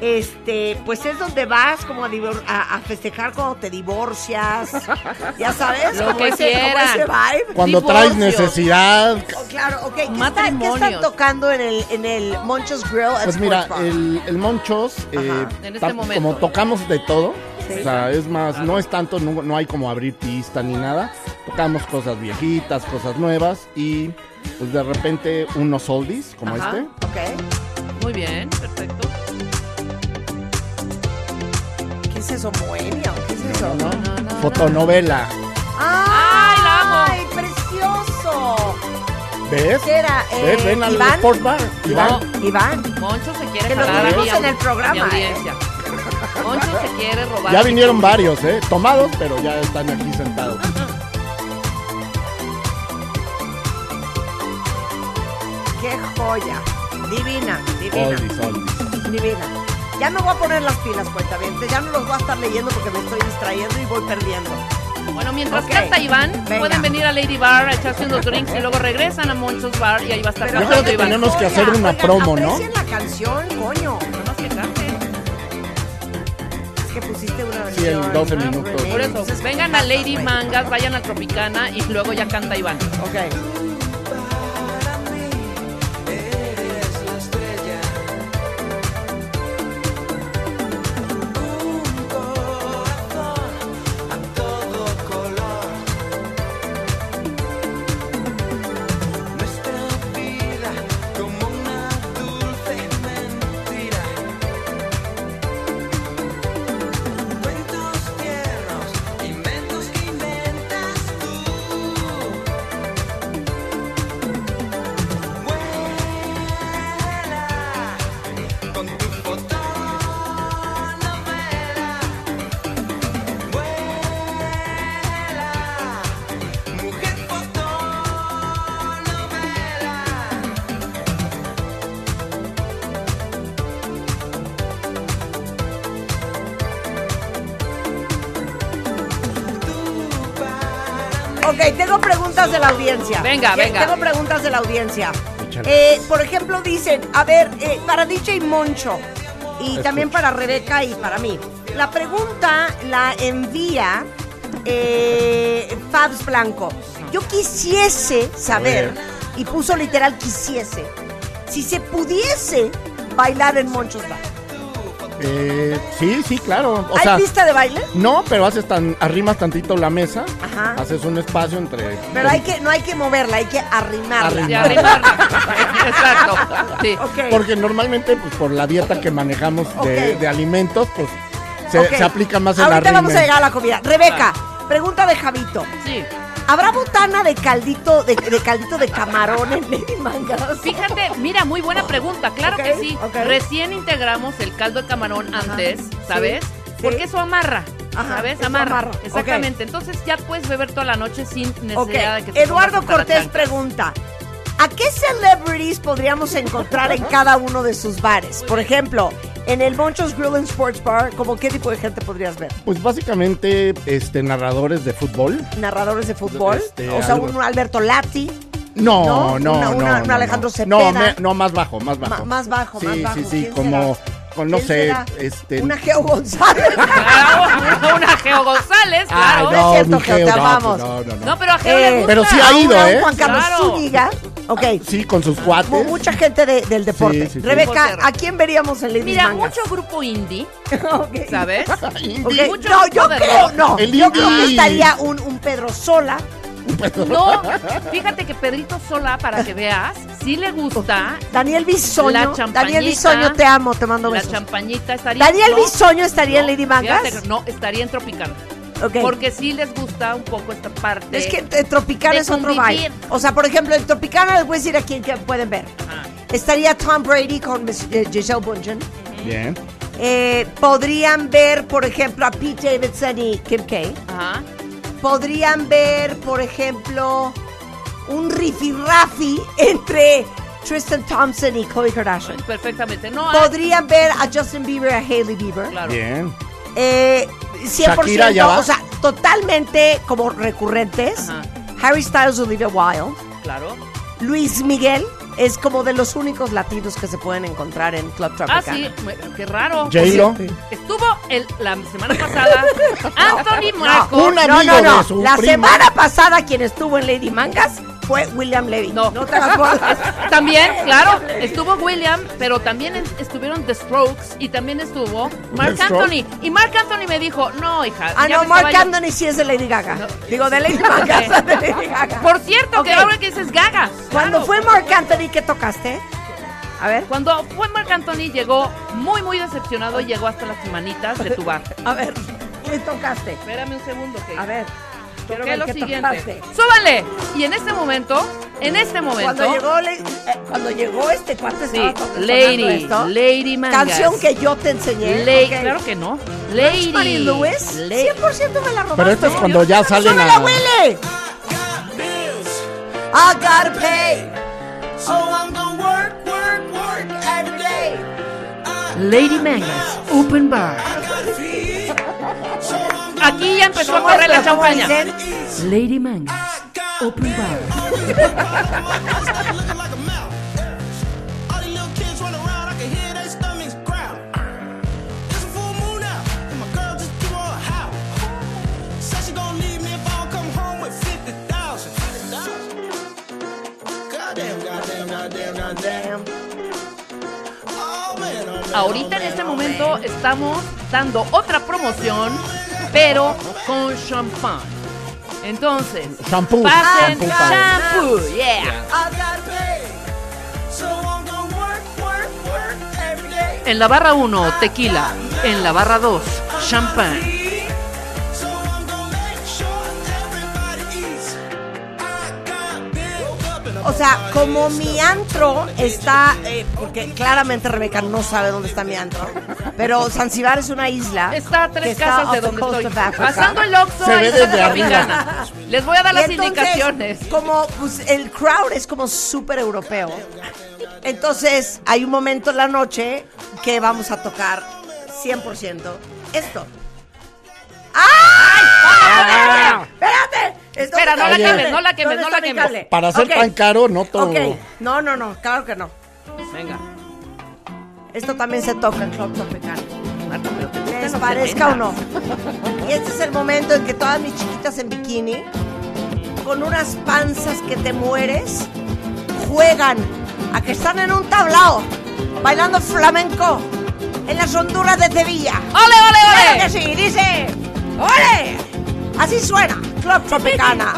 [SPEAKER 4] este, pues es donde vas como a, divor- a- a festejar cuando te divorcias, ya sabes,
[SPEAKER 3] Lo
[SPEAKER 4] como,
[SPEAKER 3] que
[SPEAKER 4] ese, como
[SPEAKER 3] quieran.
[SPEAKER 4] ese vibe.
[SPEAKER 5] Cuando
[SPEAKER 3] Divorcio.
[SPEAKER 5] traes necesidad,
[SPEAKER 4] Oh, claro, ok. ¿Qué, está- qué están tocando en el, en el Monchos Grill
[SPEAKER 5] Pues mira, el, el Monchos, eh,
[SPEAKER 3] En este momento.
[SPEAKER 5] como tocamos de todo,
[SPEAKER 4] Sí.
[SPEAKER 5] o sea, es más, no es tanto, no, no hay como abrir pista ni nada, tocamos cosas viejitas, cosas nuevas y pues de repente unos oldies como
[SPEAKER 3] Ajá.
[SPEAKER 5] este.
[SPEAKER 4] Ok.
[SPEAKER 3] Muy bien, perfecto.
[SPEAKER 4] Es eso, o ¿Qué es eso?
[SPEAKER 5] No, no, Fotonovela,
[SPEAKER 4] ¡Ay,
[SPEAKER 3] la amo!
[SPEAKER 4] ¡Ay, precioso!
[SPEAKER 5] ¿ves?
[SPEAKER 4] ¿Qué era? Eh,
[SPEAKER 5] ¿Ves? Ven al
[SPEAKER 4] Iván.
[SPEAKER 5] Sport Bar, Iván.
[SPEAKER 3] No.
[SPEAKER 4] Iván.
[SPEAKER 3] Moncho se quiere
[SPEAKER 4] Que lo
[SPEAKER 3] jalar a
[SPEAKER 4] tuvimos
[SPEAKER 3] mi,
[SPEAKER 4] en el programa,
[SPEAKER 3] a mi audiencia. Moncho se quiere robar.
[SPEAKER 5] Ya vinieron varios, ¿eh? Tomados, pero ya están aquí sentados.
[SPEAKER 4] ¡Qué joya! Divina, divina,
[SPEAKER 5] Oldies, oldies.
[SPEAKER 4] divina. Ya me voy a poner las pilas, cuenta Ya no los voy a estar leyendo porque me estoy distrayendo y voy perdiendo.
[SPEAKER 3] Bueno, mientras
[SPEAKER 4] Ok.
[SPEAKER 3] canta Iván,
[SPEAKER 4] Venga.
[SPEAKER 3] pueden venir a Lady Bar a echarse unos drinks y luego regresan a Monchos Bar y ahí va a estar
[SPEAKER 4] Pero
[SPEAKER 5] Yo creo
[SPEAKER 3] cantando
[SPEAKER 5] que
[SPEAKER 3] Iván.
[SPEAKER 5] tenemos que hacer una
[SPEAKER 4] oigan,
[SPEAKER 5] promo, ¿no?
[SPEAKER 4] la canción, coño.
[SPEAKER 3] Que cante.
[SPEAKER 4] Es que pusiste una
[SPEAKER 5] Sí,
[SPEAKER 4] versión.
[SPEAKER 5] 12 minutos.
[SPEAKER 3] Por eso,
[SPEAKER 4] Entonces,
[SPEAKER 3] vengan a Lady. Mangas, vayan a Tropicana y luego ya canta Iván.
[SPEAKER 4] Ok. Audiencia.
[SPEAKER 3] Venga, venga.
[SPEAKER 4] Tengo preguntas de la audiencia. Eh, por ejemplo, dicen, a ver, eh, para DJ Moncho y también para Rebeca y para mí. La pregunta la envía eh, Fabs Blanco. Yo quisiese saber, y puso literal quisiese, si se pudiese bailar en Monchos Bar.
[SPEAKER 5] Eh, sí, sí, claro. O
[SPEAKER 4] ¿Hay
[SPEAKER 5] sea,
[SPEAKER 4] pista de baile?
[SPEAKER 5] no, pero haces tan, arrimas tantito la mesa,
[SPEAKER 4] Ajá.
[SPEAKER 5] haces un espacio entre...
[SPEAKER 4] Pero hay que, no hay que moverla, hay que arrimarla.
[SPEAKER 3] Y arrimarla. Exacto. Sí.
[SPEAKER 5] Porque normalmente, pues por la dieta que manejamos de, alimentos, pues se, aplica más el
[SPEAKER 4] Ahorita
[SPEAKER 5] arrime.
[SPEAKER 4] vamos a llegar a la comida. Rebeca, pregunta de Javito.
[SPEAKER 3] Sí.
[SPEAKER 4] ¿Habrá botana de caldito de, de caldito de camarón en Lady Mangas?
[SPEAKER 3] Fíjate, mira, muy buena pregunta. Claro que sí. Recién integramos el caldo de camarón antes, ¿sabes?
[SPEAKER 4] sí.
[SPEAKER 3] Porque eso amarra.
[SPEAKER 4] Ajá,
[SPEAKER 3] ¿Sabes? Amarra. Exactamente. Entonces ya puedes beber toda la noche sin necesidad de que te
[SPEAKER 4] Eduardo Cortés pregunta. ¿A qué celebrities podríamos encontrar en cada uno de sus bares? Por ejemplo, en el Monchos Grill and Sports Bar, ¿como qué tipo de gente podrías ver?
[SPEAKER 5] Pues básicamente, este, narradores de fútbol.
[SPEAKER 4] Narradores de fútbol,
[SPEAKER 5] Este,
[SPEAKER 4] o sea,
[SPEAKER 5] algo-
[SPEAKER 4] un Alberto Lati,
[SPEAKER 5] No, no,
[SPEAKER 4] Una-
[SPEAKER 5] no.
[SPEAKER 4] una-
[SPEAKER 5] no,
[SPEAKER 4] un Alejandro
[SPEAKER 5] no.
[SPEAKER 4] Cepeda.
[SPEAKER 5] No, me- no, más bajo, más bajo.
[SPEAKER 4] Ma- más bajo,
[SPEAKER 5] sí,
[SPEAKER 4] más bajo.
[SPEAKER 5] Sí, sí,
[SPEAKER 4] ¿Quién
[SPEAKER 5] como, con, no
[SPEAKER 4] ¿Quién
[SPEAKER 5] sé,
[SPEAKER 4] será?
[SPEAKER 5] este...
[SPEAKER 4] Una Geo González.
[SPEAKER 3] Claro, una Geo González,
[SPEAKER 5] Ay,
[SPEAKER 3] claro.
[SPEAKER 4] no es cierto,
[SPEAKER 5] mi
[SPEAKER 4] Geo, te
[SPEAKER 5] no,
[SPEAKER 4] amamos.
[SPEAKER 5] No, no, no.
[SPEAKER 3] No, pero a Geo le
[SPEAKER 4] Eh,
[SPEAKER 3] gusta.
[SPEAKER 5] Pero sí ha ido, ¿eh?
[SPEAKER 4] Juan Carlos
[SPEAKER 3] Claro.
[SPEAKER 4] Zúñiga. Ok.
[SPEAKER 5] Sí, con sus cuates.
[SPEAKER 4] Como mucha gente de- del deporte.
[SPEAKER 5] Sí, sí, sí.
[SPEAKER 4] Rebeca. ¿a quién veríamos en Lady
[SPEAKER 3] Mira,
[SPEAKER 4] Mangas?
[SPEAKER 3] mucho grupo indie,
[SPEAKER 4] Ok.
[SPEAKER 3] ¿sabes?
[SPEAKER 5] Indie.
[SPEAKER 4] Ok,
[SPEAKER 3] mucho
[SPEAKER 4] No,
[SPEAKER 3] grupo
[SPEAKER 4] yo
[SPEAKER 3] de
[SPEAKER 4] creo,
[SPEAKER 3] rock.
[SPEAKER 4] no.
[SPEAKER 5] El
[SPEAKER 4] Yo creo que
[SPEAKER 5] indie.
[SPEAKER 4] estaría un, un Pedro Sola.
[SPEAKER 3] No, fíjate que Pedrito Sola, para que veas, sí le gusta
[SPEAKER 4] Daniel Bisoño.
[SPEAKER 3] La champañita.
[SPEAKER 4] Daniel Bisoño, te amo, te mando
[SPEAKER 3] la
[SPEAKER 4] besos.
[SPEAKER 3] champañita. Estaría,
[SPEAKER 4] Daniel
[SPEAKER 3] no,
[SPEAKER 4] Bisoño estaría en Lady Mangas.
[SPEAKER 3] fíjate no, estaría en Tropical.
[SPEAKER 4] Ok.
[SPEAKER 3] Porque sí les gusta un poco esta parte.
[SPEAKER 4] Es que eh, Tropicana es otro vibe. O sea, por ejemplo, en Tropicana les voy a decir a quién que pueden ver.
[SPEAKER 3] Ajá.
[SPEAKER 4] Estaría Tom Brady con eh, Giselle Bundchen.
[SPEAKER 5] Bien.
[SPEAKER 4] Eh, podrían ver, por ejemplo, a Pete Davidson y Kim K.
[SPEAKER 3] Ajá.
[SPEAKER 4] Podrían ver, por ejemplo, un rifirrafi entre Tristan Thompson y Khloe Kardashian.
[SPEAKER 3] Perfectamente. No, hay-
[SPEAKER 4] Podrían ver a Justin Bieber y a Hailey Bieber.
[SPEAKER 3] claro.
[SPEAKER 5] Bien.
[SPEAKER 4] Eh, 100%,
[SPEAKER 5] Shakira ya va.
[SPEAKER 4] o sea, totalmente como recurrentes.
[SPEAKER 3] Ajá.
[SPEAKER 4] Harry Styles, Olivia Wilde.
[SPEAKER 3] Claro.
[SPEAKER 4] Luis Miguel es como de los únicos latinos que se pueden encontrar en Club
[SPEAKER 3] Ah,
[SPEAKER 4] Tropicana.
[SPEAKER 3] sí, me- qué raro.
[SPEAKER 5] J-Lo.
[SPEAKER 3] Estuvo el, la semana pasada Anthony
[SPEAKER 4] No,
[SPEAKER 3] Marco.
[SPEAKER 5] un
[SPEAKER 4] no,
[SPEAKER 5] amigo
[SPEAKER 4] no, no.
[SPEAKER 5] de su
[SPEAKER 4] La semana pasada quien estuvo en Lady Mangas fue William Levy.
[SPEAKER 3] No.
[SPEAKER 4] no bolas.
[SPEAKER 3] También, claro, estuvo William, pero también estuvieron The Strokes y también estuvo Mark Anthony. Y Mark Anthony me dijo, no, hija.
[SPEAKER 4] Ah, no, Mark
[SPEAKER 3] yo-
[SPEAKER 4] Anthony sí es de Lady Gaga.
[SPEAKER 3] No.
[SPEAKER 4] Digo, de Lady Mangas, de Lady Gaga.
[SPEAKER 3] Por cierto, que ahora que dices gagas.
[SPEAKER 4] Cuando
[SPEAKER 3] claro.
[SPEAKER 4] fue Mark Anthony, ¿qué tocaste? A ver,
[SPEAKER 3] Cuando fue Mark Anthony llegó muy, muy decepcionado y llegó hasta las manitas de tu bar.
[SPEAKER 4] a ver, ¿qué tocaste?
[SPEAKER 3] Espérame un segundo que
[SPEAKER 4] A ver,
[SPEAKER 3] toqué
[SPEAKER 4] ver
[SPEAKER 3] lo
[SPEAKER 4] qué
[SPEAKER 3] siguiente. ¡Súbanle! Y en este momento, en este momento...
[SPEAKER 4] Cuando llegó, le- eh, cuando llegó este cuate
[SPEAKER 3] Sí, Lady,
[SPEAKER 4] esto.
[SPEAKER 3] Lady Mangas.
[SPEAKER 4] Canción que yo te enseñé.
[SPEAKER 3] Lady,
[SPEAKER 4] ok.
[SPEAKER 3] claro que no. Lady.
[SPEAKER 4] Rosemary Lewis,
[SPEAKER 3] Lady.
[SPEAKER 4] 100% me la robaste.
[SPEAKER 5] Pero esto es cuando ya salen
[SPEAKER 4] ¡Súbela,
[SPEAKER 5] a...
[SPEAKER 4] Willy! I gotta pay.
[SPEAKER 7] So I'm gonna work, work, work every day.
[SPEAKER 3] Lady Mangas, Open Bar. Aquí ya empezó a
[SPEAKER 4] ¿Cómo
[SPEAKER 3] correr la champaña. Lady Mangas, Open Bar.
[SPEAKER 7] Looking like a mouth. All these little kids run around, I can hear their stomachs growl. It's a full moon out, and my girl just threw her a howl. Said she gonna leave me if I don't come home with 50,000. 50,000? Goddamn, goddamn, goddamn, goddamn. Man, man,
[SPEAKER 3] Ahorita en este momento estamos dando otra promoción, pero con champán. Entonces,
[SPEAKER 5] Shampoo.
[SPEAKER 3] pasen
[SPEAKER 5] Shampoo,
[SPEAKER 3] shampoo, yeah. En la barra 1, tequila. En la barra 2, champán.
[SPEAKER 4] O sea, como mi antro está, eh, porque claramente Rebeca no sabe dónde está mi antro, pero Zanzibar es una isla.
[SPEAKER 3] Está a tres casas de donde estoy. Pasando el Oxxo,
[SPEAKER 5] Se ve desde arriba.
[SPEAKER 3] Les voy a dar
[SPEAKER 4] Y
[SPEAKER 3] las
[SPEAKER 4] entonces,
[SPEAKER 3] indicaciones.
[SPEAKER 4] Como pues, el crowd es como súper europeo, entonces hay un momento en la noche que vamos a tocar 100% esto. ¡Ay! ¡Espérate! Espérate.
[SPEAKER 3] Espera, no
[SPEAKER 5] la
[SPEAKER 4] ¿Dónde
[SPEAKER 5] quemes,
[SPEAKER 3] no la quemes,
[SPEAKER 4] ¿Dónde
[SPEAKER 3] no la quemes.
[SPEAKER 5] Para ser tan caro, no todo.
[SPEAKER 4] No, no, no, claro que no.
[SPEAKER 3] Venga.
[SPEAKER 4] Esto también se toca en Club Tropicana.
[SPEAKER 3] Marta, pero
[SPEAKER 4] Les parezca o no.
[SPEAKER 3] 70s.
[SPEAKER 4] Y este es el momento en que todas mis chiquitas en bikini, con unas panzas que te mueres, juegan a que están en un tablao, bailando flamenco, en las honduras de Sevilla.
[SPEAKER 3] ¡Ole, ole,
[SPEAKER 4] ¡Claro
[SPEAKER 3] ole!
[SPEAKER 4] que sí! Dice, ¡ole! Así suena, Club Tropicana.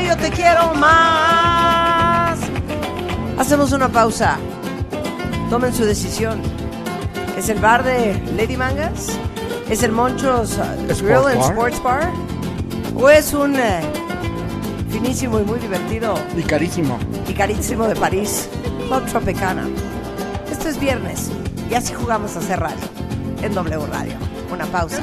[SPEAKER 7] yo
[SPEAKER 4] te quiero más. Hacemos una pausa. Tomen su decisión. ¿Es el bar de Lady Mangas? ¿Es el Monchos uh,
[SPEAKER 5] Sports
[SPEAKER 4] Grill and
[SPEAKER 5] Bar.
[SPEAKER 4] Sports Bar? ¿O es un eh, finísimo y muy divertido
[SPEAKER 5] Y carísimo.
[SPEAKER 4] y carísimo de París, Club Tropicana? Esto es viernes y así jugamos a hacer radio en W Radio. Una pausa.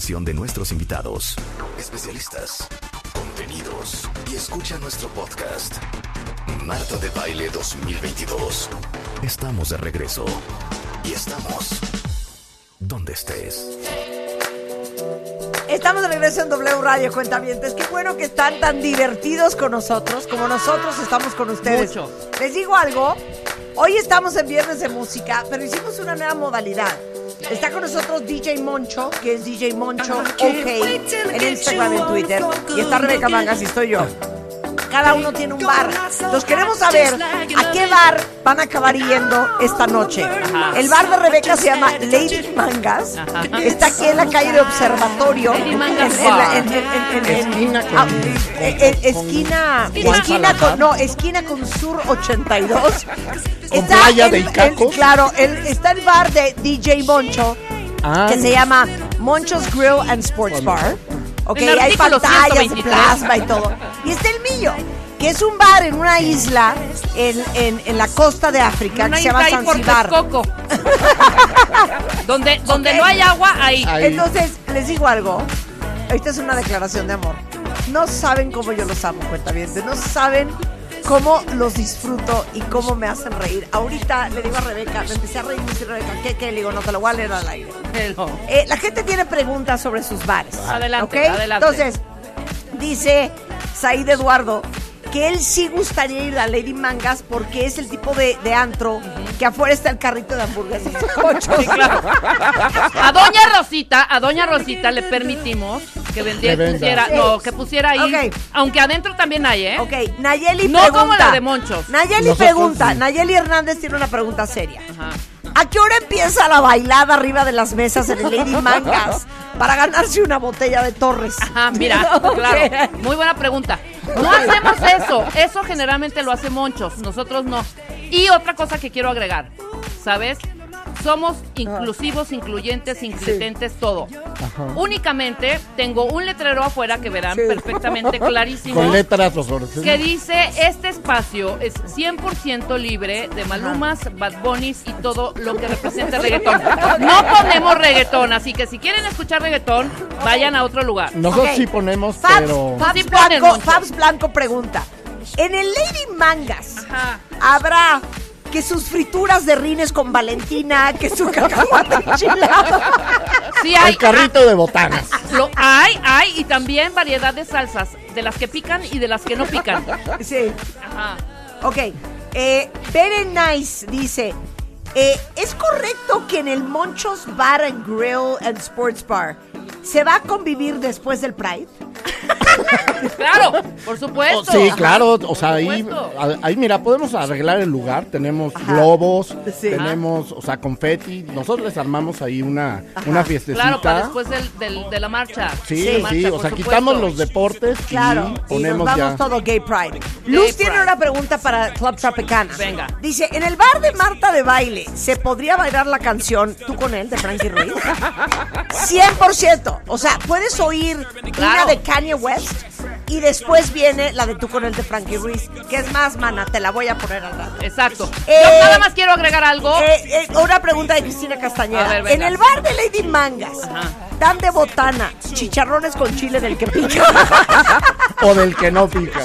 [SPEAKER 6] Información de nuestros invitados, especialistas, contenidos y escucha nuestro podcast. Marta de Baile 2022. Estamos de regreso. Y estamos donde estés.
[SPEAKER 4] Estamos de regreso en W Radio, cuentavientes. Qué bueno que están tan divertidos con nosotros como nosotros estamos con ustedes.
[SPEAKER 3] Mucho.
[SPEAKER 4] Les digo algo, hoy estamos en Viernes de Música, pero hicimos una nueva modalidad. Está con nosotros DJ Moncho, que es DJ Moncho OK en Instagram y en Twitter. Y está Rebeca Mangas y estoy yo. Cada uno tiene un bar. Los queremos saber a qué bar van a acabar yendo esta noche. El bar de Rebeca se llama Lady Mangas. Está aquí en la calle de Observatorio.
[SPEAKER 3] Lady Mangas
[SPEAKER 5] Esquina
[SPEAKER 4] ah, eh, eh, esquina, con, no, esquina con Sur 82.
[SPEAKER 5] Con playa de
[SPEAKER 4] el-
[SPEAKER 5] Icacos.
[SPEAKER 4] el- claro, el- está el bar de DJ Moncho
[SPEAKER 5] Ah,
[SPEAKER 4] que se llama Moncho's Grill and Sports Bar. Ok,
[SPEAKER 3] En
[SPEAKER 4] hay pantallas de
[SPEAKER 3] 123.
[SPEAKER 4] plasma y todo. Y está el mío, que es un bar en una isla en, en- en la costa de África
[SPEAKER 3] Una
[SPEAKER 4] que se llama Zanzibar.
[SPEAKER 3] Donde donde
[SPEAKER 4] Ok.
[SPEAKER 3] no hay agua, ahí.
[SPEAKER 5] Ahí.
[SPEAKER 4] Entonces, les digo algo. Esta es una declaración de amor. No saben cómo yo los amo, cuentavientes. No saben cómo los disfruto y cómo me hacen reír. Ahorita le digo a Rebeca, me empecé a reír, me dice Rebeca, ¿qué, qué? Le digo, no te lo voy a leer al aire. Eh, la gente tiene preguntas sobre sus bares.
[SPEAKER 3] Adelante, adelante.
[SPEAKER 4] Entonces, dice Said Eduardo que él sí gustaría ir a Lady Mangas porque es el tipo de, de antro que afuera está el carrito de hamburguesas.
[SPEAKER 3] Sí, claro. A doña Rosita, a doña Rosita le permitimos que vendiera,
[SPEAKER 5] Que
[SPEAKER 3] pusiera,
[SPEAKER 4] Sí.
[SPEAKER 3] no, que pusiera ahí, aunque adentro también hay, ¿eh?
[SPEAKER 4] Ok, Nayeli
[SPEAKER 3] No
[SPEAKER 4] pregunta.
[SPEAKER 3] como la de Monchos.
[SPEAKER 4] Nayeli
[SPEAKER 5] Nosotros
[SPEAKER 4] pregunta.
[SPEAKER 5] sí.
[SPEAKER 4] Nayeli Hernández tiene una pregunta seria.
[SPEAKER 3] Ajá.
[SPEAKER 4] ¿A qué hora empieza la bailada arriba de las mesas en el Lady Mangas para ganarse una botella de Torres?
[SPEAKER 3] Ajá, mira,
[SPEAKER 4] Ok.
[SPEAKER 3] claro. Muy buena pregunta. No hacemos eso. Eso generalmente lo hace Monchos. Nosotros no. Y otra cosa que quiero agregar. ¿Sabes? Somos inclusivos, incluyentes, incluyentes, todo. Únicamente tengo un letrero afuera que verán
[SPEAKER 4] Sí.
[SPEAKER 3] perfectamente clarísimo.
[SPEAKER 5] Con letras fosforescentes.
[SPEAKER 3] que dice este espacio es 100% libre de malumas, bad bunnies y todo lo que represente reggaetón. No ponemos reggaetón, así que si quieren escuchar reggaetón, vayan a otro lugar.
[SPEAKER 5] Nosotros sí ponemos,
[SPEAKER 4] Fabs,
[SPEAKER 5] pero...
[SPEAKER 4] Fabs Blanco,
[SPEAKER 3] Moncho.
[SPEAKER 4] Fabs Blanco pregunta: ¿En el Lady Mangas
[SPEAKER 3] Ajá.
[SPEAKER 4] habrá que sus frituras de rines con Valentina, que su cacahuate enchilado?
[SPEAKER 3] Sí hay,
[SPEAKER 5] El carrito de botanas.
[SPEAKER 3] ah, lo hay, hay y también variedad de salsas, de las que pican y de las que no pican.
[SPEAKER 4] Sí.
[SPEAKER 3] Ajá.
[SPEAKER 4] Ok. Eh, Very Nice dice: eh, ¿Es correcto que en el Monchos Bar and Grill and Sports Bar se va a convivir después del Pride?
[SPEAKER 3] Claro, por supuesto.
[SPEAKER 5] Oh, sí, claro, o sea, ahí, ahí mira, podemos arreglar el lugar, tenemos
[SPEAKER 4] Ajá.
[SPEAKER 5] globos,
[SPEAKER 4] Sí.
[SPEAKER 5] tenemos, o sea, confeti, nosotros les armamos ahí una, una fiestecita.
[SPEAKER 3] Claro, para después del, del- de la marcha.
[SPEAKER 5] Sí, sí,
[SPEAKER 3] marcha,
[SPEAKER 5] o sea,
[SPEAKER 3] supuesto.
[SPEAKER 5] quitamos los deportes
[SPEAKER 4] Claro,
[SPEAKER 5] y
[SPEAKER 4] y nos
[SPEAKER 5] ponemos
[SPEAKER 4] vamos
[SPEAKER 5] ya.
[SPEAKER 4] todo Gay Pride. Luz tiene
[SPEAKER 3] Pride.
[SPEAKER 4] una pregunta para Club Tropicana.
[SPEAKER 3] Venga.
[SPEAKER 4] Dice, en el bar de Marta de Baile, ¿se podría bailar la canción Tú con él de Frankie Ruiz? 100%. O sea, puedes oír una
[SPEAKER 3] Claro.
[SPEAKER 4] de Kanye West y después viene la de Tú con él de Frankie Ruiz. Que es más, mana, te la voy a poner al rato.
[SPEAKER 3] Exacto.
[SPEAKER 4] Eh,
[SPEAKER 3] Yo nada más quiero agregar algo.
[SPEAKER 4] Eh, eh, una pregunta de Cristina Castañeda.
[SPEAKER 3] Ver,
[SPEAKER 4] en el bar de Lady Mangas,
[SPEAKER 3] Ajá.
[SPEAKER 4] Dan de botana chicharrones con chile del que pica.
[SPEAKER 5] O del que no pica.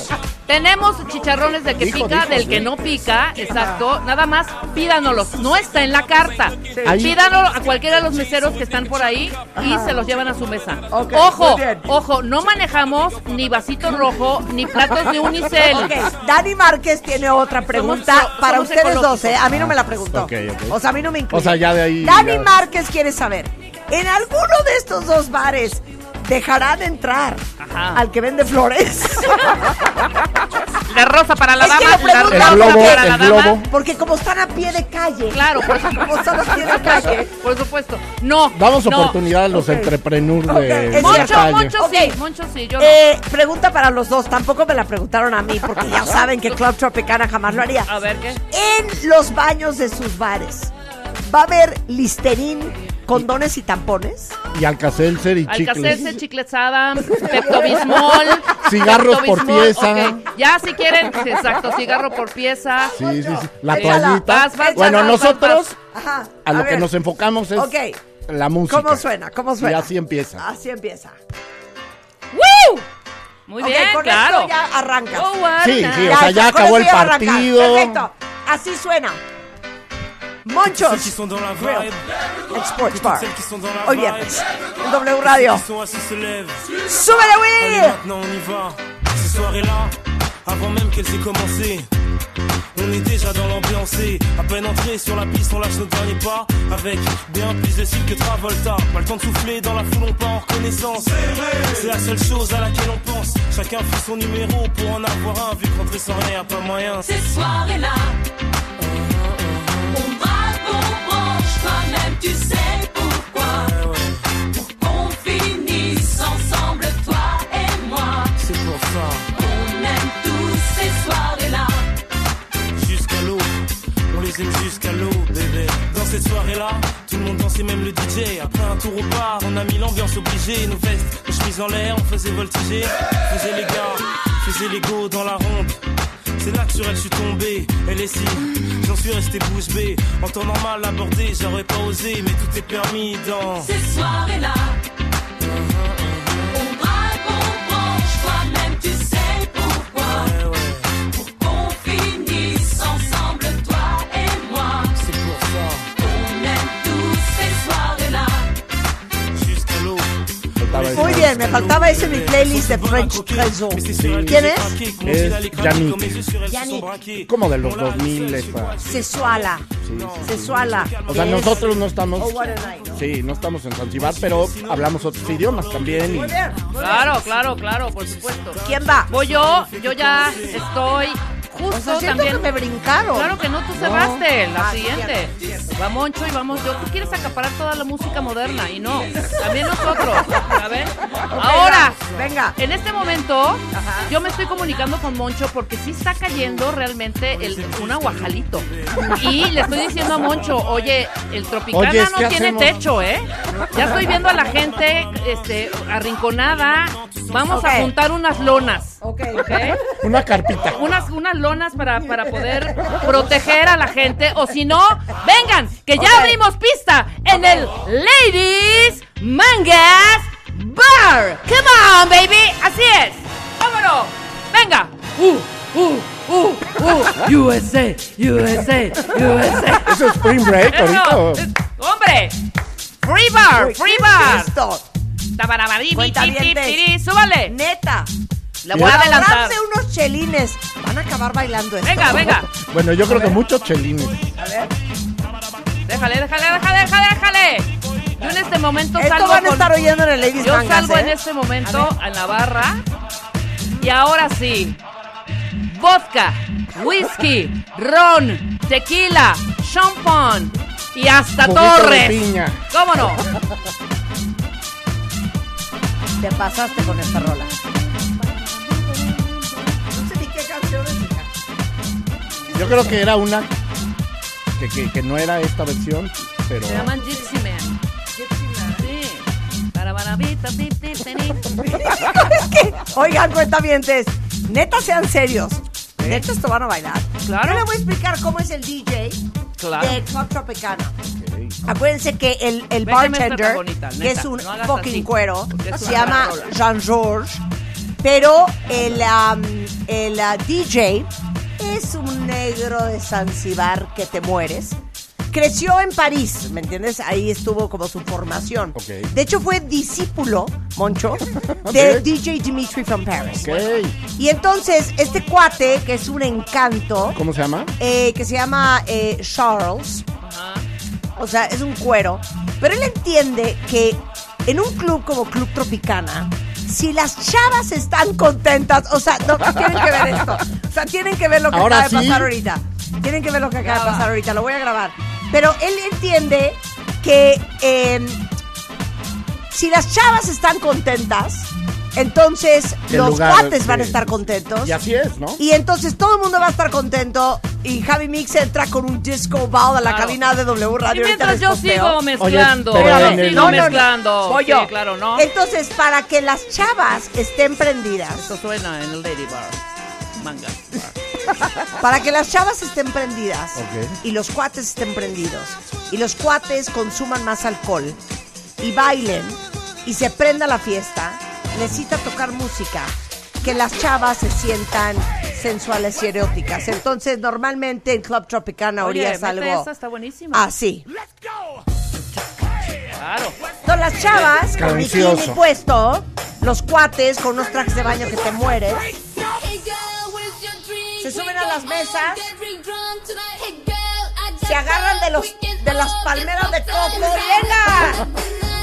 [SPEAKER 3] Tenemos chicharrones del que
[SPEAKER 5] Dijo,
[SPEAKER 3] pica,
[SPEAKER 5] dijo,
[SPEAKER 3] del
[SPEAKER 5] sí.
[SPEAKER 3] que no pica, exacto. Nada más pídanoslos. No está en la carta.
[SPEAKER 5] Ahí-
[SPEAKER 3] Pídanlo a cualquiera de los meseros que están por ahí y se los llevan a su mesa.
[SPEAKER 4] Ok,
[SPEAKER 3] ojo,
[SPEAKER 4] muy bien.
[SPEAKER 3] ojo, no manejamos ni vasito rojo ni platos de unicel.
[SPEAKER 4] Ok, Dani Márquez tiene otra pregunta
[SPEAKER 3] Somos-
[SPEAKER 4] para
[SPEAKER 3] somos
[SPEAKER 4] ustedes
[SPEAKER 3] ecológicos.
[SPEAKER 4] dos, ¿eh? A mí no me la preguntó.
[SPEAKER 5] Ok, ok.
[SPEAKER 4] O sea, a mí no me incluye.
[SPEAKER 5] O sea, ya de ahí.
[SPEAKER 4] Dani
[SPEAKER 5] ya-
[SPEAKER 4] Márquez quiere saber, ¿en alguno de estos dos bares dejarán entrar
[SPEAKER 3] Ajá.
[SPEAKER 4] al que vende flores?
[SPEAKER 3] La rosa para la
[SPEAKER 4] Es que
[SPEAKER 3] dama,
[SPEAKER 4] lo
[SPEAKER 3] la
[SPEAKER 4] pregunto
[SPEAKER 3] rosa
[SPEAKER 5] El globo,
[SPEAKER 3] para la
[SPEAKER 5] el
[SPEAKER 3] dama.
[SPEAKER 5] globo.
[SPEAKER 4] Porque como están a pie de calle.
[SPEAKER 3] Claro, por supuesto.
[SPEAKER 4] Como están a pie de calle.
[SPEAKER 3] Por supuesto. No.
[SPEAKER 5] Damos
[SPEAKER 3] no.
[SPEAKER 5] oportunidad a los
[SPEAKER 4] Ok.
[SPEAKER 5] entrepreneurs
[SPEAKER 4] Ok,
[SPEAKER 5] de,
[SPEAKER 4] es
[SPEAKER 5] de la
[SPEAKER 3] Moncho,
[SPEAKER 5] calle.
[SPEAKER 3] Moncho sí, Moncho sí, yo no.
[SPEAKER 4] Eh, pregunta para los dos, tampoco me la preguntaron a mí porque ya saben que Club Tropicana jamás lo haría.
[SPEAKER 3] A ver qué.
[SPEAKER 4] En los baños de sus bares, ¿va a haber listerín, condones y tampones?
[SPEAKER 5] Y Alcacelser y chicles.
[SPEAKER 3] Alcacelser, chicles Adam, Pepto-Bismol.
[SPEAKER 5] Cigarros por
[SPEAKER 3] Pepto-Bismol,
[SPEAKER 5] pieza.
[SPEAKER 3] ok. Ya si quieren, sí, exacto, cigarro por pieza.
[SPEAKER 5] Sí, sí, sí. La toallita.
[SPEAKER 3] Vas, vas,
[SPEAKER 5] bueno,
[SPEAKER 3] vas, vas,
[SPEAKER 5] nosotros
[SPEAKER 4] Ajá.
[SPEAKER 5] a lo
[SPEAKER 4] ver,
[SPEAKER 5] que nos enfocamos es
[SPEAKER 4] Ok.
[SPEAKER 5] la música.
[SPEAKER 4] ¿Cómo suena? ¿Cómo suena?
[SPEAKER 5] Y así empieza.
[SPEAKER 4] Así empieza.
[SPEAKER 3] ¡Woo! Muy
[SPEAKER 4] Ok,
[SPEAKER 3] bien,
[SPEAKER 4] con
[SPEAKER 3] claro.
[SPEAKER 4] esto ya arrancas.
[SPEAKER 3] Oh, what
[SPEAKER 5] Sí,
[SPEAKER 3] a
[SPEAKER 5] sí, o sea, ya
[SPEAKER 4] con
[SPEAKER 5] acabó el
[SPEAKER 4] ya arrancas.
[SPEAKER 5] partido.
[SPEAKER 4] Perfecto. Así suena. Monchos.
[SPEAKER 9] Ceux qui sont dans la
[SPEAKER 4] Grill
[SPEAKER 9] vibe,
[SPEAKER 4] and Sports Bar.
[SPEAKER 9] celles qui sont dans la
[SPEAKER 4] Hoy
[SPEAKER 9] vibe.
[SPEAKER 4] En W Radio.
[SPEAKER 9] qui sont assis se lèvent.
[SPEAKER 4] ¡Súbele,
[SPEAKER 9] Allez,
[SPEAKER 4] Willy!
[SPEAKER 9] maintenant on y va. Ces soirées-là, avant même qu'elles aient commencé, on est déjà dans l'ambiance. et À peine entré sur la piste, on lâche nos derniers pas. Avec bien plus de style que Travolta. Pas le temps de souffler dans la foule, on part en reconnaissance. C'est la seule chose à laquelle on pense. Chacun fait son numéro pour en avoir un. Vu que rentrer sans rien, pas moyen.
[SPEAKER 8] Ces soirées-là, toi-même tu sais pourquoi.
[SPEAKER 9] Ouais, ouais,
[SPEAKER 8] Pour qu'on finisse ensemble, toi et moi.
[SPEAKER 9] c'est pour ça.
[SPEAKER 8] On aime tous ces soirées-là.
[SPEAKER 9] jusqu'à l'eau. On les aime jusqu'à l'eau, bébé. Dans cette soirée-là, tout le monde dansait, même le DJ. Après un tour au bar, on a mis l'ambiance obligée. Nos vestes, nos chemises en l'air, on faisait voltiger. Faisait les gars, faisait les go dans la ronde. C'est là que sur elle je suis tombé, elle est si, j'en suis resté bouche bée. En temps normal abordé, j'aurais pas osé, mais tout est permis dans.
[SPEAKER 8] Ces soirées-là, on
[SPEAKER 5] Faltaba
[SPEAKER 4] Muy bien, me faltaba ese en mi playlist de French Trésor. ¿Quién es?
[SPEAKER 5] Es Yannick.
[SPEAKER 4] Yannick.
[SPEAKER 5] Como de los 2000 esa.
[SPEAKER 4] Sesuala. Sesuala.
[SPEAKER 5] O sea,
[SPEAKER 4] Es-
[SPEAKER 5] nosotros no estamos.
[SPEAKER 4] Oh, what a night, ¿no?
[SPEAKER 5] Sí, no estamos en Zanzibar, pero hablamos otros idiomas también. y-
[SPEAKER 4] Muy bien.
[SPEAKER 3] Claro, claro, claro, por supuesto.
[SPEAKER 4] ¿Quién va?
[SPEAKER 3] Voy yo, yo ya estoy
[SPEAKER 4] O
[SPEAKER 3] justo
[SPEAKER 4] sea, siento
[SPEAKER 3] también.
[SPEAKER 4] que me brincaron.
[SPEAKER 3] Claro que no, tú cerraste la
[SPEAKER 4] Ah,
[SPEAKER 3] siguiente.
[SPEAKER 4] cierto,
[SPEAKER 3] Va Moncho y vamos yo. Tú quieres acaparar toda la música moderna y no. También nosotros. ¿Sabes? Ahora,
[SPEAKER 4] va, venga.
[SPEAKER 3] en este momento, yo me estoy comunicando con Moncho porque sí está cayendo realmente el, un aguajalito. Y le estoy diciendo a Moncho, oye, el Tropicana
[SPEAKER 5] Oye,
[SPEAKER 3] no tiene
[SPEAKER 5] hacemos-
[SPEAKER 3] techo, ¿eh? Ya estoy viendo a la gente este, arrinconada. Vamos a juntar unas lonas.
[SPEAKER 4] Ok.
[SPEAKER 3] ¿Ok?
[SPEAKER 5] Una carpita.
[SPEAKER 3] unas, unas lonas para, para poder proteger a la gente. O si no, vengan, que ya abrimos pista en el Ladies Mangas Bar. Come on, baby. Así es. Vámonos. Venga. Uh, uh, uh, uh. USA, USA, USA.
[SPEAKER 5] Eso es Spring Break ahorita.
[SPEAKER 3] hombre. Free bar, free
[SPEAKER 4] ¿qué
[SPEAKER 3] bar.
[SPEAKER 4] es esto?
[SPEAKER 3] Súbale.
[SPEAKER 4] Neta.
[SPEAKER 3] La voy a adelantar.
[SPEAKER 4] ahorrarse unos chelines. Van a acabar bailando esto.
[SPEAKER 3] Venga, venga.
[SPEAKER 5] Bueno, yo creo que muchos chelines.
[SPEAKER 4] A ver.
[SPEAKER 3] Déjale, déjale, déjale, déjale, déjale. Yo en este momento
[SPEAKER 4] Esto
[SPEAKER 3] salgo
[SPEAKER 4] van a
[SPEAKER 3] con-
[SPEAKER 4] estar oyendo en el Ladies
[SPEAKER 3] Yo
[SPEAKER 4] Mangas,
[SPEAKER 3] salgo
[SPEAKER 4] ¿eh?
[SPEAKER 3] en este momento en la barra. Y ahora sí. Vodka, whisky, ron, tequila, champán y hasta
[SPEAKER 5] Juguito de
[SPEAKER 3] torres.
[SPEAKER 5] piña.
[SPEAKER 3] ¿Cómo no?
[SPEAKER 4] Te pasaste con esta rola.
[SPEAKER 5] Yo creo que era una que, que, que no era esta versión, pero
[SPEAKER 3] Se llaman Gypsy Man. Sí. Pi, pi.
[SPEAKER 4] es que, oigan, cuentavientes, neta sean serios. Neta esto van a bailar.
[SPEAKER 3] Claro.
[SPEAKER 4] Yo le voy a explicar cómo es el DJ
[SPEAKER 3] Claro.
[SPEAKER 4] de Club Tropicana.
[SPEAKER 10] Acuérdense que el, el bartender,
[SPEAKER 3] bonita,
[SPEAKER 10] que es un
[SPEAKER 3] no
[SPEAKER 10] fucking
[SPEAKER 3] así,
[SPEAKER 10] cuero, se llama. Jean-Georges, pero el, um, el uh, DJ es un negro de Zanzibar que te mueres. Creció en París, ¿me entiendes? Ahí estuvo como su formación. De hecho, fue discípulo, Moncho, de. DJ Dimitri from Paris. Y entonces, este cuate, que es un encanto,
[SPEAKER 5] ¿Cómo se llama?
[SPEAKER 10] eh, que se llama eh, Charles, o sea, es un cuero, pero él entiende que en un club como Club Tropicana, si las chavas están contentas, o sea, no, tienen que ver esto, o sea, tienen que ver lo que
[SPEAKER 5] Ahora
[SPEAKER 10] acaba de pasar ahorita, tienen que ver lo que acaba de pasar ahorita, lo voy a grabar, pero él entiende que eh, si las chavas están contentas, entonces
[SPEAKER 5] El
[SPEAKER 10] los
[SPEAKER 5] lugar,
[SPEAKER 10] cuates van a estar contentos.
[SPEAKER 5] Y así es, ¿no?
[SPEAKER 10] Y entonces todo el mundo va a estar contento y Javi Mix entra con un disco ball a la
[SPEAKER 3] Claro.
[SPEAKER 10] cabina de W
[SPEAKER 3] Y
[SPEAKER 10] Radio. ahorita
[SPEAKER 3] mientras yo sigo mezclando, yo sigo
[SPEAKER 5] No, no, no.
[SPEAKER 3] mezclando.
[SPEAKER 10] Voy
[SPEAKER 3] Sí,
[SPEAKER 10] yo.
[SPEAKER 3] claro, ¿no?
[SPEAKER 10] Entonces, para que las chavas estén prendidas,
[SPEAKER 3] Esto suena en el Lady Bar. Manga. Bar.
[SPEAKER 10] para que las chavas estén prendidas y los cuates estén prendidos y los cuates consuman más alcohol y bailen y se prenda la fiesta, necesita tocar música que las chavas se sientan sensuales y eróticas. Entonces, normalmente en Club Tropicana
[SPEAKER 3] Oye,
[SPEAKER 10] orías algo
[SPEAKER 3] esa, está buenísima.
[SPEAKER 10] así.
[SPEAKER 3] Claro.
[SPEAKER 10] Son las chavas con bikini puesto, los cuates con unos trajes de baño que te mueres. Se suben a las mesas, se agarran de los de las palmeras de coco. ¡Venga!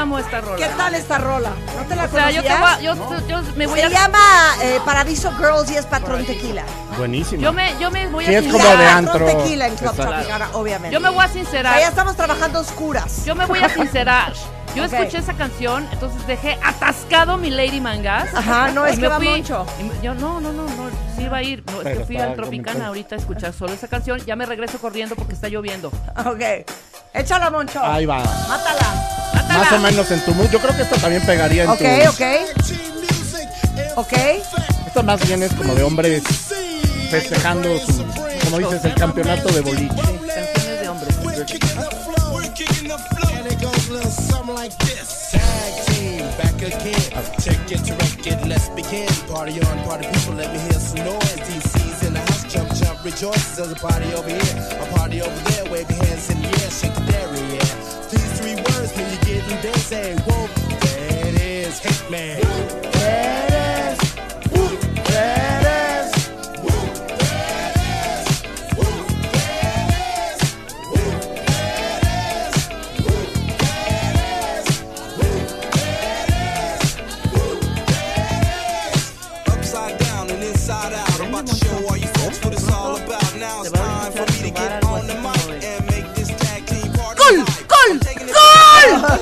[SPEAKER 3] Amo esta rola.
[SPEAKER 10] ¿Qué tal esta rola? ¿No te la
[SPEAKER 3] O sea, yo, te
[SPEAKER 10] conocías?
[SPEAKER 3] voy a- yo, yo me voy
[SPEAKER 10] Se
[SPEAKER 3] a...
[SPEAKER 10] llama eh, Paradiso Girls y es Patrón Tequila.
[SPEAKER 5] Buenísimo.
[SPEAKER 3] Yo me, yo me voy
[SPEAKER 5] Sí,
[SPEAKER 3] a
[SPEAKER 5] es como
[SPEAKER 3] sincerar.
[SPEAKER 5] de
[SPEAKER 10] Patrón
[SPEAKER 5] antro.
[SPEAKER 10] Tequila en Club. Tropicana, obviamente.
[SPEAKER 3] Yo me voy a
[SPEAKER 10] O sea, ya
[SPEAKER 3] sincerar.
[SPEAKER 10] estamos trabajando oscuras.
[SPEAKER 3] Yo me voy a sincerar. Yo
[SPEAKER 10] Ok.
[SPEAKER 3] escuché esa canción, entonces dejé atascado mi Lady Mangas.
[SPEAKER 10] Ajá, no, es que va
[SPEAKER 3] fui-
[SPEAKER 10] mucho.
[SPEAKER 3] Yo no, no, no, no, sí iba a ir. No, es que fui al Tropicana ahorita a escuchar solo esa canción. Ya me regreso corriendo porque está lloviendo.
[SPEAKER 10] Ok. Échala, Moncho.
[SPEAKER 5] Ahí va.
[SPEAKER 10] Mátala.
[SPEAKER 5] Más o menos en tu mood. Yo creo que esto también pegaría en
[SPEAKER 10] Ok,
[SPEAKER 5] tu...
[SPEAKER 10] ok. Ok.
[SPEAKER 5] Esto más bien es como de hombres festejando su, como dices, el campeonato de boliche.
[SPEAKER 3] Canciones de hombres.
[SPEAKER 7] kicking These three words, when you get in there, say, whoa, it is, Hitman.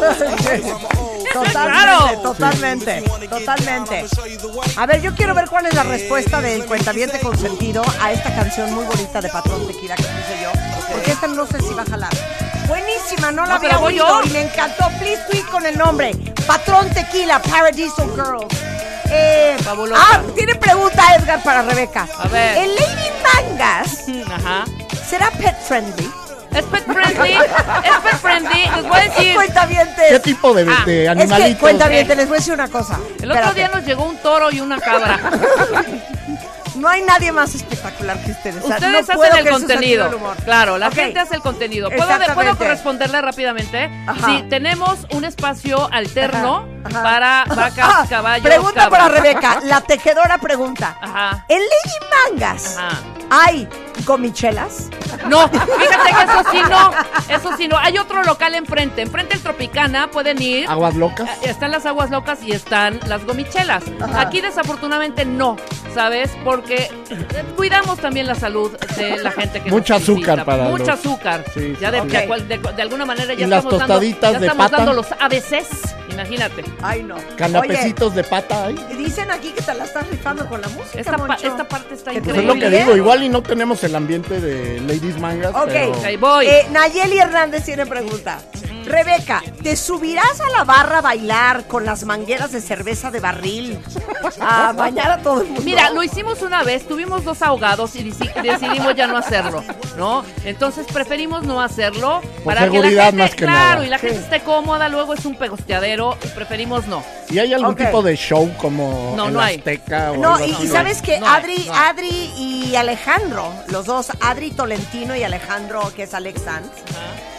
[SPEAKER 4] Totalmente, totalmente, totalmente. A ver, yo quiero ver cuál es la respuesta del cuentaviente consentido a esta canción muy bonita de Patrón Tequila que puse yo. Porque esta no sé si va a jalar. Buenísima, no la
[SPEAKER 3] No,
[SPEAKER 4] había oído
[SPEAKER 3] yo.
[SPEAKER 4] y me encantó. Please tweet con el nombre. Patrón Tequila, Paradiso Girls. Eh, ah, tiene pregunta Edgar para Rebeca.
[SPEAKER 3] A ver.
[SPEAKER 4] ¿El Lady Mangas
[SPEAKER 3] Ajá.
[SPEAKER 4] será pet friendly?
[SPEAKER 3] Es pet friendly. Es pet friendly. Les voy a decir.
[SPEAKER 4] Cuentavientes.
[SPEAKER 5] ¿Qué tipo de,
[SPEAKER 3] Ah,
[SPEAKER 5] de
[SPEAKER 4] Es que,
[SPEAKER 5] animalitos?
[SPEAKER 4] cuentavientes, les voy a decir una cosa.
[SPEAKER 3] El otro
[SPEAKER 4] Espérate.
[SPEAKER 3] día nos llegó un toro y una cabra.
[SPEAKER 4] No hay nadie más espectacular que ustedes. O sea,
[SPEAKER 3] Ustedes
[SPEAKER 4] no puedo
[SPEAKER 3] hacen el
[SPEAKER 4] su sentido
[SPEAKER 3] contenido.
[SPEAKER 4] del humor.
[SPEAKER 3] Claro, la
[SPEAKER 4] Ok.
[SPEAKER 3] gente hace el contenido. ¿Puedo. ¿puedo corresponderle rápidamente?
[SPEAKER 4] Ajá.
[SPEAKER 3] Sí, tenemos un espacio alterno
[SPEAKER 4] Ajá.
[SPEAKER 3] para vacas,
[SPEAKER 4] Ah,
[SPEAKER 3] caballos,
[SPEAKER 4] Pregunta
[SPEAKER 3] cabras.
[SPEAKER 4] para Rebeca. La tejedora pregunta.
[SPEAKER 3] Ajá.
[SPEAKER 4] ¿En Lady Mangas
[SPEAKER 3] Ajá.
[SPEAKER 4] Hay gomichelas?
[SPEAKER 3] No, fíjate que eso sí no, eso sí no. Hay otro local enfrente, enfrente del Tropicana, pueden ir.
[SPEAKER 5] ¿Aguas locas?
[SPEAKER 3] Eh, Están las aguas locas y están las gomichelas.
[SPEAKER 4] Ajá.
[SPEAKER 3] Aquí desafortunadamente no, ¿sabes? Porque eh, cuidamos también la salud de la gente que
[SPEAKER 5] Mucho
[SPEAKER 3] nos
[SPEAKER 5] azúcar para
[SPEAKER 3] Mucho
[SPEAKER 5] los-
[SPEAKER 3] azúcar.
[SPEAKER 5] Sí,
[SPEAKER 3] ya
[SPEAKER 5] sí,
[SPEAKER 3] de,
[SPEAKER 5] sí.
[SPEAKER 3] de cual- de- de alguna manera ya
[SPEAKER 5] Y las
[SPEAKER 3] estamos
[SPEAKER 5] tostaditas
[SPEAKER 3] dando, ya
[SPEAKER 5] de
[SPEAKER 3] estamos
[SPEAKER 5] pata.
[SPEAKER 3] dando los ABCs, imagínate.
[SPEAKER 4] Ay, no.
[SPEAKER 5] Canapecitos de pata.
[SPEAKER 4] Oye, dicen aquí que te la estás rifando con la música,
[SPEAKER 3] Esta, pa- esta parte está
[SPEAKER 4] Que
[SPEAKER 5] Pues
[SPEAKER 3] increíble.
[SPEAKER 5] es lo que digo, igual y no tenemos el ambiente de Ladies Mangas,
[SPEAKER 4] Ok,
[SPEAKER 5] pero...
[SPEAKER 3] Ahí voy.
[SPEAKER 4] Eh, Nayeli Hernández tiene pregunta. Rebeca, ¿te subirás a la barra a bailar con las mangueras de cerveza de barril? A bañar a todo el mundo.
[SPEAKER 3] Mira, lo hicimos una vez, tuvimos dos ahogados y deci- decidimos ya no hacerlo, ¿no? Entonces preferimos no hacerlo
[SPEAKER 5] Por
[SPEAKER 3] para que la
[SPEAKER 5] seguridad
[SPEAKER 3] gente,
[SPEAKER 5] más que
[SPEAKER 3] claro,
[SPEAKER 5] nada.
[SPEAKER 3] y la gente
[SPEAKER 4] Sí.
[SPEAKER 3] esté cómoda, luego es un pegosteadero, preferimos no.
[SPEAKER 5] ¿Y hay algún
[SPEAKER 4] Ok.
[SPEAKER 5] tipo de show como
[SPEAKER 3] No,
[SPEAKER 5] en
[SPEAKER 3] no hay.
[SPEAKER 5] Azteca o
[SPEAKER 4] No,
[SPEAKER 5] algo
[SPEAKER 4] y,
[SPEAKER 5] así?
[SPEAKER 4] y sabes que
[SPEAKER 3] no hay,
[SPEAKER 4] Adri,
[SPEAKER 3] no hay.
[SPEAKER 4] Adri y Alejandro, los dos, Adri Tolentino y Alejandro, que es Alex Sanz,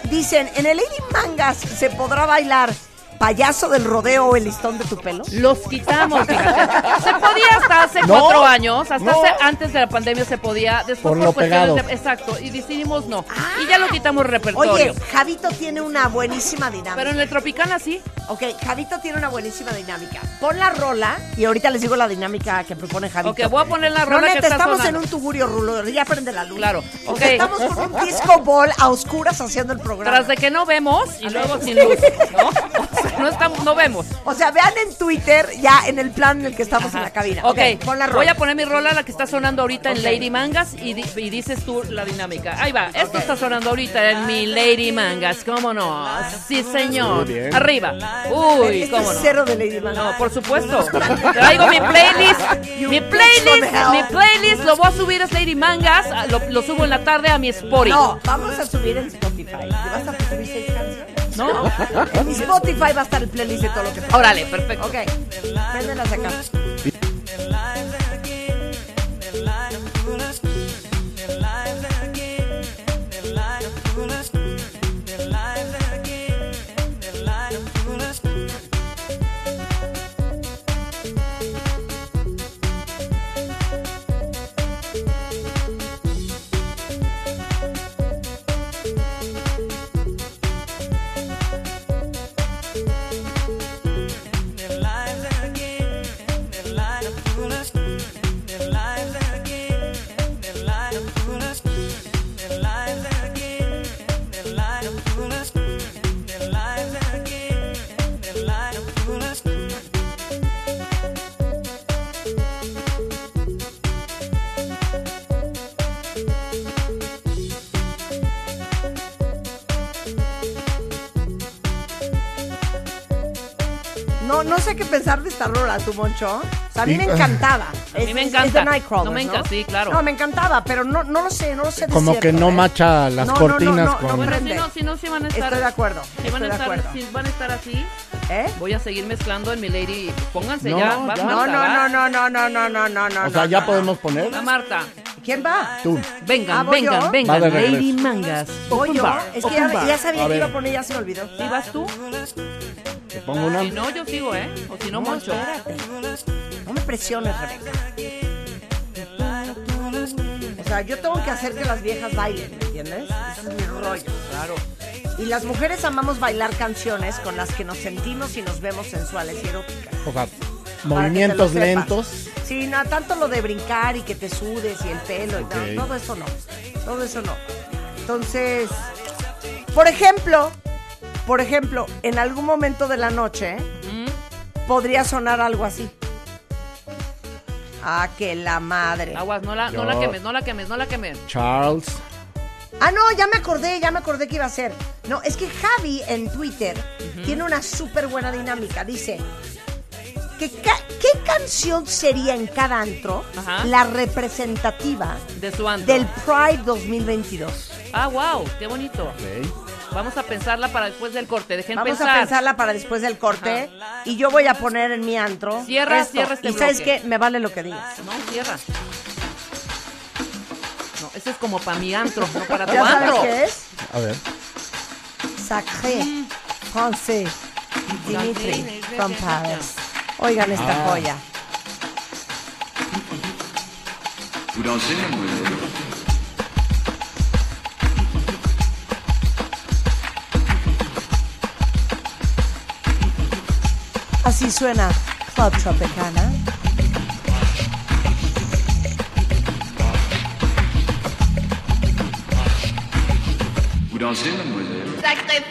[SPEAKER 4] dicen, en el Lady Mangas se podrá bailar payaso del rodeo o el listón de tu pelo.
[SPEAKER 3] Los quitamos, fíjate. Se podía hasta hace
[SPEAKER 5] No,
[SPEAKER 3] cuatro años, hasta
[SPEAKER 5] no.
[SPEAKER 3] hace- antes de la pandemia se podía, después
[SPEAKER 5] Por
[SPEAKER 3] por,
[SPEAKER 5] lo
[SPEAKER 3] cuestiones
[SPEAKER 5] pegado.
[SPEAKER 3] de- exacto, y decidimos no. y ya lo quitamos repertorio.
[SPEAKER 4] Oye, Javito tiene una buenísima dinámica.
[SPEAKER 3] Pero en el Tropicana sí.
[SPEAKER 4] Ok, Javito tiene una buenísima dinámica. Pon la rola y ahorita les digo la dinámica que propone Javito.
[SPEAKER 3] Ok, voy a poner la rola que
[SPEAKER 4] neta,
[SPEAKER 3] está
[SPEAKER 4] estamos
[SPEAKER 3] sonando.
[SPEAKER 4] en un tugurio rulo, ya prende la luz.
[SPEAKER 3] Claro,
[SPEAKER 4] O
[SPEAKER 3] ok.
[SPEAKER 4] estamos con un disco ball a oscuras haciendo el programa.
[SPEAKER 3] Tras de que no vemos y luego sin luz, ¿no? O sea, no, estamos, no vemos.
[SPEAKER 4] O sea, vean en Twitter ya en el plan en el que estamos en la cabina.
[SPEAKER 3] Ok,
[SPEAKER 4] pon la rola.
[SPEAKER 3] voy a poner mi rola, la que está sonando ahorita en Lady Mangas y, di- y dices tú la dinámica. Ahí va, esto está sonando ahorita en mi Lady Mangas, ¿cómo no? Sí, señor.
[SPEAKER 5] Muy bien.
[SPEAKER 3] Arriba. Uy,
[SPEAKER 4] Este
[SPEAKER 3] ¿cómo
[SPEAKER 4] es
[SPEAKER 3] no?
[SPEAKER 4] cero de Lady Gaga.
[SPEAKER 3] No, por supuesto. Traigo mi playlist. Mi playlist, mi playlist lo voy a subir es Lady Mangas. Lo, lo subo en la tarde a mi Spotify.
[SPEAKER 4] No, vamos a subir en Spotify. ¿Te vas a subir seis canciones?
[SPEAKER 3] ¿No?
[SPEAKER 4] En mi Spotify va a estar el playlist de todo lo que
[SPEAKER 3] Órale, perfecto.
[SPEAKER 4] Ok, préndelas acá. Sé qué pensar de esta rola, tu moncho. O A mí
[SPEAKER 5] Sí.
[SPEAKER 4] me encantaba.
[SPEAKER 3] A mí me
[SPEAKER 4] Es-
[SPEAKER 3] encanta.
[SPEAKER 4] Es de Nightcrawlers,
[SPEAKER 3] No me encanta, sí, claro.
[SPEAKER 4] No, me encantaba, pero no, no lo sé, no lo sé
[SPEAKER 5] Como
[SPEAKER 4] decirlo,
[SPEAKER 5] que no
[SPEAKER 4] ¿eh?
[SPEAKER 5] macha las
[SPEAKER 4] No, no, no,
[SPEAKER 5] cortinas
[SPEAKER 4] no, no,
[SPEAKER 5] con...
[SPEAKER 3] Bueno, si no, si no, si van a estar.
[SPEAKER 4] Estoy de acuerdo,
[SPEAKER 3] Si van,
[SPEAKER 4] estoy
[SPEAKER 3] a
[SPEAKER 4] de
[SPEAKER 3] estar,
[SPEAKER 4] acuerdo.
[SPEAKER 3] si van a estar así,
[SPEAKER 4] ¿Eh?
[SPEAKER 3] voy a seguir mezclando en mi lady. Pónganse
[SPEAKER 5] No,
[SPEAKER 3] ya.
[SPEAKER 5] Ya.
[SPEAKER 4] No, no, no, no, no, no, no, no, no, no.
[SPEAKER 5] o sea,
[SPEAKER 4] no,
[SPEAKER 5] ya
[SPEAKER 4] no.
[SPEAKER 5] podemos poner.
[SPEAKER 3] La Marta.
[SPEAKER 4] ¿Quién va?
[SPEAKER 5] Tú.
[SPEAKER 3] Vengan,
[SPEAKER 4] Ah, ¿voy
[SPEAKER 3] vengan,
[SPEAKER 4] yo?
[SPEAKER 3] Vengan.
[SPEAKER 5] regreso.
[SPEAKER 3] Lady Mangas.
[SPEAKER 4] Voy yo.
[SPEAKER 3] bar,
[SPEAKER 4] Es que ya, sabía que iba a poner, ya se me olvidó.
[SPEAKER 3] ¿Sí vas tú?
[SPEAKER 5] Te pongo una.
[SPEAKER 3] Si no, yo sigo, ¿eh? O si no, Moncho.
[SPEAKER 4] No me presiones, Rebeca. O sea, yo tengo que hacer que las viejas bailen, ¿me entiendes? Ese es mi rollo.
[SPEAKER 3] Claro.
[SPEAKER 4] Y las mujeres amamos bailar canciones con las que nos sentimos y nos vemos sensuales y eróticas.
[SPEAKER 5] O sea,
[SPEAKER 4] Para que
[SPEAKER 5] movimientos lentos.
[SPEAKER 4] Sí, no, tanto lo de brincar y que te sudes y el pelo y no, todo eso no. Todo eso no. Entonces, por ejemplo, por ejemplo, en algún momento de la noche podría sonar algo así. Ah, que la madre.
[SPEAKER 3] Aguas, no la, no la quemes, no la quemes, no la quemes.
[SPEAKER 5] Charles.
[SPEAKER 4] Ah, no, ya me acordé, ya me acordé que iba a ser. No, es que Javi en Twitter tiene una súper buena dinámica. Dice, que ca- ¿qué canción sería en cada antro
[SPEAKER 3] Ajá.
[SPEAKER 4] la representativa
[SPEAKER 3] De su antro.
[SPEAKER 4] del Pride 2022?
[SPEAKER 3] Ah, wow, qué bonito. Vamos a pensarla para después del corte. Dejen
[SPEAKER 4] Vamos
[SPEAKER 3] pensar.
[SPEAKER 4] a pensarla para después del corte y yo voy a poner en mi antro.
[SPEAKER 3] Cierra,
[SPEAKER 4] esto.
[SPEAKER 3] cierra este
[SPEAKER 4] Y sabes qué, me vale lo que digas.
[SPEAKER 3] No, cierra. No, ese es como para mi antro, no para tu
[SPEAKER 4] ¿Ya sabes
[SPEAKER 3] antro.
[SPEAKER 4] qué es?
[SPEAKER 5] A ver.
[SPEAKER 4] Sacré Français Dimitri from Paris. Oigan esta
[SPEAKER 5] Ah.
[SPEAKER 4] joya. Así suena Club Tropicana.
[SPEAKER 11] Vous dansez, mademoiselle
[SPEAKER 10] Sacré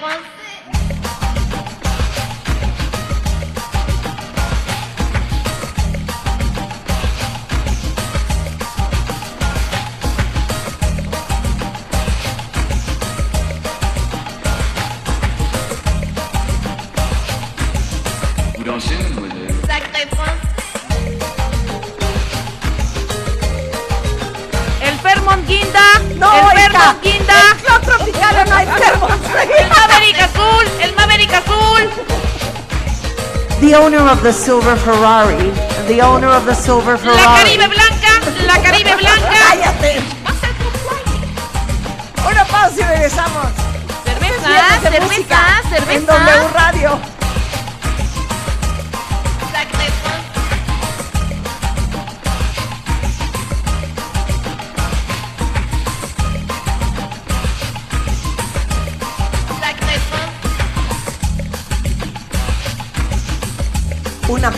[SPEAKER 4] The owner of the silver Ferrari. The owner of the silver
[SPEAKER 3] La
[SPEAKER 4] Ferrari.
[SPEAKER 3] Caribe Blanca. La Caribe Blanca.
[SPEAKER 4] ¡Cállate! Una pausa y regresamos.
[SPEAKER 3] Cerveza, cerveza, cerveza.
[SPEAKER 4] En W Radio.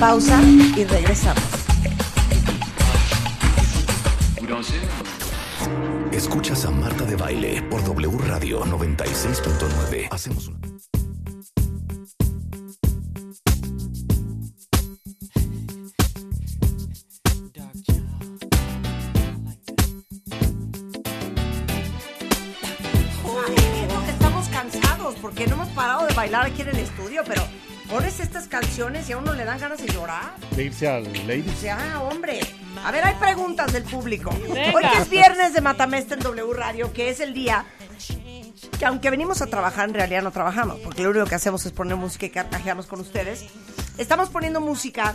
[SPEAKER 4] Pausa y regresamos.
[SPEAKER 6] Escuchas a Marta de Baile por W Radio 96.9. Hacemos un...
[SPEAKER 4] llorar.
[SPEAKER 5] De irse al
[SPEAKER 4] O
[SPEAKER 5] Ladies.
[SPEAKER 4] sea, hombre. A ver, hay preguntas del público.
[SPEAKER 3] Venga.
[SPEAKER 4] Hoy que es viernes de Matamesta en W Radio, que es el día que aunque venimos a trabajar, en realidad no trabajamos, porque lo único que hacemos es poner música y carcajearnos con ustedes. Estamos poniendo música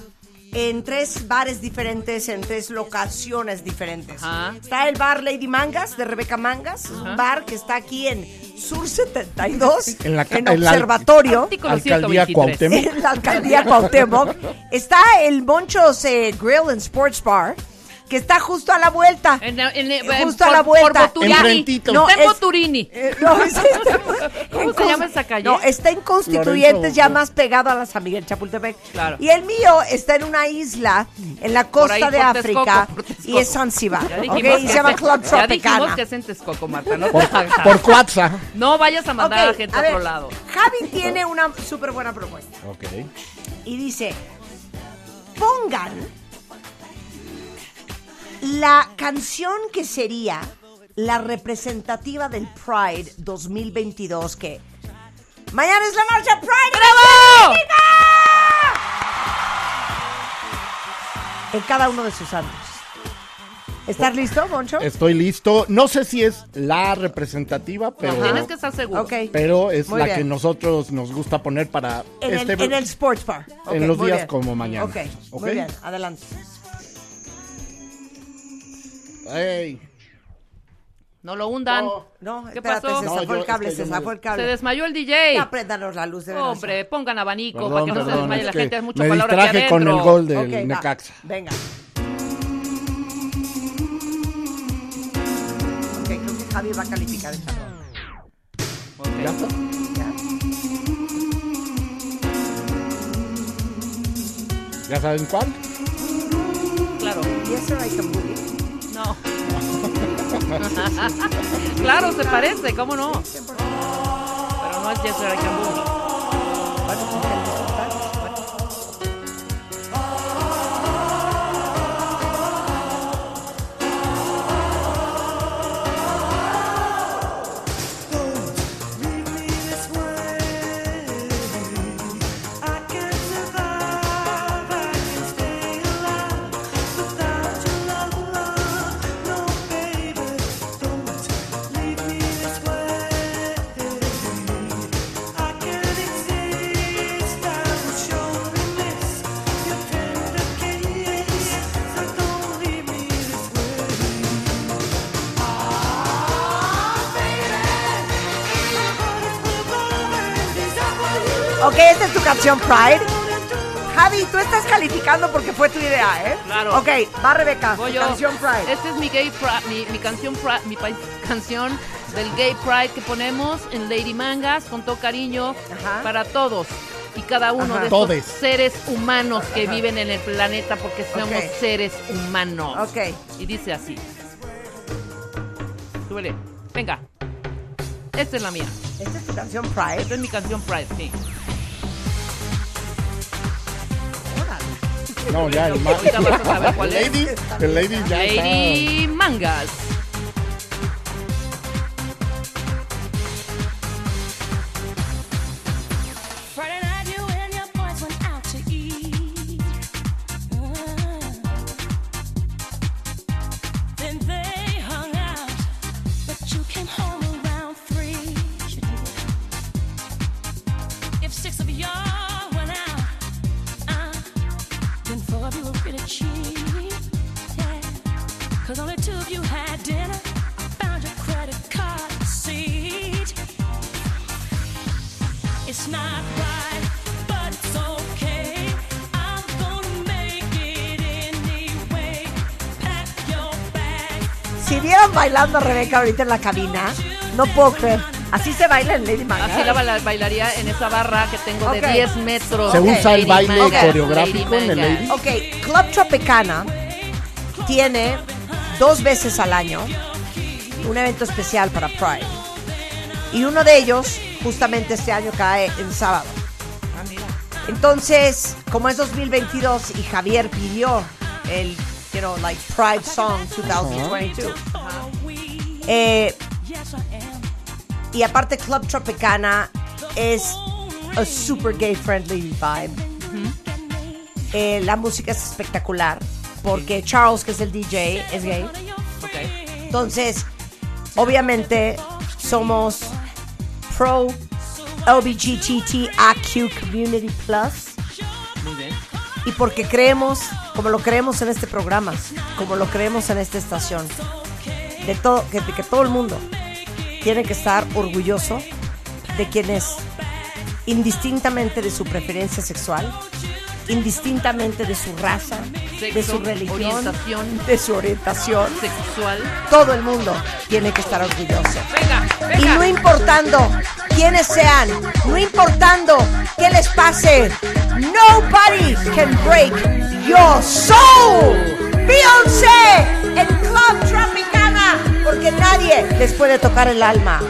[SPEAKER 4] en tres bares diferentes, en tres locaciones diferentes.
[SPEAKER 3] Ajá.
[SPEAKER 4] Está el bar Lady Mangas, de Rebeca Mangas, un bar que está aquí en Sur 72,
[SPEAKER 5] En la
[SPEAKER 4] en
[SPEAKER 5] en la-
[SPEAKER 4] Observatorio.
[SPEAKER 3] Artículo
[SPEAKER 5] Alcaldía
[SPEAKER 3] 123.
[SPEAKER 5] Cuauhtémoc.
[SPEAKER 4] En la alcaldía Cuauhtémoc está el Monchos eh, Grill and Sports Bar, que está justo a la vuelta.
[SPEAKER 3] En, en- en-
[SPEAKER 4] Justo
[SPEAKER 3] por-
[SPEAKER 4] a la vuelta.
[SPEAKER 3] Por.
[SPEAKER 4] No,
[SPEAKER 3] Está en
[SPEAKER 4] es-
[SPEAKER 3] Boturini.
[SPEAKER 4] Eh, no, es- está-
[SPEAKER 3] ¿Cómo
[SPEAKER 4] en
[SPEAKER 3] se llama esa calle?
[SPEAKER 4] No, está en Constituyentes,
[SPEAKER 5] Lorenzo-
[SPEAKER 4] ya más pegado a la San Miguel Chapultepec.
[SPEAKER 3] Claro.
[SPEAKER 4] Y el mío está en una isla en la
[SPEAKER 3] Por ahí,
[SPEAKER 4] costa de África y es Zanzibar.
[SPEAKER 3] Ya
[SPEAKER 4] ¿ok?
[SPEAKER 3] dijimos
[SPEAKER 4] Y
[SPEAKER 3] que
[SPEAKER 4] se llama Club
[SPEAKER 3] Ya dijimos
[SPEAKER 4] Tropicana.
[SPEAKER 3] que es en Texcoco, Marta. No,
[SPEAKER 5] Por, por Cuatza.
[SPEAKER 3] no vayas a mandar a la
[SPEAKER 4] Ok,
[SPEAKER 3] gente
[SPEAKER 4] a
[SPEAKER 3] a,
[SPEAKER 4] ver,
[SPEAKER 3] otro lado.
[SPEAKER 4] Javi tiene una súper buena propuesta.
[SPEAKER 5] Ok.
[SPEAKER 4] y dice, pongan la canción que sería la representativa del Pride 2022 que mañana es la marcha Pride.
[SPEAKER 3] ¡Bravo!
[SPEAKER 4] En cada uno de sus sándwiches. ¿Estás listo, Moncho?
[SPEAKER 5] Estoy listo. No sé si es la representativa, pero,
[SPEAKER 3] Tienes que estar seguro.
[SPEAKER 4] Ok.
[SPEAKER 5] pero es
[SPEAKER 4] Muy
[SPEAKER 5] la
[SPEAKER 4] bien.
[SPEAKER 5] que nosotros nos gusta poner para
[SPEAKER 4] En,
[SPEAKER 5] este
[SPEAKER 4] el, en el sports bar.
[SPEAKER 5] En los días
[SPEAKER 4] bien.
[SPEAKER 5] como mañana.
[SPEAKER 4] Ok,
[SPEAKER 5] ¿Ok?
[SPEAKER 4] muy bien, adelante.
[SPEAKER 5] Ey,
[SPEAKER 3] No lo hundan.
[SPEAKER 4] No,
[SPEAKER 3] ¿Qué
[SPEAKER 4] espérate,
[SPEAKER 3] pasó?
[SPEAKER 4] se
[SPEAKER 5] No,
[SPEAKER 4] zafó
[SPEAKER 5] yo-
[SPEAKER 4] el cable,
[SPEAKER 5] es que
[SPEAKER 4] se zafó el cable.
[SPEAKER 3] Se desmayó el DJ.
[SPEAKER 4] Ya préndanos la luz de veras.
[SPEAKER 3] Hombre, pongan abanico
[SPEAKER 5] perdón,
[SPEAKER 3] para que no se
[SPEAKER 5] perdón,
[SPEAKER 3] desmaye
[SPEAKER 5] es
[SPEAKER 3] la
[SPEAKER 5] que
[SPEAKER 3] gente. Es mucho
[SPEAKER 5] me
[SPEAKER 3] calor aquí
[SPEAKER 5] distraje con el gol del
[SPEAKER 4] Ok, va,
[SPEAKER 5] Necaxa.
[SPEAKER 4] Venga. Ok, creo que Javi va a calificar esta ronda.
[SPEAKER 5] ¿Ya está? ¿Ya saben cuál?
[SPEAKER 3] Claro.
[SPEAKER 4] Sir, I can boogie.
[SPEAKER 3] No. claro, se parece, ¿cómo no? Pero no es Boogie.
[SPEAKER 4] Bueno, canción Pride. Javi, tú estás calificando porque fue tu idea, ¿eh?
[SPEAKER 3] Claro.
[SPEAKER 4] Ok, va Rebeca,
[SPEAKER 3] Voy
[SPEAKER 4] tu
[SPEAKER 3] yo.
[SPEAKER 4] canción Pride.
[SPEAKER 3] Esta es mi gay Pride, mi, mi canción Pride, mi pa- canción del gay Pride que ponemos en Lady Mangas con todo cariño
[SPEAKER 4] Ajá.
[SPEAKER 3] para todos y cada uno
[SPEAKER 4] Ajá.
[SPEAKER 3] de
[SPEAKER 5] Todes.
[SPEAKER 3] estos seres humanos que viven en el planeta porque somos
[SPEAKER 4] Ok.
[SPEAKER 3] seres humanos.
[SPEAKER 4] Ok.
[SPEAKER 3] Y dice así. Súbele. Venga. Esta es la mía.
[SPEAKER 4] Esta es tu canción Pride.
[SPEAKER 3] Esta es mi canción Pride, sí.
[SPEAKER 5] No, ya, el, ma-
[SPEAKER 3] Ahorita vas a saber cuál es.
[SPEAKER 5] Ladies, el Ladies ya
[SPEAKER 3] Lady Mangas.
[SPEAKER 4] Bailando a Rebeca ahorita en la cabina, no puedo creer. Así se baila en Lady Maga.
[SPEAKER 3] Así la baila- bailaría en esa barra que tengo de
[SPEAKER 4] Ok.
[SPEAKER 3] 10 metros.
[SPEAKER 5] Se usa el
[SPEAKER 3] Lady
[SPEAKER 5] baile coreográfico
[SPEAKER 3] Lady
[SPEAKER 5] en el. Ladies.
[SPEAKER 4] Ok, Club Tropicana tiene dos veces al año un evento especial para Pride. Y uno de ellos, justamente este año, cae en sábado. Entonces, como es 2022 y Javier pidió el, you know, like Pride Song 2022. Eh, y aparte Club Tropicana es a super gay friendly vibe. Eh, la música es espectacular porque Charles, que es el DJ, es gay. Entonces, obviamente somos pro LGBTQ Community Plus
[SPEAKER 3] Muy bien.
[SPEAKER 4] y porque creemos, como lo creemos en este programa, como lo creemos en esta estación, de todo, que, que todo el mundo tiene que estar orgulloso de quienes, indistintamente de su preferencia sexual, indistintamente de su raza, de su religión, de su orientación,
[SPEAKER 3] Sexual.
[SPEAKER 4] todo el mundo tiene que estar orgulloso.
[SPEAKER 3] Venga,
[SPEAKER 4] Y no importando quiénes sean, no importando qué les pase, nobody can break your soul. Beyoncé en Club Tropicana, porque nadie les puede tocar el alma.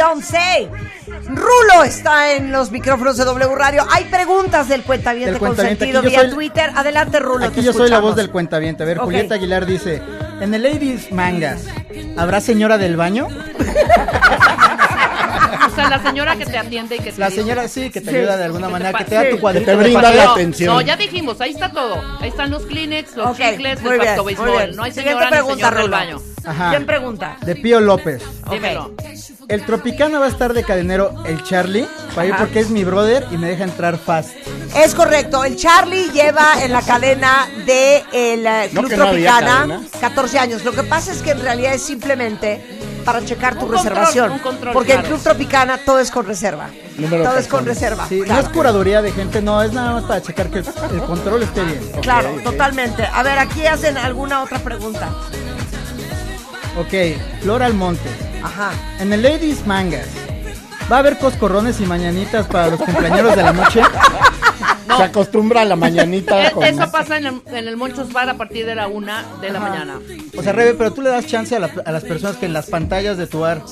[SPEAKER 4] Beyoncé. Rulo está en los micrófonos de W Radio. Hay preguntas del cuentaviente
[SPEAKER 1] Del cuentaviente.
[SPEAKER 4] consentido vía
[SPEAKER 1] soy-
[SPEAKER 4] Twitter. Adelante, Rulo.
[SPEAKER 1] Aquí
[SPEAKER 4] te
[SPEAKER 1] yo soy la voz del cuentaviente. A ver. Julieta Aguilar dice, en el Ladies Mangas, ¿habrá señora del baño?
[SPEAKER 3] O sea, la señora que te atiende y que te
[SPEAKER 1] La
[SPEAKER 3] dice-
[SPEAKER 1] señora sí, que te
[SPEAKER 3] Sí.
[SPEAKER 1] ayuda de alguna
[SPEAKER 3] Que
[SPEAKER 1] manera, que te da
[SPEAKER 3] sí.
[SPEAKER 1] tu cuadrito.
[SPEAKER 5] Que te brinda la
[SPEAKER 3] No,
[SPEAKER 5] atención.
[SPEAKER 3] No, ya dijimos, ahí está todo. Ahí están los Kleenex, los chicles,
[SPEAKER 4] muy
[SPEAKER 3] el
[SPEAKER 4] bien,
[SPEAKER 3] pacto béisbol. No hay señora ni
[SPEAKER 4] pregunta,
[SPEAKER 3] señor del baño.
[SPEAKER 1] Ajá.
[SPEAKER 4] ¿Quién pregunta?
[SPEAKER 1] De Pío López.
[SPEAKER 3] Dímelo.
[SPEAKER 1] El Tropicana va a estar de cadenero el Charlie para ir porque es mi brother y me deja entrar fast.
[SPEAKER 4] Es correcto, el Charlie lleva en la cadena de el eh,
[SPEAKER 5] No,
[SPEAKER 4] Club
[SPEAKER 5] que no había
[SPEAKER 4] Tropicana
[SPEAKER 5] cadena.
[SPEAKER 4] 14 años. Lo que pasa es que en realidad es simplemente para checar tu
[SPEAKER 3] Un control,
[SPEAKER 4] reservación.
[SPEAKER 3] un control,
[SPEAKER 4] porque el
[SPEAKER 3] claro.
[SPEAKER 4] Club Tropicana todo es con reserva.
[SPEAKER 5] Número
[SPEAKER 4] todo es con reserva.
[SPEAKER 1] Sí, no es curaduría de gente, no, es nada más para checar que el, el control esté bien.
[SPEAKER 4] Claro, totalmente. A ver, aquí hacen alguna otra pregunta.
[SPEAKER 1] Ok, Flora Almonte.
[SPEAKER 4] Ajá.
[SPEAKER 1] En el Ladies Mangas, ¿va a haber coscorrones y mañanitas para los cumpleaños de la noche?
[SPEAKER 3] No.
[SPEAKER 5] Se acostumbra a la mañanita
[SPEAKER 3] Eh,
[SPEAKER 5] con...
[SPEAKER 3] Eso pasa en el, en el Monchos Bar a partir de la una de la
[SPEAKER 4] Ajá.
[SPEAKER 3] mañana.
[SPEAKER 1] O sea, Rebe, pero tú le das chance a, la- a las personas que en las pantallas de tu bar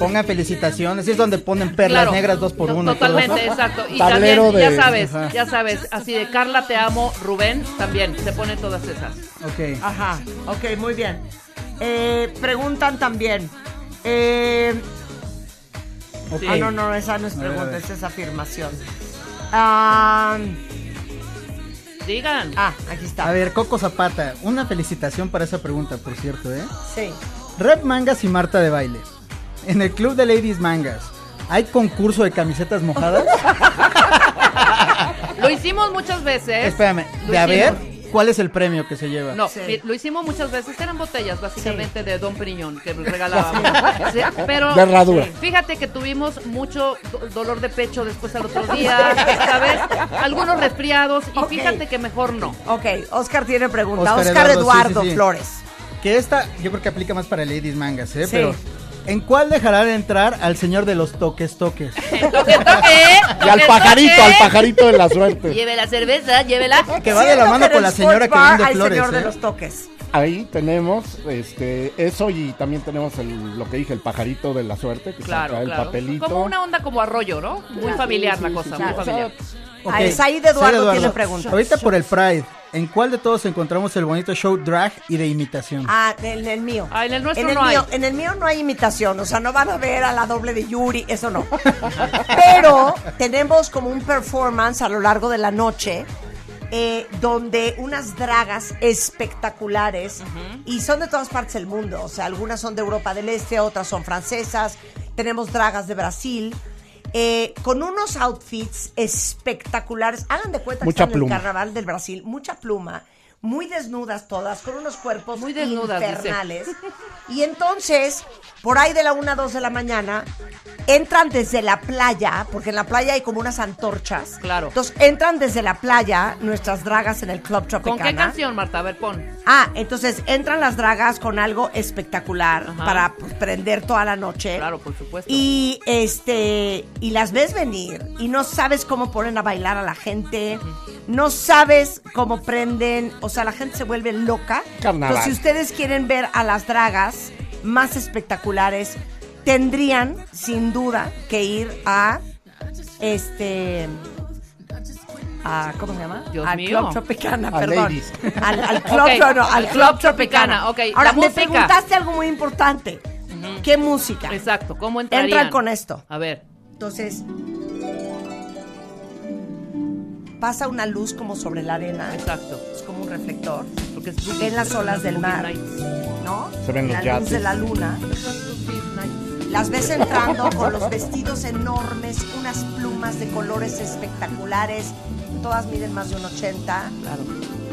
[SPEAKER 1] pongan felicitaciones. Es donde ponen perlas
[SPEAKER 3] Claro.
[SPEAKER 1] negras dos por
[SPEAKER 3] To-
[SPEAKER 1] uno.
[SPEAKER 3] Totalmente, exacto. Y
[SPEAKER 5] Tablero
[SPEAKER 3] también,
[SPEAKER 5] de-
[SPEAKER 3] ya sabes,
[SPEAKER 1] Ajá.
[SPEAKER 3] ya sabes, así de Carla te amo, Rubén también, se ponen todas esas.
[SPEAKER 1] Ok.
[SPEAKER 4] Ajá. Ok, muy bien. Eh, preguntan también. Eh,
[SPEAKER 1] ok.
[SPEAKER 4] Ah, no, no, esa no es pregunta, esa es afirmación. Ah,
[SPEAKER 3] Digan.
[SPEAKER 4] ah, aquí está.
[SPEAKER 1] A ver, Coco Zapata, una felicitación para esa pregunta, por cierto, ¿eh?
[SPEAKER 4] Sí.
[SPEAKER 1] Rep Mangas y Marta de Baile. En el club de Ladies Mangas, ¿hay concurso de camisetas mojadas?
[SPEAKER 3] Lo hicimos muchas veces.
[SPEAKER 1] Espérame,
[SPEAKER 3] Lo
[SPEAKER 1] de a ver,
[SPEAKER 3] hicimos.
[SPEAKER 1] ¿Cuál es el premio que se lleva?
[SPEAKER 3] No,
[SPEAKER 4] Sí.
[SPEAKER 3] lo hicimos muchas veces, eran botellas básicamente de Don Periñón que regalábamos. Sí, pero
[SPEAKER 5] De herradura.
[SPEAKER 3] sí, fíjate que tuvimos mucho do- dolor de pecho después al otro día, ¿sabes? Algunos resfriados y fíjate que mejor no.
[SPEAKER 4] Ok, Oscar tiene pregunta.
[SPEAKER 1] Oscar
[SPEAKER 4] Oscar,
[SPEAKER 1] Eduardo,
[SPEAKER 4] Eduardo,
[SPEAKER 1] sí, sí, sí.
[SPEAKER 4] Flores.
[SPEAKER 1] Que esta, yo creo que aplica más para Ladies Mangas, ¿eh?
[SPEAKER 4] Sí.
[SPEAKER 1] Pero, ¿en cuál dejarán entrar al señor de los toques toques?
[SPEAKER 3] Toque, toque,
[SPEAKER 5] Y al pajarito,
[SPEAKER 3] toque.
[SPEAKER 5] al pajarito de la suerte.
[SPEAKER 3] Lleve la cerveza, llévela.
[SPEAKER 1] Que va de la mano con la señora que vende flores,
[SPEAKER 4] señor de
[SPEAKER 1] ¿eh?
[SPEAKER 4] los toques.
[SPEAKER 5] Ahí tenemos este eso y también tenemos el, lo que dije, el pajarito de la suerte, que
[SPEAKER 3] Claro,
[SPEAKER 5] saca el
[SPEAKER 3] claro.
[SPEAKER 5] papelito.
[SPEAKER 3] Como una onda como arroyo, ¿no? Muy familiar la cosa, muy
[SPEAKER 4] claro.
[SPEAKER 3] familiar.
[SPEAKER 1] Ok,
[SPEAKER 4] Ah, Said Eduardo tiene pregunta.
[SPEAKER 1] Ahorita por el Pride, ¿en cuál de todos encontramos el bonito show drag y de imitación?
[SPEAKER 4] Ah, en el mío.
[SPEAKER 3] Ah, en el nuestro
[SPEAKER 4] en el
[SPEAKER 3] no hay.
[SPEAKER 4] mío, En el mío no hay imitación, o sea, no van a ver a la doble de Yuri, eso no. Pero tenemos como un performance a lo largo de la noche. eh, donde unas dragas espectaculares y son de todas partes del mundo, o sea, algunas son de Europa del Este, otras son francesas, tenemos dragas de Brasil, eh, con unos outfits espectaculares, hagan de cuenta
[SPEAKER 5] Mucha
[SPEAKER 4] que están en el carnaval del Brasil, mucha pluma, muy desnudas todas, con unos cuerpos
[SPEAKER 3] Muy desnudas, dice.
[SPEAKER 4] infernales. Y entonces, por ahí de la 1 a 2 de la mañana, entran desde la playa, porque en la playa hay como unas antorchas.
[SPEAKER 3] Claro.
[SPEAKER 4] Entonces, entran desde la playa nuestras dragas en el Club
[SPEAKER 3] ¿Con
[SPEAKER 4] Tropicana.
[SPEAKER 3] qué canción, Marta? A ver, pon.
[SPEAKER 4] Ah, entonces entran las dragas con algo espectacular
[SPEAKER 3] Ajá.
[SPEAKER 4] para pues, prender toda la noche.
[SPEAKER 3] Claro, por supuesto.
[SPEAKER 4] Y este y las ves venir y no sabes cómo ponen a bailar a la gente, no sabes cómo prenden, o sea, la gente se vuelve loca.
[SPEAKER 5] Carnaval.
[SPEAKER 4] Entonces, si ustedes quieren ver a las dragas más espectaculares, tendrían sin duda que ir a este a, ¿cómo se llama?
[SPEAKER 3] Dios
[SPEAKER 4] al
[SPEAKER 3] mío.
[SPEAKER 4] Club Tropicana,
[SPEAKER 5] A
[SPEAKER 4] perdón.
[SPEAKER 5] Ladies.
[SPEAKER 4] Al, al Club,
[SPEAKER 3] Ok,
[SPEAKER 4] no, no, al
[SPEAKER 3] al
[SPEAKER 4] Club
[SPEAKER 3] Club
[SPEAKER 4] Tropicana.
[SPEAKER 3] Tropicana, ok,
[SPEAKER 4] Ahora, me preguntaste algo muy importante. ¿Qué música?
[SPEAKER 3] Exacto, ¿cómo entrarían?
[SPEAKER 4] Entran con esto.
[SPEAKER 3] A ver.
[SPEAKER 4] Entonces, pasa una luz como sobre la arena.
[SPEAKER 3] Exacto.
[SPEAKER 4] Es como un reflector.
[SPEAKER 3] Es
[SPEAKER 4] Ven las olas del mar. ¿No?
[SPEAKER 5] Se ven los
[SPEAKER 4] la luz de la luna. Las ves entrando con los vestidos enormes, unas plumas de colores espectaculares. Todas miden más de un 80.
[SPEAKER 3] Claro.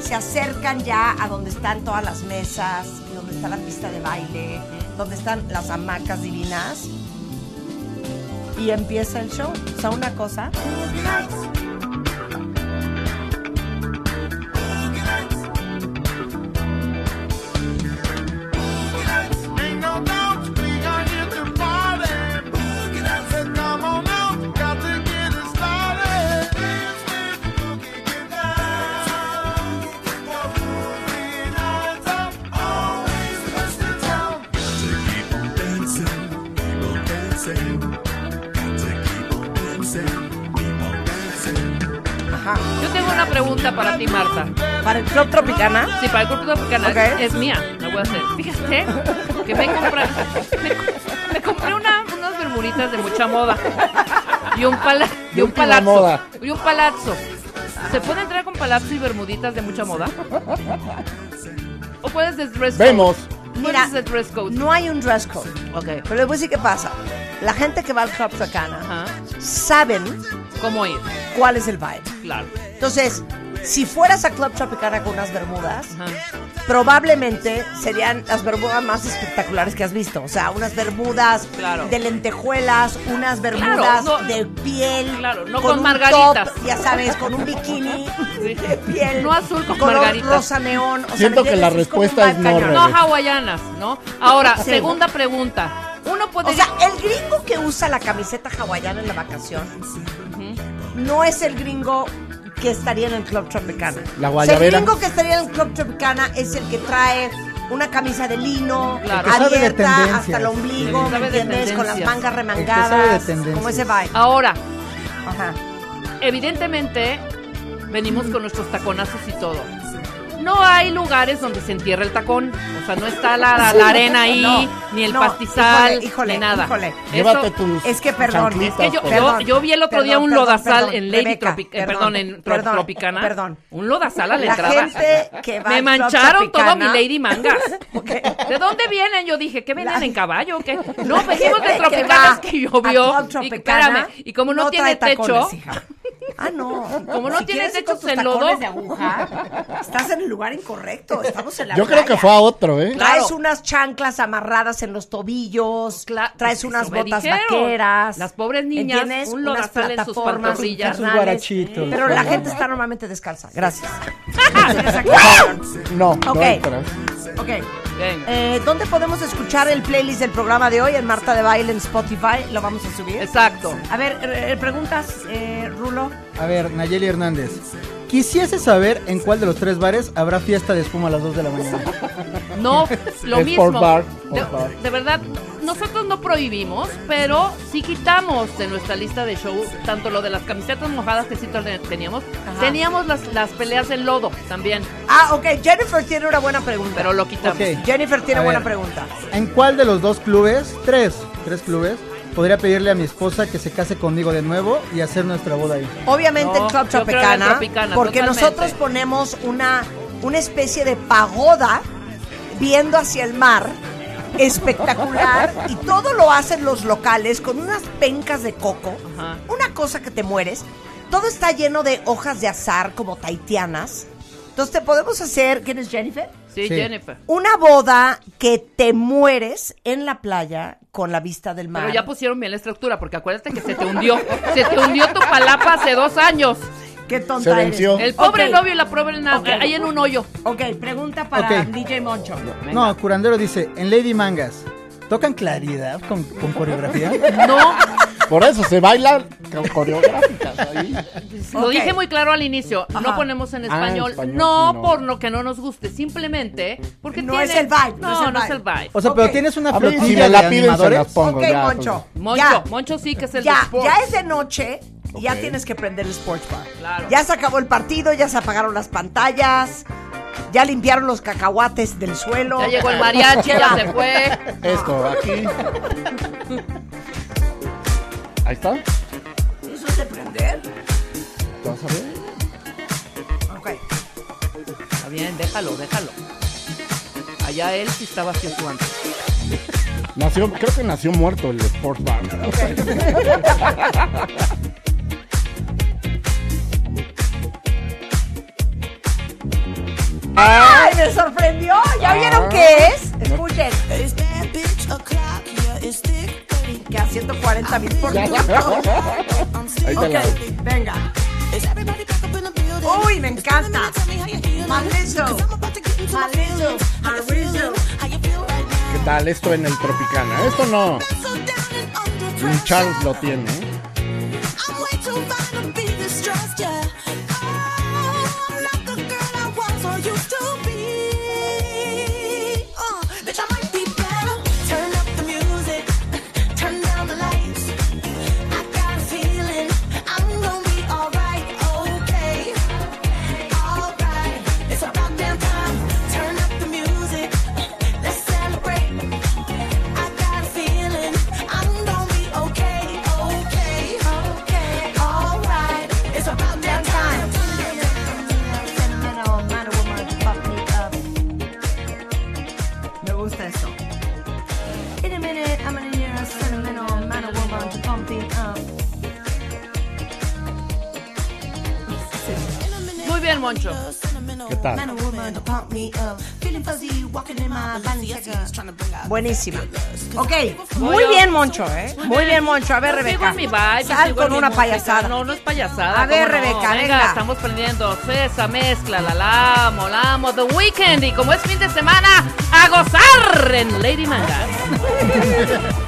[SPEAKER 4] Se acercan ya a donde están todas las mesas, y donde está la pista de baile, donde están las hamacas divinas. Y empieza el show. O sea, una cosa.
[SPEAKER 3] Una pregunta para ti, Marta.
[SPEAKER 4] ¿Para el Club Tropicana?
[SPEAKER 3] Sí, para el Club Tropicana.
[SPEAKER 4] Ok.
[SPEAKER 3] Es mía, la voy a hacer. Fíjate que me compré, me, me compré una- unas bermuditas de mucha moda. Y un, pala, y
[SPEAKER 5] De
[SPEAKER 3] un palazzo.
[SPEAKER 5] moda.
[SPEAKER 3] Y un palazzo. ¿Se puede entrar con palazzo y bermuditas de mucha moda? ¿O puedes de dress code?
[SPEAKER 5] Vemos.
[SPEAKER 4] Mira,
[SPEAKER 3] ¿Cuál es el dress code?
[SPEAKER 4] no hay un dress code.
[SPEAKER 3] Ok.
[SPEAKER 4] Pero les voy a decir qué pasa. La gente que va al Club Tropicana
[SPEAKER 3] Ajá.
[SPEAKER 4] saben
[SPEAKER 3] ¿Cómo ir?
[SPEAKER 4] cuál es el vibe.
[SPEAKER 3] Claro.
[SPEAKER 4] Entonces, si fueras a Club Tropicana con unas bermudas,
[SPEAKER 3] Ajá.
[SPEAKER 4] probablemente serían las bermudas más espectaculares que has visto. O sea, unas bermudas
[SPEAKER 3] Claro.
[SPEAKER 4] de lentejuelas, unas bermudas
[SPEAKER 3] Claro, no-
[SPEAKER 4] de piel,
[SPEAKER 3] Claro, no
[SPEAKER 4] con,
[SPEAKER 3] con
[SPEAKER 4] un
[SPEAKER 3] margaritas.
[SPEAKER 4] top, ya sabes, con un bikini
[SPEAKER 3] Sí.
[SPEAKER 4] de piel,
[SPEAKER 3] No azul con
[SPEAKER 4] color
[SPEAKER 3] margaritas.
[SPEAKER 4] rosa neón. O sea,
[SPEAKER 5] Siento
[SPEAKER 4] ¿me
[SPEAKER 5] que la respuesta es no.
[SPEAKER 3] No hawaianas, ¿no? Ahora,
[SPEAKER 4] Sí.
[SPEAKER 3] segunda pregunta. Uno puede
[SPEAKER 4] O sea, el gringo que usa la camiseta hawaiana en la vacación no es el gringo que estaría en el Club Tropicana.
[SPEAKER 5] La
[SPEAKER 4] O sea,
[SPEAKER 5] guayabera.
[SPEAKER 4] el gringo que estaría en el Club Tropicana es el que trae una camisa de lino
[SPEAKER 3] Claro.
[SPEAKER 4] Abierta hasta el ombligo, ¿me entiendes? Con las mangas
[SPEAKER 1] sabe de
[SPEAKER 4] remangadas, como ese vibe.
[SPEAKER 3] Ahora,
[SPEAKER 4] Ajá.
[SPEAKER 3] evidentemente, venimos con nuestros taconazos y todo. No hay lugares donde se entierra el tacón. O sea, no está la, la- la arena ahí,
[SPEAKER 4] No,
[SPEAKER 3] ni el
[SPEAKER 4] no,
[SPEAKER 3] pastizal,
[SPEAKER 4] híjole, híjole,
[SPEAKER 3] ni nada.
[SPEAKER 4] híjole.
[SPEAKER 3] Eso-
[SPEAKER 5] Llévate tus
[SPEAKER 4] Es que perdón,
[SPEAKER 3] Es que yo, yo- yo vi el otro día un
[SPEAKER 4] perdón,
[SPEAKER 3] lodazal
[SPEAKER 4] perdón,
[SPEAKER 3] en Lady
[SPEAKER 4] Rebeca,
[SPEAKER 3] Tropic- eh,
[SPEAKER 4] perdón,
[SPEAKER 3] en Tro-
[SPEAKER 4] perdón,
[SPEAKER 3] Tropicana.
[SPEAKER 4] perdón.
[SPEAKER 3] Un lodazal a la,
[SPEAKER 4] La
[SPEAKER 3] entrada.
[SPEAKER 4] gente que va
[SPEAKER 3] Me mancharon todo
[SPEAKER 4] Tropicana-
[SPEAKER 3] mi Lady Mangas. ¿De dónde vienen? Yo dije, ¿qué vienen
[SPEAKER 4] La-
[SPEAKER 3] en caballo? ¿Qué? No, venimos de
[SPEAKER 4] gente que
[SPEAKER 3] Tropicanas que llovió. Y,
[SPEAKER 4] Tropicana
[SPEAKER 3] espérame, y como no,
[SPEAKER 4] no
[SPEAKER 3] tiene techo,
[SPEAKER 4] tacones, hija. Ah, no.
[SPEAKER 3] Como no
[SPEAKER 4] Si
[SPEAKER 3] tiene
[SPEAKER 4] quieres ir
[SPEAKER 3] techo,
[SPEAKER 4] con tus
[SPEAKER 3] se enlodó.
[SPEAKER 4] tacones de aguja, estás en el lugar incorrecto. Estamos en la
[SPEAKER 5] Yo creo que fue a otro, ¿eh?
[SPEAKER 3] Claro.
[SPEAKER 4] Traes unas chanclas amarradas en los tobillos,
[SPEAKER 3] Cla-
[SPEAKER 4] traes unas botas
[SPEAKER 3] dijeron.
[SPEAKER 4] vaqueras.
[SPEAKER 3] Las pobres niñas,
[SPEAKER 4] ¿entiendes?
[SPEAKER 3] un
[SPEAKER 4] Unas
[SPEAKER 3] lodazal en sus
[SPEAKER 4] plataformas.
[SPEAKER 1] Sus guarachitos.
[SPEAKER 4] Pero la gente está normalmente descalza. Gracias.
[SPEAKER 5] No, no
[SPEAKER 4] Ok.
[SPEAKER 5] entras.
[SPEAKER 4] Ok.
[SPEAKER 3] Venga.
[SPEAKER 4] Eh, ¿Dónde podemos escuchar el playlist del programa de hoy? En Marta de Baile en Spotify. Lo vamos a subir.
[SPEAKER 3] Exacto.
[SPEAKER 4] A ver, eh, preguntas, eh, Rulo.
[SPEAKER 1] A ver, Nayeli Hernández. Quisiese saber en cuál de los tres bares habrá fiesta de espuma a las 2 de la mañana.
[SPEAKER 3] No, lo mismo.
[SPEAKER 5] bar,
[SPEAKER 3] de,
[SPEAKER 5] sport bar.
[SPEAKER 3] de verdad, nosotros no prohibimos, pero sí quitamos de nuestra lista de show tanto lo de las camisetas mojadas que sí ten- teníamos,
[SPEAKER 4] Ajá.
[SPEAKER 3] teníamos las, las peleas del lodo también,
[SPEAKER 4] Ah, ok. Jennifer tiene una buena pregunta.
[SPEAKER 3] pero lo quitamos.
[SPEAKER 1] Ok.
[SPEAKER 4] Jennifer tiene
[SPEAKER 1] A
[SPEAKER 4] buena
[SPEAKER 1] ver.
[SPEAKER 4] pregunta.
[SPEAKER 1] ¿En cuál de los dos clubes, tres, tres clubes, podría pedirle a mi esposa que se case conmigo de nuevo y hacer nuestra boda ahí?
[SPEAKER 4] Obviamente
[SPEAKER 3] No,
[SPEAKER 4] Club Tropicana,
[SPEAKER 3] Tropicana,
[SPEAKER 4] porque
[SPEAKER 3] totalmente.
[SPEAKER 4] nosotros ponemos una, una especie de pagoda viendo hacia el mar espectacular y todo lo hacen los locales con unas pencas de coco,
[SPEAKER 3] Ajá.
[SPEAKER 4] una cosa que te mueres. Todo está lleno de hojas de azar como taitianas. Entonces te podemos hacer, ¿quién es Jennifer?
[SPEAKER 3] Sí,
[SPEAKER 1] Sí.
[SPEAKER 3] Jennifer.
[SPEAKER 4] Una boda que te mueres en la playa con la vista del mar.
[SPEAKER 3] Pero ya pusieron bien la estructura, porque acuérdate que se te hundió. Se te hundió tu palapa hace dos años.
[SPEAKER 4] Qué tonta
[SPEAKER 5] Se
[SPEAKER 4] eres.
[SPEAKER 5] venció.
[SPEAKER 3] El pobre novio y la pobre na-
[SPEAKER 4] Ok.
[SPEAKER 3] ahí en un hoyo.
[SPEAKER 4] Ok, pregunta para
[SPEAKER 1] Ok.
[SPEAKER 4] DJ Moncho.
[SPEAKER 1] No, Curandero dice, en Lady Mangas, ¿tocan claridad con, con coreografía?
[SPEAKER 3] No,
[SPEAKER 5] Por eso se bailan con coreográficas ahí.
[SPEAKER 3] Lo dije muy claro al inicio,
[SPEAKER 4] Ajá.
[SPEAKER 3] no ponemos en
[SPEAKER 5] Ah,
[SPEAKER 3] español, no,
[SPEAKER 5] sí, no.
[SPEAKER 3] por lo que no nos guste, simplemente porque
[SPEAKER 4] No
[SPEAKER 3] tiene...
[SPEAKER 4] es el vibe, no
[SPEAKER 3] No,
[SPEAKER 4] es el
[SPEAKER 3] no es
[SPEAKER 4] vibe.
[SPEAKER 3] el vibe.
[SPEAKER 1] O sea, pero tienes una flotilla
[SPEAKER 5] si me
[SPEAKER 1] de
[SPEAKER 5] la piden se
[SPEAKER 1] animadores.
[SPEAKER 5] pongo.
[SPEAKER 4] ok,
[SPEAKER 5] ya,
[SPEAKER 4] Moncho.
[SPEAKER 3] Moncho,
[SPEAKER 4] ya,
[SPEAKER 3] Moncho sí que es el
[SPEAKER 4] ya,
[SPEAKER 3] de
[SPEAKER 4] ya es de noche y ya tienes que prender el sports bar.
[SPEAKER 3] Claro.
[SPEAKER 4] Ya se acabó el partido, ya se apagaron las pantallas, ya limpiaron los cacahuates del suelo.
[SPEAKER 3] Ya llegó el mariachi, ya se fue.
[SPEAKER 5] Esto, aquí. Ahí está.
[SPEAKER 4] ¿Eso es de prender?
[SPEAKER 5] ¿Vas a ver?
[SPEAKER 4] Ok.
[SPEAKER 3] Está bien, déjalo, déjalo. Allá él sí estaba tú antes.
[SPEAKER 5] Nació, creo que nació muerto el Sports Bar.
[SPEAKER 4] ¡Ay, me sorprendió! ¿Ya
[SPEAKER 5] Ah.
[SPEAKER 4] vieron qué es? Escuchen. Que a 140 mil por minuto. Ok,
[SPEAKER 5] la
[SPEAKER 4] venga. Uy, me encanta. Malizo. Malizo. Malizo.
[SPEAKER 5] ¿Qué tal esto en el Tropicana? Esto no. Ni Charles lo tiene.
[SPEAKER 3] Moncho.
[SPEAKER 5] ¿Qué tal?
[SPEAKER 4] Buenísima. Ok, muy bien, Moncho, ¿eh? Muy bien, Moncho. A ver, Rebeca.
[SPEAKER 3] en mi vibe,
[SPEAKER 4] Sal con una payasada.
[SPEAKER 3] No, no es payasada.
[SPEAKER 4] A ver. Rebeca,
[SPEAKER 3] venga.
[SPEAKER 4] venga.
[SPEAKER 3] Estamos prendiendo esa mezcla, la, la amo, la amo. The Weeknd. Y como es fin de semana, a gozar en Lady Manga.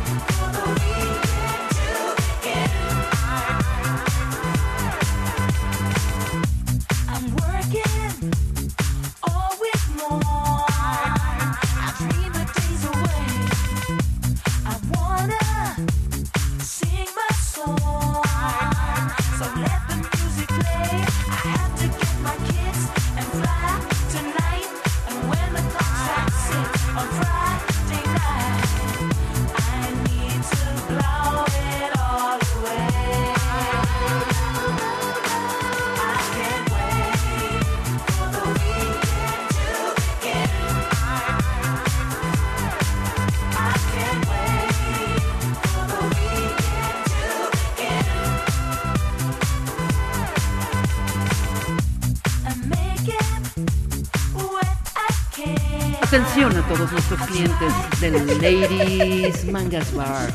[SPEAKER 3] Atención a todos nuestros clientes del Ladies Mangas Bar.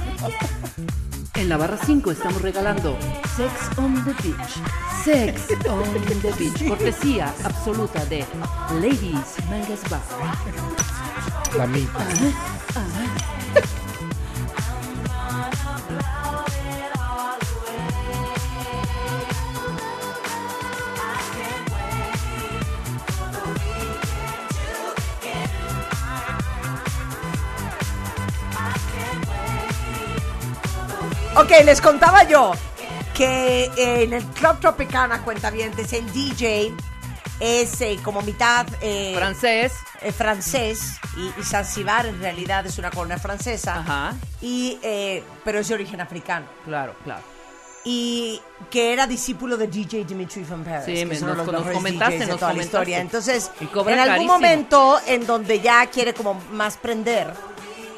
[SPEAKER 3] En la barra 5 estamos regalando Sex on the Beach. Sex on the Beach. Cortesía absoluta de Ladies Mangas Bar.
[SPEAKER 5] La mitad.
[SPEAKER 4] Ok, les contaba yo que en el Club Tropicana Cuentavientes el DJ es eh, como mitad eh,
[SPEAKER 3] Francés.
[SPEAKER 4] eh, francés y, y Zanzibar en realidad es una colonia francesa
[SPEAKER 3] Ajá.
[SPEAKER 4] y eh, pero es de origen africano
[SPEAKER 3] Claro, claro.
[SPEAKER 4] y que era discípulo de DJ Dimitri from Paris,
[SPEAKER 3] Sí,
[SPEAKER 4] que
[SPEAKER 3] me- nos-
[SPEAKER 4] los
[SPEAKER 3] nos comentaste,
[SPEAKER 4] DJs de
[SPEAKER 3] nos
[SPEAKER 4] toda la historia. Entonces, en algún
[SPEAKER 3] carísimo.
[SPEAKER 4] momento en donde ya quiere como más prender,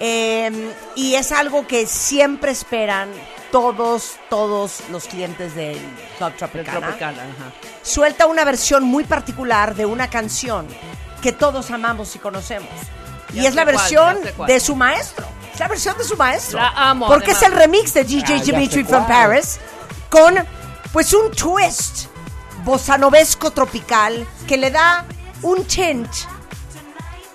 [SPEAKER 4] eh, y es algo que siempre esperan todos, todos los clientes del Club Tropicana,
[SPEAKER 3] Tropicana, ajá.
[SPEAKER 4] suelta una versión muy particular de una canción que todos amamos y conocemos.
[SPEAKER 3] Ya
[SPEAKER 4] y es la
[SPEAKER 3] cuál,
[SPEAKER 4] versión
[SPEAKER 3] cuál.
[SPEAKER 4] de su maestro. Es la versión de su maestro.
[SPEAKER 3] La amo,
[SPEAKER 4] Porque
[SPEAKER 3] además.
[SPEAKER 4] es el remix de DJ
[SPEAKER 5] Ah, ya
[SPEAKER 4] Dimitri from
[SPEAKER 5] cuál.
[SPEAKER 4] Paris con pues un twist bosanovesco tropical que le da un tint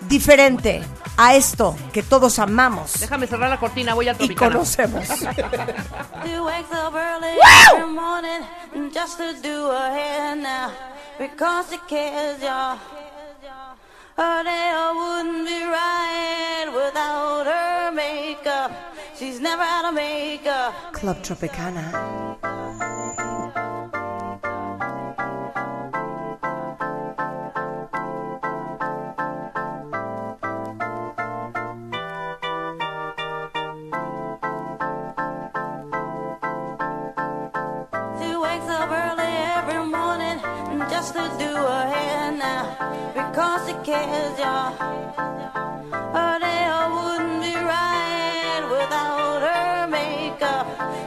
[SPEAKER 4] diferente a esto que todos amamos
[SPEAKER 3] Déjame cerrar la cortina, voy al
[SPEAKER 4] y
[SPEAKER 3] Tropicana.
[SPEAKER 4] conocemos.
[SPEAKER 8] To do her wouldn't be right without makeup. She's never out of makeup.
[SPEAKER 4] Club Tropicana.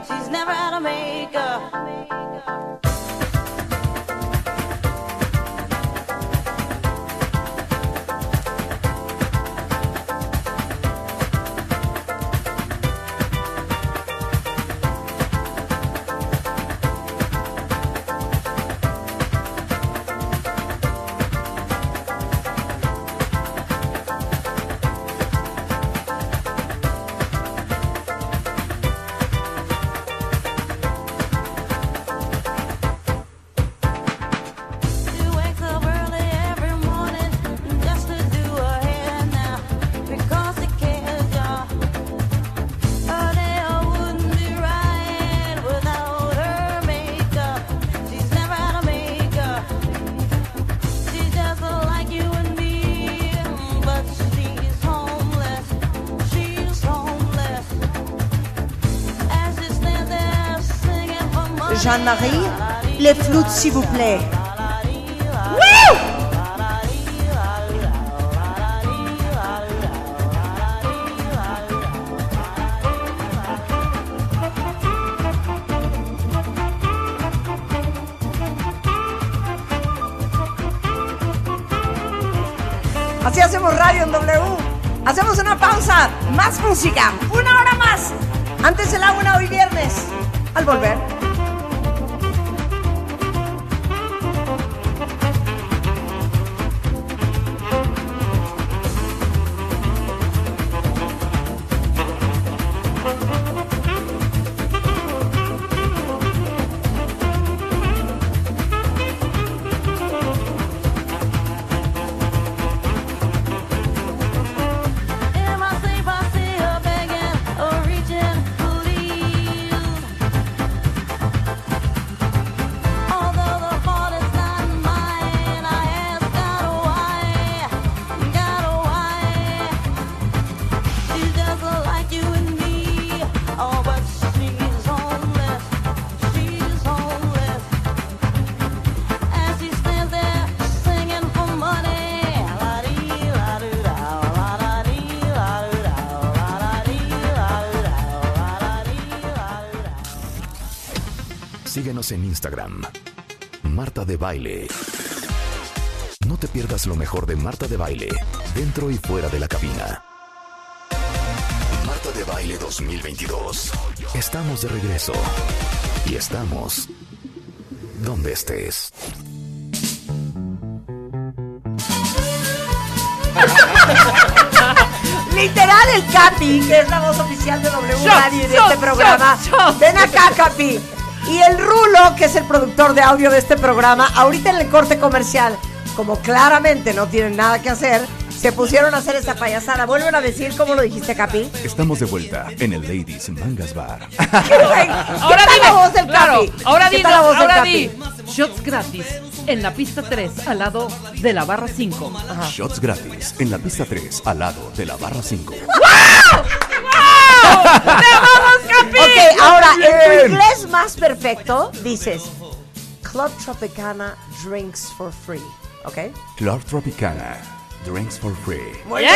[SPEAKER 8] She's never out of makeup.
[SPEAKER 4] Jeanne-Marie, les flûtes s'il vous plaît. Así hacemos radio en W. Hacemos una pausa, más música, una hora más. Antes de la una hoy viernes. Al volver.
[SPEAKER 6] Síguenos en Instagram. Marta de Baile. No te pierdas lo mejor de Marta de Baile, dentro y fuera de la cabina. Marta de Baile 2022. Estamos de regreso. Y estamos donde estés.
[SPEAKER 4] Literal el Capi, que es la voz oficial de W Radio y de este programa. Ven acá, Capi. Y el Rulo, que es el productor de audio de este programa, ahorita en el corte comercial, como claramente no tienen nada que hacer, se pusieron a hacer esta payasada. Vuelven a decir cómo lo dijiste, Capi.
[SPEAKER 12] Estamos de vuelta en el Ladies Mangas Bar.
[SPEAKER 3] Ahora
[SPEAKER 4] tal
[SPEAKER 3] dime,
[SPEAKER 4] la voz del
[SPEAKER 3] claro,
[SPEAKER 4] Capi?
[SPEAKER 3] ahora
[SPEAKER 4] ¿Qué
[SPEAKER 3] di,
[SPEAKER 4] tal la voz del
[SPEAKER 3] ahora
[SPEAKER 4] Capi?
[SPEAKER 3] di. Shots gratis en la pista 3 al lado de la barra 5.
[SPEAKER 12] Shots gratis en la pista 3 al lado de la barra 5.
[SPEAKER 4] Ok, ahora, en tu inglés más perfecto, dices Club Tropicana drinks for free. ¿Ok?
[SPEAKER 12] Club Tropicana. Drinks for free.
[SPEAKER 4] Muy
[SPEAKER 3] ¡Bien!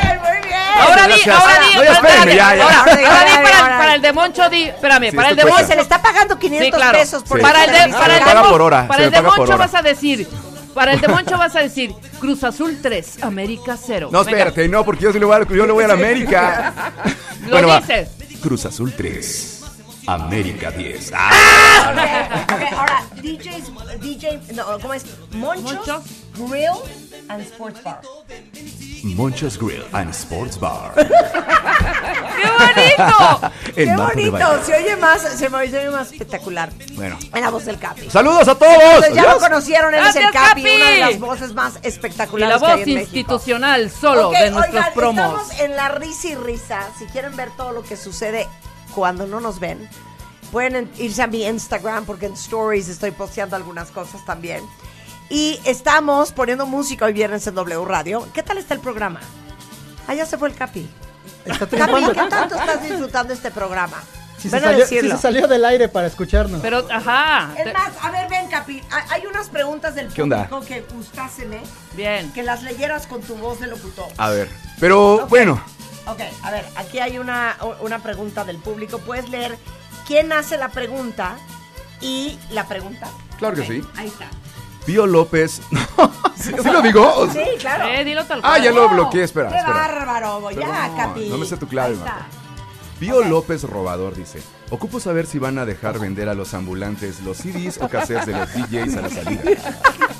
[SPEAKER 4] bien, muy bien.
[SPEAKER 3] Ahora di, ahora di.
[SPEAKER 12] Espérenme,
[SPEAKER 3] espérate,
[SPEAKER 12] ya, ya.
[SPEAKER 3] Ahora,
[SPEAKER 4] Ahora di,
[SPEAKER 3] ahora
[SPEAKER 4] ahora
[SPEAKER 3] para,
[SPEAKER 4] ahora
[SPEAKER 3] el de Moncho di. Espérame,
[SPEAKER 12] Sí,
[SPEAKER 3] para el de
[SPEAKER 12] cuesta.
[SPEAKER 4] se le está pagando 500
[SPEAKER 3] Sí, claro.
[SPEAKER 4] pesos por
[SPEAKER 12] Sí.
[SPEAKER 3] Para el de, para el de
[SPEAKER 12] por hora,
[SPEAKER 3] el de Moncho vas a decir. Para el de Moncho vas a decir Cruz Azul 3, América 0.
[SPEAKER 12] No, espérate, no, porque yo, sí le voy a, yo le voy a la América.
[SPEAKER 3] Lo dices.
[SPEAKER 12] Cruz Azul 3. América 10. Ah,
[SPEAKER 4] Ok, ok, ahora, DJs, DJ, no, ¿cómo es? Monchos. Grill and Sports Bar.
[SPEAKER 12] Monchos Grill and Sports Bar.
[SPEAKER 3] ¡Qué bonito!
[SPEAKER 4] Qué bonito, se oye más, se me oye más espectacular.
[SPEAKER 12] Bueno.
[SPEAKER 4] En la voz del Capi.
[SPEAKER 12] Saludos a todos.
[SPEAKER 4] Entonces, ya lo conocieron, él es el
[SPEAKER 3] Gracias,
[SPEAKER 4] Capi,
[SPEAKER 3] Capi.
[SPEAKER 4] una de las voces más
[SPEAKER 3] Y
[SPEAKER 4] espectaculares
[SPEAKER 3] la
[SPEAKER 4] que
[SPEAKER 3] voz
[SPEAKER 4] hay en México.
[SPEAKER 3] institucional solo
[SPEAKER 4] Ok,
[SPEAKER 3] de nuestros
[SPEAKER 4] oigan,
[SPEAKER 3] promos.
[SPEAKER 4] Estamos en la risa y risa. Si quieren ver todo lo que sucede cuando no nos ven, pueden en- irse a mi Instagram porque en Stories estoy posteando algunas cosas también. Y estamos poniendo música hoy viernes en W Radio. ¿Qué tal está el programa? Ah, ya se fue el Capi.
[SPEAKER 1] Está
[SPEAKER 4] Capi. ¿qué tanto estás disfrutando este programa?
[SPEAKER 1] Si se,
[SPEAKER 4] a
[SPEAKER 1] salió, si se salió del aire para escucharnos.
[SPEAKER 3] Pero, ajá.
[SPEAKER 4] Es más, a ver, ven, Capi. ha- Hay unas preguntas del
[SPEAKER 12] ¿Qué onda?
[SPEAKER 4] público que gustáseme
[SPEAKER 3] Bien.
[SPEAKER 4] que las leyeras con tu voz de locutor.
[SPEAKER 12] A ver, pero bueno,
[SPEAKER 4] Ok, a ver, aquí hay una, una pregunta del público. Puedes leer quién hace la pregunta y la pregunta.
[SPEAKER 12] Claro que
[SPEAKER 4] Ok,
[SPEAKER 12] sí.
[SPEAKER 4] Ahí está.
[SPEAKER 12] Pío López. ¿Sí, sí lo digo?
[SPEAKER 4] Sí, claro.
[SPEAKER 3] Eh, dilo tal
[SPEAKER 12] Ah,
[SPEAKER 3] cual.
[SPEAKER 12] ya lo bloqueé, espera,
[SPEAKER 4] Qué
[SPEAKER 12] espera.
[SPEAKER 4] bárbaro, ya, Capi.
[SPEAKER 12] no me sé tu clave. Marta. Pío López Robador dice: Ocupo saber si van a dejar vender a los ambulantes los CDs o cassettes de los DJs a la salida.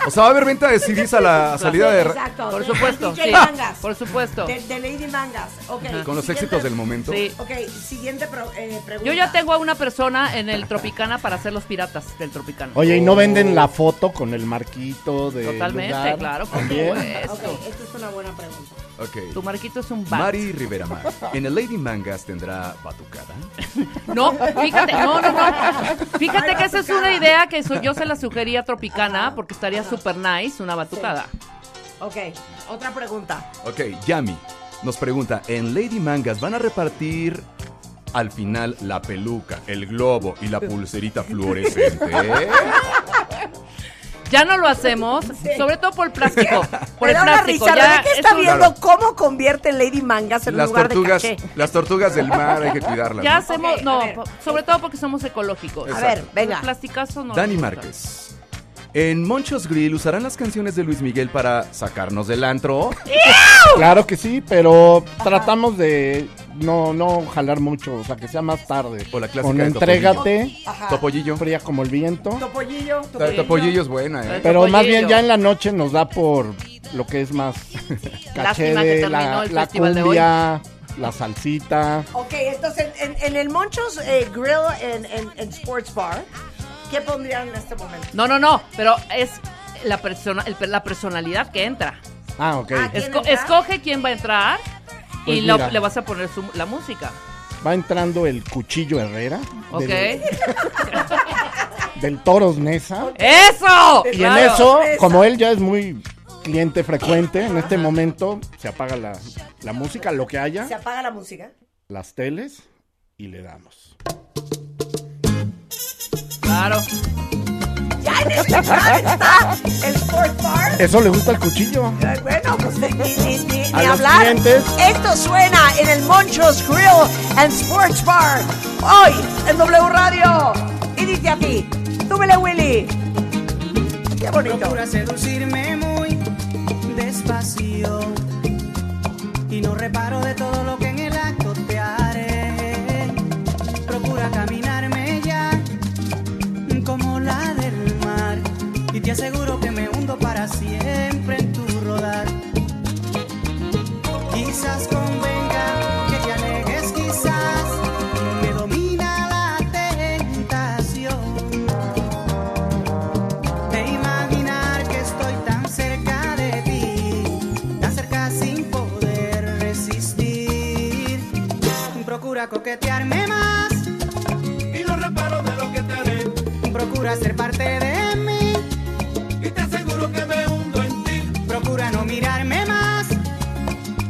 [SPEAKER 12] O sea, va a haber venta de CDs a la salida de.
[SPEAKER 4] Exacto.
[SPEAKER 3] Por
[SPEAKER 4] de-
[SPEAKER 3] supuesto,
[SPEAKER 4] DJ
[SPEAKER 3] sí.
[SPEAKER 4] Mangas.
[SPEAKER 3] Por supuesto.
[SPEAKER 4] De, de Lady Mangas. Ok.
[SPEAKER 12] Con los
[SPEAKER 4] siguiente-
[SPEAKER 12] éxitos del momento.
[SPEAKER 3] Sí.
[SPEAKER 4] Ok, siguiente pro- eh, pregunta.
[SPEAKER 3] Yo ya tengo a una persona en el Tropicana para hacer los piratas del Tropicana.
[SPEAKER 5] Oye, ¿y no venden la foto con el marquito de
[SPEAKER 3] Totalmente,
[SPEAKER 5] lugar?
[SPEAKER 3] claro, por
[SPEAKER 5] También.
[SPEAKER 3] supuesto.
[SPEAKER 4] Ok, esta es una buena pregunta.
[SPEAKER 12] Ok.
[SPEAKER 3] Tu marquito es un bat.
[SPEAKER 12] Mari Rivera Mar. ¿En el Lady Mangas tendrá batucada?
[SPEAKER 3] No, fíjate, no, no, no. Fíjate que esa es una idea que yo se la sugería a Tropicana porque estaría super nice una batucada.
[SPEAKER 4] Ok, otra pregunta.
[SPEAKER 12] Ok, Yami nos pregunta: ¿En Lady Mangas van a repartir al final la peluca, el globo y la pulserita fluorescente?
[SPEAKER 3] Ya no lo hacemos, sobre todo por el plástico. Por el plástico.
[SPEAKER 4] risa.
[SPEAKER 3] ya es
[SPEAKER 4] está
[SPEAKER 3] un-
[SPEAKER 4] viendo cómo convierte Lady Mangas en un
[SPEAKER 12] Las
[SPEAKER 4] lugar
[SPEAKER 12] tortugas,
[SPEAKER 4] de caché.
[SPEAKER 12] las tortugas del mar hay que cuidarlas.
[SPEAKER 3] Ya
[SPEAKER 12] ¿no?
[SPEAKER 3] hacemos, no, sobre todo porque somos ecológicos.
[SPEAKER 4] A ver, venga.
[SPEAKER 3] El plasticazo no.
[SPEAKER 12] Dani. Márquez. En Monchos Grill usarán las canciones de Luis Miguel para sacarnos del antro.
[SPEAKER 5] Claro que sí, pero tratamos de no, no jalar mucho, o sea, que sea más tarde.
[SPEAKER 12] O la clásica
[SPEAKER 5] Con
[SPEAKER 12] de
[SPEAKER 5] entrégate,
[SPEAKER 4] Ajá.
[SPEAKER 12] Topollillo.
[SPEAKER 5] fría como el viento.
[SPEAKER 4] Topollillo,
[SPEAKER 12] La de
[SPEAKER 4] topollillo.
[SPEAKER 12] Topollillo es buena, ¿eh?
[SPEAKER 5] Pero más bien ya en la noche nos da por lo que es más caché
[SPEAKER 3] Lástima que
[SPEAKER 5] de
[SPEAKER 3] terminó
[SPEAKER 5] la,
[SPEAKER 3] el
[SPEAKER 5] la
[SPEAKER 3] festival de hoy.
[SPEAKER 5] cumbia, la salsita.
[SPEAKER 4] Ok, entonces en, en- en el Monchos eh, Grill en, en- en Sports Bar, ¿qué pondrían en este momento?
[SPEAKER 3] No, no, no, pero es la, persona, el- la personalidad que entra.
[SPEAKER 5] Ah, ok.
[SPEAKER 4] ¿quién
[SPEAKER 3] Esco-
[SPEAKER 4] entra?
[SPEAKER 3] escoge quién va a entrar
[SPEAKER 5] Pues
[SPEAKER 3] y lo-
[SPEAKER 5] mira.
[SPEAKER 3] le vas a poner su- la música.
[SPEAKER 5] Va entrando el Cuchillo Herrera.
[SPEAKER 3] ¿Ok?
[SPEAKER 5] Del, del Toros Nesa.
[SPEAKER 3] ¡Eso!
[SPEAKER 5] Y
[SPEAKER 3] Claro.
[SPEAKER 5] en eso, como él ya es muy cliente frecuente, en este momento se apaga la, la música, lo que haya,
[SPEAKER 4] ¿Se apaga la música?
[SPEAKER 5] las teles y le damos.
[SPEAKER 3] Claro.
[SPEAKER 4] Está el Sports Bar.
[SPEAKER 5] ¿Eso le gusta el cuchillo?
[SPEAKER 4] Eh, Bueno, pues ni, ni- ni-
[SPEAKER 5] A
[SPEAKER 4] ni hablar.
[SPEAKER 5] clientes.
[SPEAKER 4] Esto suena en el Monchos Grill and Sports Bar. Hoy en W Radio. Y dice así, súbele Willy. Qué bonito.
[SPEAKER 13] Procura seducirme muy despacio y no reparo de todo lo que en el acto te haré. Procura caminarme Procura coquetearme más y no reparo de lo que te haré. Procura ser parte de mí y te aseguro que me hundo en ti. Procura no mirarme más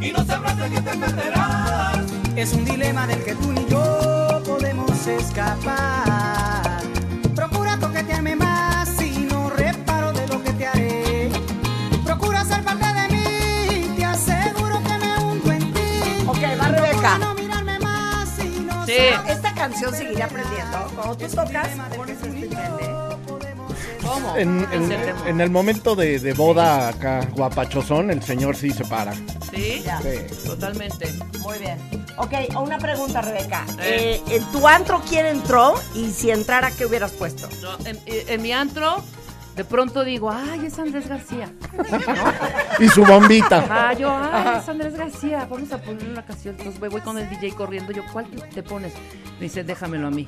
[SPEAKER 13] y no sabrás de qué te perderás. Es un dilema del que tú ni yo podemos escapar.
[SPEAKER 4] Canción seguiré aprendiendo. Cuando tú tocas, pones este
[SPEAKER 3] ¿Cómo?
[SPEAKER 5] En,
[SPEAKER 3] el tema.
[SPEAKER 5] en el momento de, de boda acá, guapachosón, el señor sí se para.
[SPEAKER 3] ¿Sí?
[SPEAKER 4] Ya.
[SPEAKER 5] Sí.
[SPEAKER 3] Totalmente.
[SPEAKER 4] Muy bien. Ok, una pregunta, Rebeca.
[SPEAKER 3] Eh.
[SPEAKER 4] Eh, ¿En tu antro quién entró? Y si entrara, ¿qué hubieras puesto?
[SPEAKER 3] No, en, en mi antro, de pronto digo, ay, es Andrés García.
[SPEAKER 5] Y su bombita.
[SPEAKER 3] Ah, yo, ay, es Andrés García, vamos a poner una canción. Entonces voy, voy con el DJ corriendo. Yo, ¿cuál te pones? Me dice, déjamelo a mí.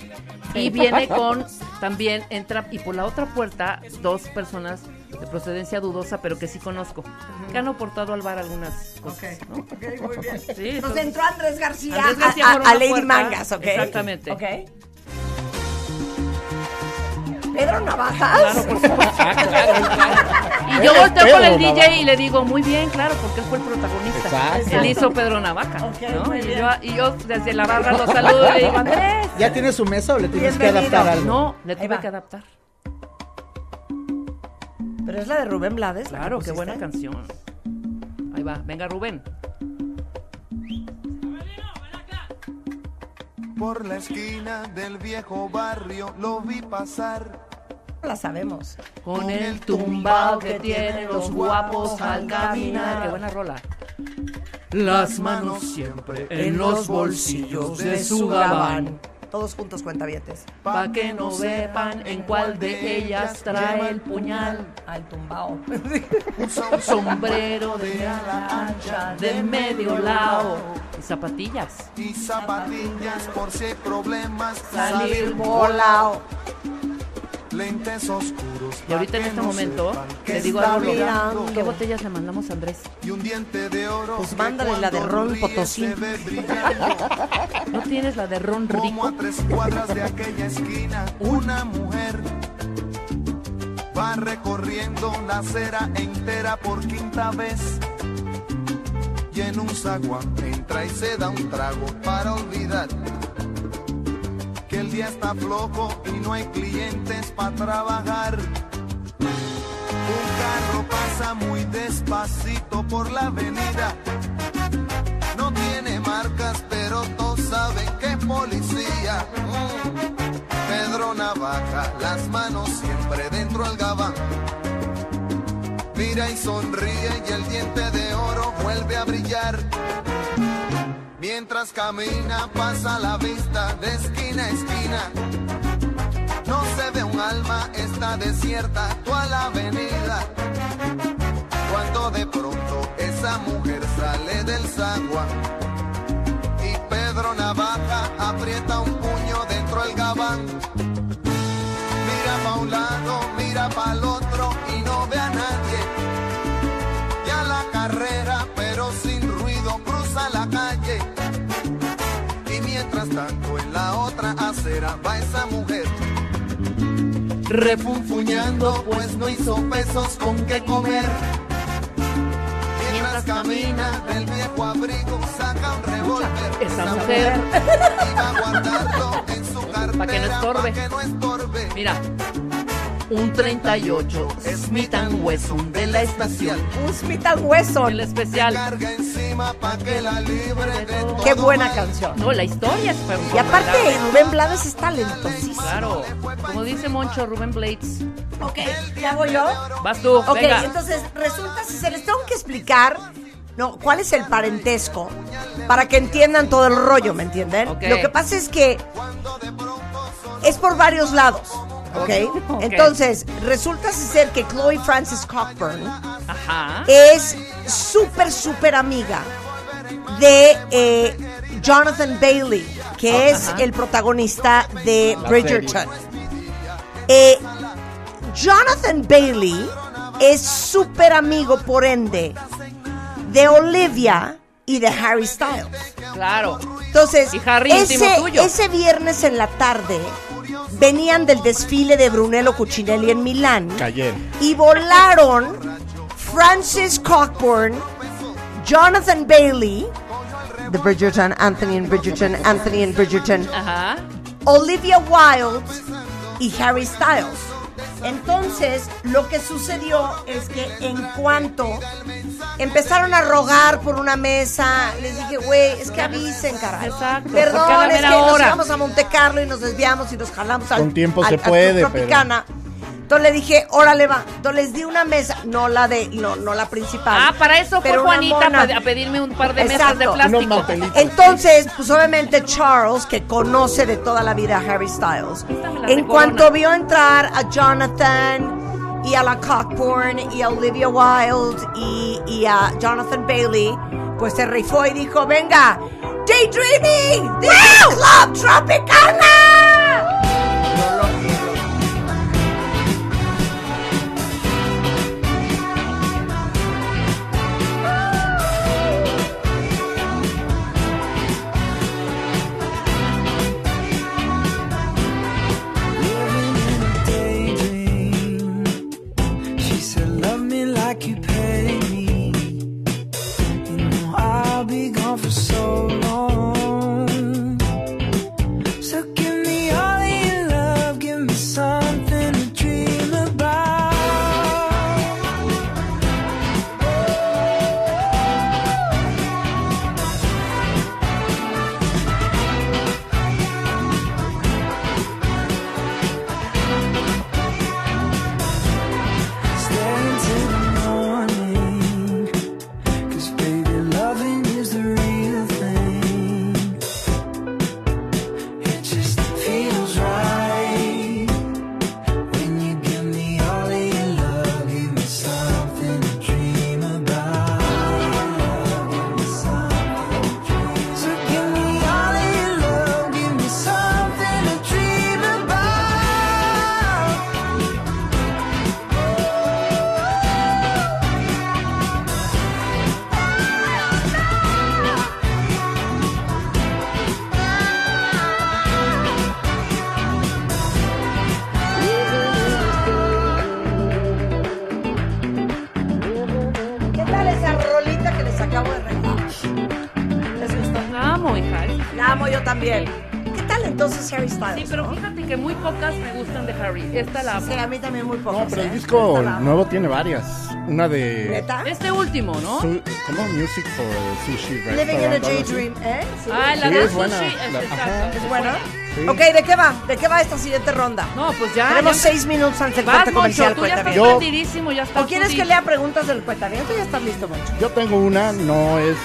[SPEAKER 3] Y viene con, también entra, y por la otra puerta, dos personas de procedencia dudosa, pero que sí conozco, que han aportado al bar algunas cosas. ¿no?
[SPEAKER 4] Ok, muy bien.
[SPEAKER 3] Sí,
[SPEAKER 4] Entonces entró Andrés García,
[SPEAKER 3] Andrés
[SPEAKER 4] a-
[SPEAKER 3] García
[SPEAKER 4] a, a
[SPEAKER 3] una
[SPEAKER 4] Lady
[SPEAKER 3] puerta.
[SPEAKER 4] Mangas, ¿ok?
[SPEAKER 3] Exactamente.
[SPEAKER 4] Ok. Pedro Navajas.
[SPEAKER 3] Claro, por supuesto. Y yo volteo con el DJ
[SPEAKER 5] Navaja.
[SPEAKER 3] y le digo, muy bien, claro, porque él fue el protagonista.
[SPEAKER 5] Exacto.
[SPEAKER 3] Él hizo Pedro Navaja. Y, yo, y yo desde la barra lo saludo y le digo, Andrés.
[SPEAKER 1] ¿Ya tienes su mesa o le tienes que adaptar algo?
[SPEAKER 3] No, le tuve que adaptar.
[SPEAKER 4] Pero es la de Rubén Blades. la
[SPEAKER 3] Claro, qué buena canción. Ahí va, venga Rubén.
[SPEAKER 14] Por la esquina del viejo barrio lo vi pasar.
[SPEAKER 4] La sabemos.
[SPEAKER 3] Con el tumbao que tienen los guapos al caminar. Qué buena rola. Las manos siempre en los bolsillos de su gabán.
[SPEAKER 4] Todos juntos cuentavientes.
[SPEAKER 3] Pa' que no sepan en cuál de ellas trae el puñal.
[SPEAKER 4] Al tumbao.
[SPEAKER 14] Un
[SPEAKER 3] Sombrero de ala ancha de medio lado. Y zapatillas.
[SPEAKER 14] y zapatillas por si hay problemas.
[SPEAKER 3] Salir
[SPEAKER 4] volao.
[SPEAKER 14] Lentes oscuros.
[SPEAKER 3] Y ahorita en este momento le digo a
[SPEAKER 14] mirando.
[SPEAKER 3] ¿qué botellas le mandamos a Andrés?
[SPEAKER 14] Y un diente de oro.
[SPEAKER 4] Pues mándale la de Ron Potosí.
[SPEAKER 3] ¿No tienes la de Ron
[SPEAKER 14] Como
[SPEAKER 3] Rico?
[SPEAKER 14] a tres cuadras de aquella esquina, una mujer va recorriendo la acera entera por quinta vez. Y en un zaguán entra y se da un trago para olvidar el día está flojo y no hay clientes para trabajar. Un carro pasa muy despacito por la avenida. No tiene marcas, pero todos saben que es policía. Pedro navaja, las manos siempre dentro al gabán. Mira y sonríe y el diente de oro vuelve a brillar. Mientras camina pasa la vista de esquina a esquina. No se ve un alma, está desierta toda la avenida. Cuando de pronto esa mujer sale del zaguán y Pedro Navaja aprieta un puño dentro del gabán. Mira pa' un lado, mira pa' el va esa mujer. Refunfuñando, pues no hizo pesos con qué comer. Mientras camina del viejo abrigo, saca un revólver.
[SPEAKER 3] Esa mujer.
[SPEAKER 14] Y va a guardarlo en su cartera.
[SPEAKER 3] Para que no estorbe.
[SPEAKER 14] pa' que no estorbe.
[SPEAKER 3] Mira. Un 38 Smith Wesson de la estación.
[SPEAKER 4] Un Smith Wesson.
[SPEAKER 3] El especial.
[SPEAKER 14] Carga encima pa' que la libre de
[SPEAKER 4] Qué buena canción.
[SPEAKER 3] No, la historia es
[SPEAKER 4] Y aparte, Rubén Blades es talentosísimo.
[SPEAKER 3] Claro. Como dice Moncho Rubén Blades.
[SPEAKER 4] Ok, ¿ya hago yo?
[SPEAKER 3] Vas tú,
[SPEAKER 4] Ok,
[SPEAKER 3] venga.
[SPEAKER 4] entonces resulta si se les tengo que explicar no, cuál es el parentesco para que entiendan todo el rollo, ¿me entienden? Lo que pasa es que es por varios lados, ¿ok?
[SPEAKER 3] Ok.
[SPEAKER 4] Entonces, resulta ser que Chloe Frances Cockburn
[SPEAKER 3] Ajá.
[SPEAKER 4] es súper, súper amiga de eh, Jonathan Bailey, que es el protagonista de
[SPEAKER 5] La
[SPEAKER 4] Bridgerton. Eh, Jonathan Bailey es súper amigo, por ende, de Olivia y de Harry Styles.
[SPEAKER 3] Claro.
[SPEAKER 4] Entonces,
[SPEAKER 3] Y Harry
[SPEAKER 4] ese,
[SPEAKER 3] tuyo.
[SPEAKER 4] ese viernes en la tarde venían del desfile de Brunello Cucinelli en Milán y volaron Francis Cockburn, Jonathan Bailey, de Bridgerton, Anthony and Bridgerton, Anthony and Bridgerton,
[SPEAKER 3] Ajá.
[SPEAKER 4] Olivia Wilde y Harry Styles. Entonces, lo que sucedió es que en cuanto empezaron a rogar por una mesa, les dije, güey, es que avisen, caray.
[SPEAKER 3] Exacto, a
[SPEAKER 4] Perdón, es que nos íbamos a Monte Carlo y nos desviamos y nos jalamos al,
[SPEAKER 5] Con tiempo
[SPEAKER 4] al-
[SPEAKER 5] se
[SPEAKER 4] al Club
[SPEAKER 5] puede, pero-
[SPEAKER 4] Tropicana. Entonces le dije, órale va. Entonces les di una mesa, no la de, no, no la principal.
[SPEAKER 3] Ah, para eso fue
[SPEAKER 4] pero
[SPEAKER 3] Juanita
[SPEAKER 4] mona.
[SPEAKER 3] a pedirme un par de mesas de plástico.
[SPEAKER 4] Entonces, pues obviamente Charles, que conoce de toda la vida a Harry Styles, en cuanto
[SPEAKER 3] Corona.
[SPEAKER 4] vio entrar a Jonathan y a la Cockburn y a Olivia Wilde y, y a Jonathan Bailey, pues se rifó y dijo, venga, Daydreaming, this is Club Tropicana.
[SPEAKER 5] No, pero el disco nuevo tiene varias. Una de.
[SPEAKER 4] ¿Neta?
[SPEAKER 3] Este último, ¿no?
[SPEAKER 5] Su- ¿Cómo? Music for Sushi
[SPEAKER 4] Living in a. Daydream, ¿eh? Sí.
[SPEAKER 3] Ah, la
[SPEAKER 5] Sí,
[SPEAKER 3] de
[SPEAKER 5] es buena.
[SPEAKER 3] sushi. es
[SPEAKER 5] La- ajá.
[SPEAKER 3] es
[SPEAKER 4] ¿Es buena? Ok, ¿de qué va? ¿De qué va esta siguiente ronda?
[SPEAKER 3] No, pues ya.
[SPEAKER 4] Tenemos
[SPEAKER 3] ya-
[SPEAKER 4] seis minutos antes del
[SPEAKER 3] Vas,
[SPEAKER 4] corte comercial.
[SPEAKER 3] Moncho, tú ya estás prendidísimo, ya estás
[SPEAKER 4] ¿O quieres que lea preguntas del cuentaviento? Ya estás listo, Moncho.
[SPEAKER 5] Yo tengo una, no es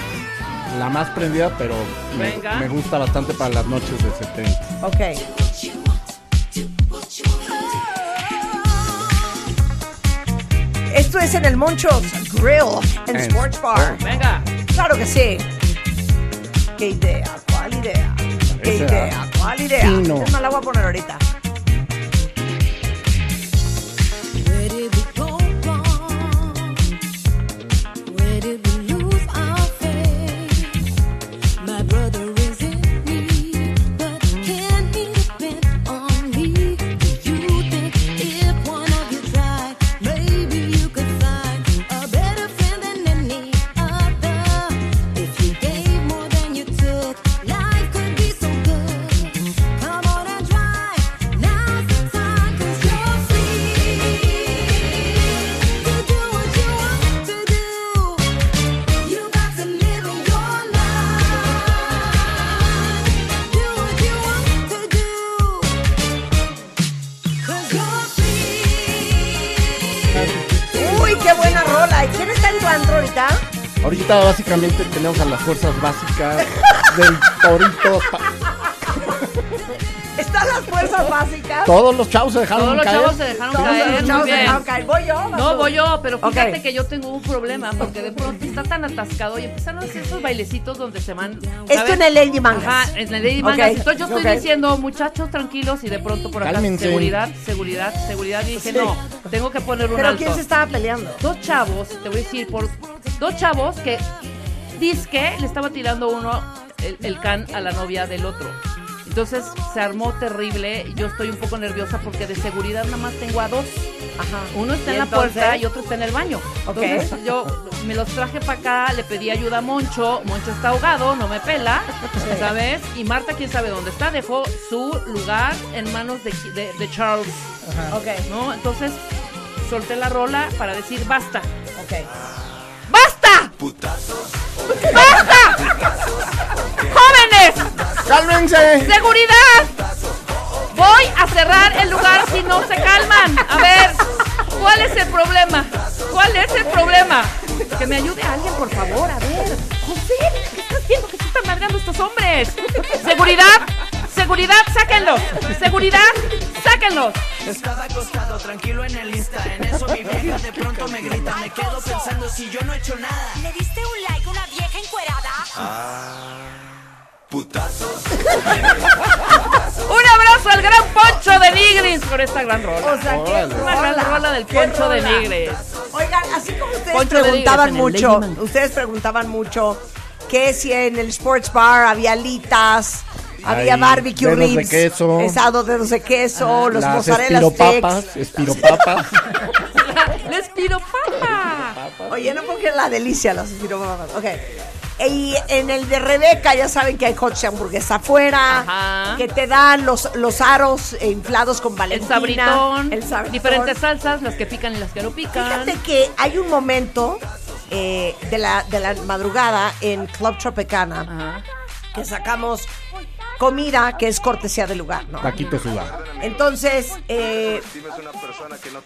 [SPEAKER 5] la más prendida, pero me, me gusta bastante para las noches de 70.
[SPEAKER 4] Ok. Esto es en el Monchos Grill and
[SPEAKER 5] En
[SPEAKER 4] Sports Bar.
[SPEAKER 3] Venga.
[SPEAKER 4] Claro que sí. ¿Qué idea? ¿Cuál idea? ¿Qué
[SPEAKER 5] Esa.
[SPEAKER 4] idea? ¿Cuál idea?
[SPEAKER 5] Fino.
[SPEAKER 4] Es más, la voy a poner ahorita.
[SPEAKER 5] Básicamente tenemos a las fuerzas básicas del Torito. pa-
[SPEAKER 4] ¿Están las fuerzas básicas?
[SPEAKER 5] Todos los chavos se dejaron
[SPEAKER 3] Todos los
[SPEAKER 5] caer.
[SPEAKER 3] chavos se dejaron
[SPEAKER 4] Todos
[SPEAKER 3] caer.
[SPEAKER 4] los chavos se dejaron caer. Voy yo. vas
[SPEAKER 3] No,
[SPEAKER 4] tú.
[SPEAKER 3] voy yo, pero fíjate
[SPEAKER 4] Ok.
[SPEAKER 3] que yo tengo un problema porque de pronto está tan atascado y empezaron a hacer esos bailecitos donde se van.
[SPEAKER 4] Esto
[SPEAKER 3] ¿sabes?
[SPEAKER 4] en el Lady Mangas.
[SPEAKER 3] Ajá, en el Lady Mangas.
[SPEAKER 4] Ok,
[SPEAKER 3] Entonces yo estoy
[SPEAKER 4] ok.
[SPEAKER 3] diciendo, muchachos, tranquilos, y de pronto por acá,
[SPEAKER 5] Cálmense.
[SPEAKER 3] seguridad, seguridad, seguridad. Y dije,
[SPEAKER 4] Sí.
[SPEAKER 3] no, tengo que poner un
[SPEAKER 4] ¿Pero
[SPEAKER 3] alto.
[SPEAKER 4] quién se estaba peleando?
[SPEAKER 3] Dos chavos, te voy a decir, por dos chavos que disque le estaba tirando uno el, el can a la novia del otro. Entonces se armó terrible. Yo estoy un poco nerviosa porque de seguridad nada más tengo a dos.
[SPEAKER 4] Ajá.
[SPEAKER 3] Uno está
[SPEAKER 4] ¿Y
[SPEAKER 3] en la
[SPEAKER 4] entonces?
[SPEAKER 3] puerta y otro está en el baño.
[SPEAKER 4] Ok.
[SPEAKER 3] Entonces yo me los traje para acá, le pedí ayuda a Moncho. Moncho está ahogado, no me pela,
[SPEAKER 4] Sí.
[SPEAKER 3] ¿sabes? Y Marta, quién sabe dónde está, dejó su lugar en manos de, de- de Charles.
[SPEAKER 4] Ok.
[SPEAKER 3] ¿No? Entonces solté la rola para decir basta.
[SPEAKER 4] Ok.
[SPEAKER 3] ¡Basta! ¡Basta! ¡Jóvenes!
[SPEAKER 5] ¡Cálmense!
[SPEAKER 3] ¡Seguridad! Voy a cerrar el lugar si no se calman. A ver, ¿cuál es el problema? ¿Cuál es el problema? Que me ayude alguien, por favor. A ver, José, ¿qué estás viendo que se están largando estos hombres? ¡Seguridad! ¡Seguridad, sáquenlos! ¡Seguridad, sáquenlos!
[SPEAKER 15] Estaba acostado tranquilo en el Insta En eso mi vieja de pronto me grita Me quedo pensando si yo no he hecho nada
[SPEAKER 10] ¿Le diste un like una vieja encuerada?
[SPEAKER 3] Un abrazo al gran Poncho de Nigris por esta gran rola.
[SPEAKER 4] O sea, qué
[SPEAKER 3] Una gran
[SPEAKER 4] rola,
[SPEAKER 3] del Poncho de. Nigris.
[SPEAKER 4] Oigan, así como ustedes
[SPEAKER 3] Poncho de
[SPEAKER 4] preguntaban
[SPEAKER 3] Nigris
[SPEAKER 4] mucho, ustedes preguntaban mucho que si en el sports bar había alitas, había
[SPEAKER 5] Hay
[SPEAKER 4] barbecue
[SPEAKER 5] dedos de
[SPEAKER 4] ribs,
[SPEAKER 5] queso.
[SPEAKER 4] asado dedos de queso, los
[SPEAKER 5] Las
[SPEAKER 4] mozzarella
[SPEAKER 5] espiropapas,
[SPEAKER 4] sticks.
[SPEAKER 5] espiropapas.
[SPEAKER 3] Papa.
[SPEAKER 4] Oye, no porque es la delicia las espiropapas. Ok. Y en el de Rebeca ya saben que hay hot hamburguesa afuera,
[SPEAKER 3] Ajá.
[SPEAKER 4] que te dan los, los aros eh, inflados con
[SPEAKER 3] El
[SPEAKER 4] Valentina.
[SPEAKER 3] sabritón,
[SPEAKER 4] el sabritón.
[SPEAKER 3] diferentes salsas, las que pican y las que no pican.
[SPEAKER 4] Fíjate que hay un momento eh, de, la, de la madrugada en Club Tropicana que sacamos comida que es cortesía del lugar, ¿no?
[SPEAKER 5] Taquito sudado.
[SPEAKER 4] Entonces, eh,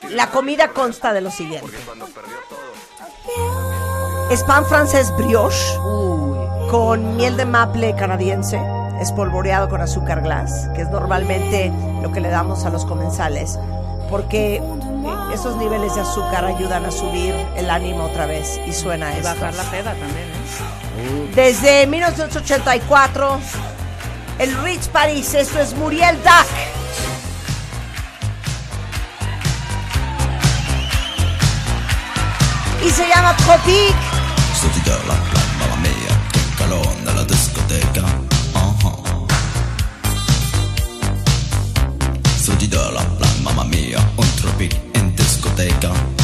[SPEAKER 4] la comida consta de lo siguiente. Es pan francés brioche con miel de maple canadiense, espolvoreado con azúcar glass, que es normalmente lo que le damos a los comensales, porque esos niveles de azúcar ayudan a subir el ánimo otra vez y suena
[SPEAKER 3] Y
[SPEAKER 4] esto.
[SPEAKER 3] bajar la peda también, ¿eh?
[SPEAKER 4] Desde 1984, el Ritz Paris, esto es Muriel Duck. Y se llama.
[SPEAKER 16] Sentite la mamma mia, che calore nella discoteca. Uh-huh. La la mamma mia, un tropic in discoteca.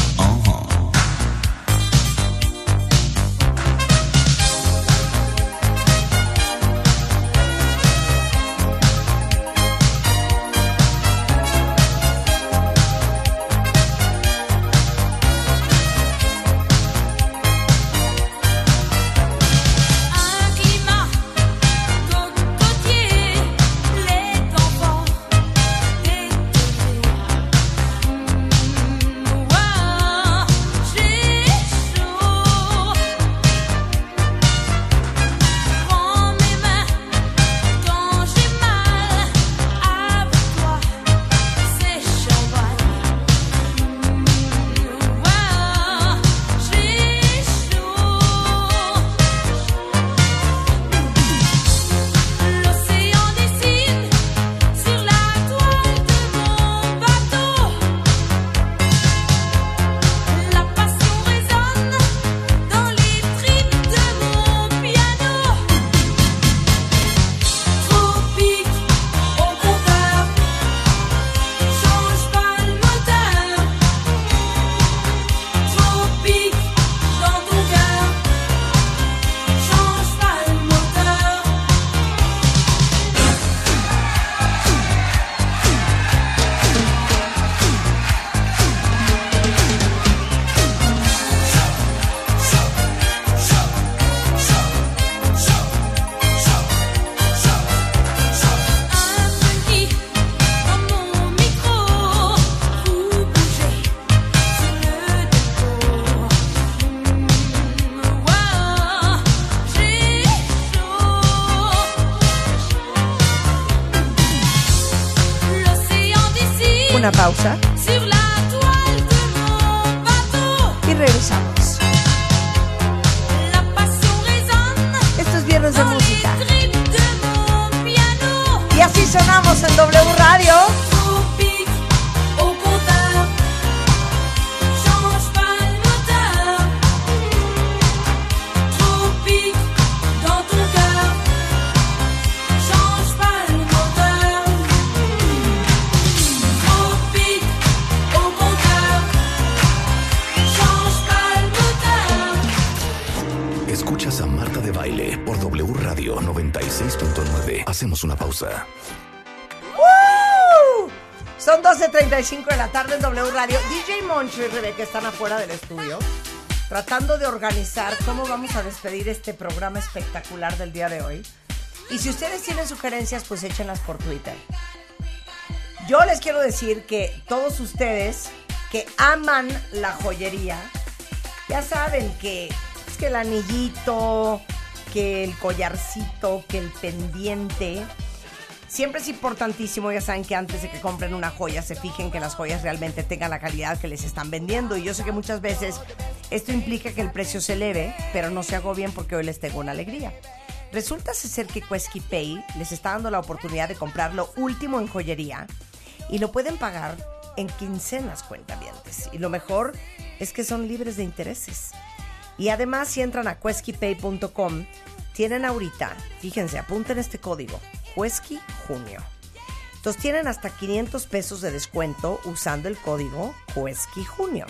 [SPEAKER 6] Por W Radio 96.9. Hacemos una pausa.
[SPEAKER 4] ¡Woo! Son 12.35 de la tarde en W Radio. DJ Moncho y Rebeca están afuera del estudio tratando de organizar cómo vamos a despedir este programa espectacular del día de hoy. Y si ustedes tienen sugerencias, pues échenlas por Twitter. Yo les quiero decir que todos ustedes que aman la joyería, ya saben que es que el anillito, que el collarcito, que el pendiente, Siempre es importantísimo, ya saben que antes de que compren una joya se fijen que las joyas realmente tengan la calidad que les están vendiendo. Y yo sé que muchas veces esto implica que el precio se eleve, pero no se hago bien porque hoy les tengo una alegría. Resulta ser que Quesky Pay les está dando la oportunidad de comprar lo último en joyería y lo pueden pagar en quincenas cuentavientes. Y lo mejor es que son libres de intereses. Y además, si entran a queskypay.com, tienen ahorita, fíjense, apunten este código, Quesky Junio. Entonces tienen hasta 500 pesos de descuento usando el código Quesky Junio.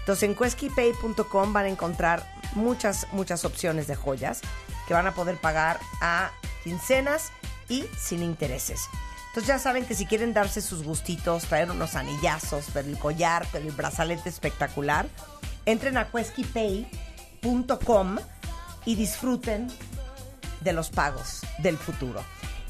[SPEAKER 4] Entonces en queskypay.com van a encontrar muchas, muchas opciones de joyas que van a poder pagar a quincenas y sin intereses. Entonces ya saben que si quieren darse sus gustitos, traer unos anillazos, el collar, pero el brazalete espectacular, entren a queskypay.com y disfruten de los pagos del futuro.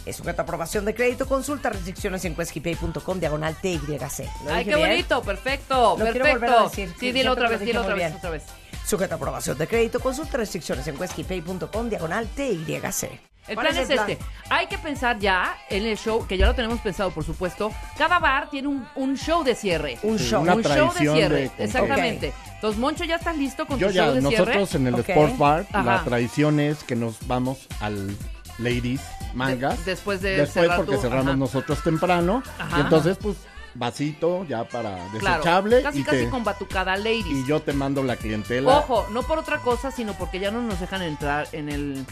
[SPEAKER 4] Es sujeta a aprobación de crédito, consulta restricciones en queskypay.com, diagonal TYC. ¿Lo
[SPEAKER 3] Ay, qué
[SPEAKER 4] bien?
[SPEAKER 3] bonito, perfecto,
[SPEAKER 4] Lo quiero
[SPEAKER 3] perfecto.
[SPEAKER 4] volver a decir,
[SPEAKER 3] Sí,
[SPEAKER 4] que
[SPEAKER 3] dilo otra vez, dilo otra vez, otra vez.
[SPEAKER 4] Sujeta a aprobación de crédito, consulta restricciones en queskypay.com, diagonal TYC.
[SPEAKER 3] El
[SPEAKER 4] ¿Cuál
[SPEAKER 3] plan es, este. Hay que pensar ya en el show, que ya lo tenemos pensado, por supuesto. Cada bar tiene un, un show de cierre.
[SPEAKER 4] Un
[SPEAKER 5] Sí,
[SPEAKER 4] show.
[SPEAKER 5] una
[SPEAKER 3] un show de
[SPEAKER 5] tradición
[SPEAKER 3] cierre.
[SPEAKER 5] de.
[SPEAKER 3] Exactamente. Entonces, Moncho, ¿ya estás listo con
[SPEAKER 5] Yo
[SPEAKER 3] tu
[SPEAKER 5] ya,
[SPEAKER 3] show de
[SPEAKER 5] nosotros
[SPEAKER 3] cierre?
[SPEAKER 5] en el
[SPEAKER 3] Ok.
[SPEAKER 5] Sports Bar,
[SPEAKER 3] Ajá.
[SPEAKER 5] la tradición es que nos vamos al Ladies Mangas.
[SPEAKER 3] De- después de
[SPEAKER 5] Después
[SPEAKER 3] cerrar
[SPEAKER 5] porque
[SPEAKER 3] tú,
[SPEAKER 5] cerramos
[SPEAKER 3] ajá.
[SPEAKER 5] nosotros temprano.
[SPEAKER 3] Ajá.
[SPEAKER 5] Y entonces, pues, vasito ya para
[SPEAKER 3] Claro,
[SPEAKER 5] desechable.
[SPEAKER 3] casi
[SPEAKER 5] y,
[SPEAKER 3] casi
[SPEAKER 5] te-
[SPEAKER 3] con batucada ladies.
[SPEAKER 5] y yo te mando la clientela.
[SPEAKER 3] Ojo, no por otra cosa, sino porque ya no nos dejan entrar en el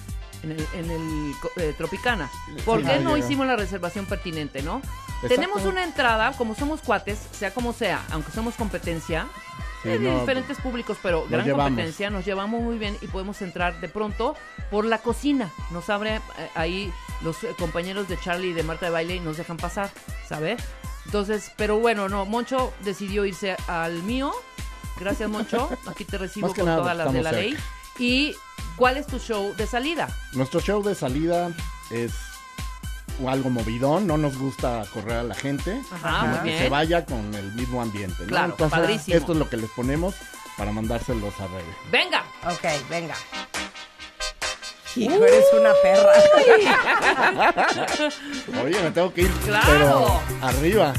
[SPEAKER 3] en el, en el eh, Tropicana. ¿Por
[SPEAKER 5] Sí,
[SPEAKER 3] qué
[SPEAKER 5] no
[SPEAKER 3] hicimos la reservación pertinente, no?
[SPEAKER 5] Exacto.
[SPEAKER 3] Tenemos una entrada, como somos cuates, sea como sea, aunque somos competencia,
[SPEAKER 5] Sí,
[SPEAKER 3] de
[SPEAKER 5] no,
[SPEAKER 3] diferentes públicos, pero gran
[SPEAKER 5] llevamos.
[SPEAKER 3] competencia, nos llevamos muy bien y podemos entrar de pronto por la cocina. Nos abre eh, ahí los eh, compañeros de Charlie y de Marta de Baile y nos dejan pasar, ¿sabes? Entonces, pero bueno, no, Moncho decidió irse al mío. Gracias, Moncho. Aquí te recibo con
[SPEAKER 5] nada,
[SPEAKER 3] todas las de la
[SPEAKER 5] estamos
[SPEAKER 3] ley.
[SPEAKER 5] cerca.
[SPEAKER 3] ¿Y cuál es tu show de salida?
[SPEAKER 5] Nuestro show de salida es algo movidón, no nos gusta correr a la gente,
[SPEAKER 3] Ajá,
[SPEAKER 5] que se vaya con el mismo ambiente. ¿no?
[SPEAKER 3] Claro,
[SPEAKER 5] Entonces,
[SPEAKER 3] padrísimo.
[SPEAKER 5] esto es lo que les ponemos para mandárselos a Rebe.
[SPEAKER 3] ¡Venga!
[SPEAKER 4] Ok, venga. Hijo, eres una perra.
[SPEAKER 5] Oye, me tengo que ir,
[SPEAKER 4] Claro.
[SPEAKER 5] pero arriba.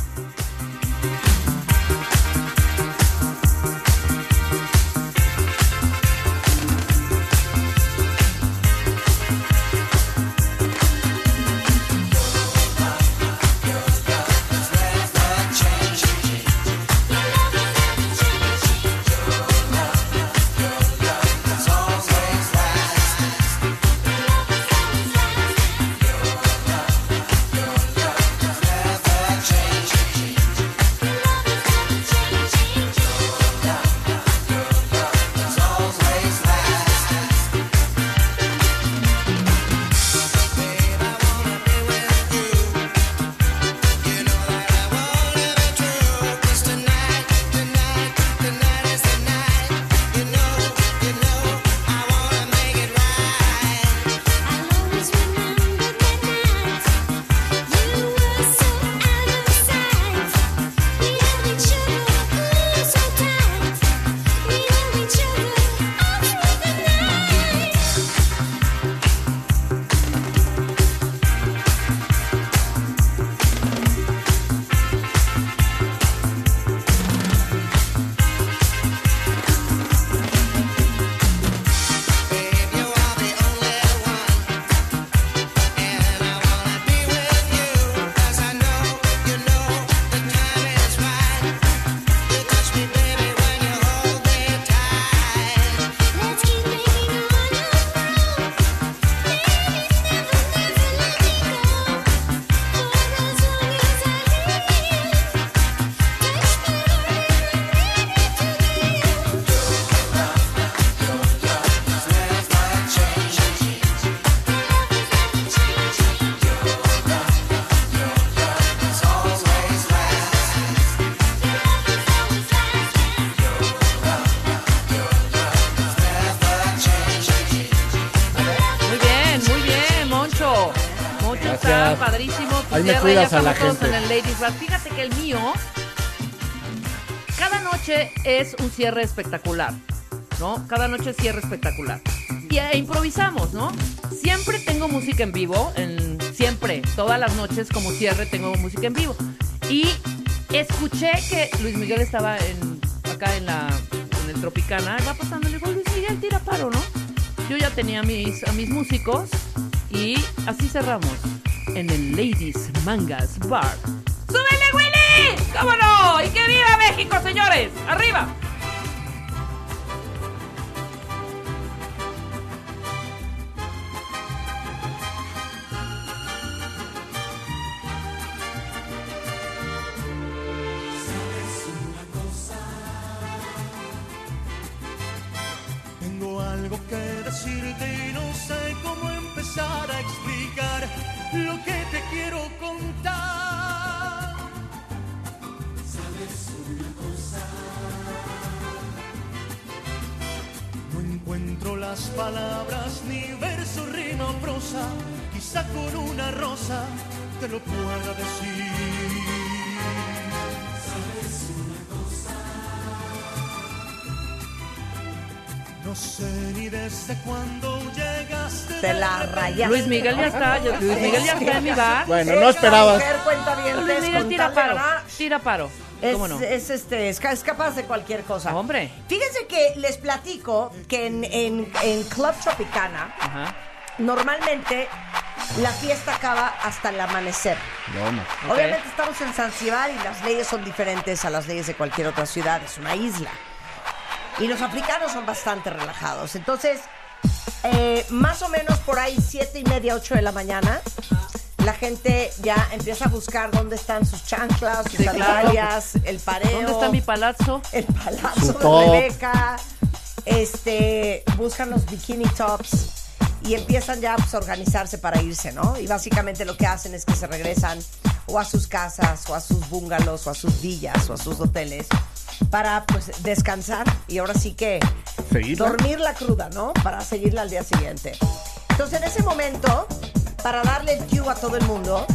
[SPEAKER 3] Ya
[SPEAKER 5] a la gente.
[SPEAKER 3] en el Ladies Bar. Fíjate que el mío, cada noche es un cierre espectacular, ¿no? Cada noche es cierre espectacular. Y eh, improvisamos, ¿no? Siempre tengo música en vivo, en, siempre, todas las noches como cierre tengo música en vivo. Y escuché que Luis Miguel estaba en, acá en la en el Tropicana, va pasando, le digo, Luis Miguel, tira paro, ¿no? Yo ya tenía a mis, a mis músicos y así cerramos en el Ladies Mangas Bar. ¡Súbele, Willy! ¿Cómo no? ¡Y que viva México, señores! ¡Arriba!
[SPEAKER 4] La.
[SPEAKER 3] Luis Miguel ya está, yo- Luis Miguel ya está en mi bar.
[SPEAKER 5] Bueno, no esperabas.
[SPEAKER 3] Luis Miguel tira paro, tira paro.
[SPEAKER 4] Es,
[SPEAKER 3] ¿Cómo no?
[SPEAKER 4] es, este, es, ca- es capaz de cualquier cosa.
[SPEAKER 3] Hombre.
[SPEAKER 4] Fíjense que les platico que en, en- en Club Tropicana, normalmente la fiesta acaba hasta el amanecer. Obviamente estamos en Zanzibar y las leyes son diferentes a las leyes de cualquier otra ciudad, es una isla. Y los africanos son bastante relajados. Entonces, eh, más o menos por ahí, siete y media, ocho de la mañana, la gente ya empieza a buscar dónde están sus chanclas, sus
[SPEAKER 3] Sí, claro.
[SPEAKER 4] sandalias, el pareo.
[SPEAKER 3] ¿Dónde está mi palazzo?
[SPEAKER 4] El palazzo
[SPEAKER 3] Su
[SPEAKER 4] de
[SPEAKER 3] top.
[SPEAKER 4] Rebeca. Este, buscan los bikini tops y empiezan ya pues, a organizarse para irse, ¿no? Y básicamente lo que hacen es que se regresan o a sus casas, o a sus bungalows, o a sus villas, o a sus hoteles para pues descansar y ahora sí que
[SPEAKER 5] Seguirla.
[SPEAKER 4] dormir la cruda, ¿no? Para seguirla al día siguiente. Entonces en ese momento, para darle el cue a todo el mundo,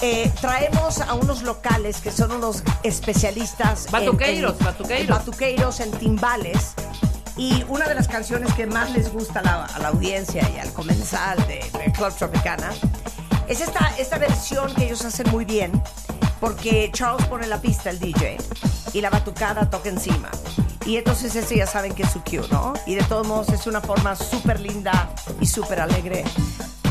[SPEAKER 4] eh, traemos a unos locales que son unos especialistas en-
[SPEAKER 3] Batuqueiros,
[SPEAKER 4] en,
[SPEAKER 3] batuqueiros.
[SPEAKER 4] en batuqueiros, en timbales. Y una de las canciones que más les gusta a la, a la audiencia y al comensal de, de Club Tropicana es esta, esta versión que ellos hacen muy bien, porque Charles pone la pista, el DJ, y la batucada toca encima. Y entonces eso ya saben que es su cue, ¿no? Y de todos modos es una forma súper linda y súper alegre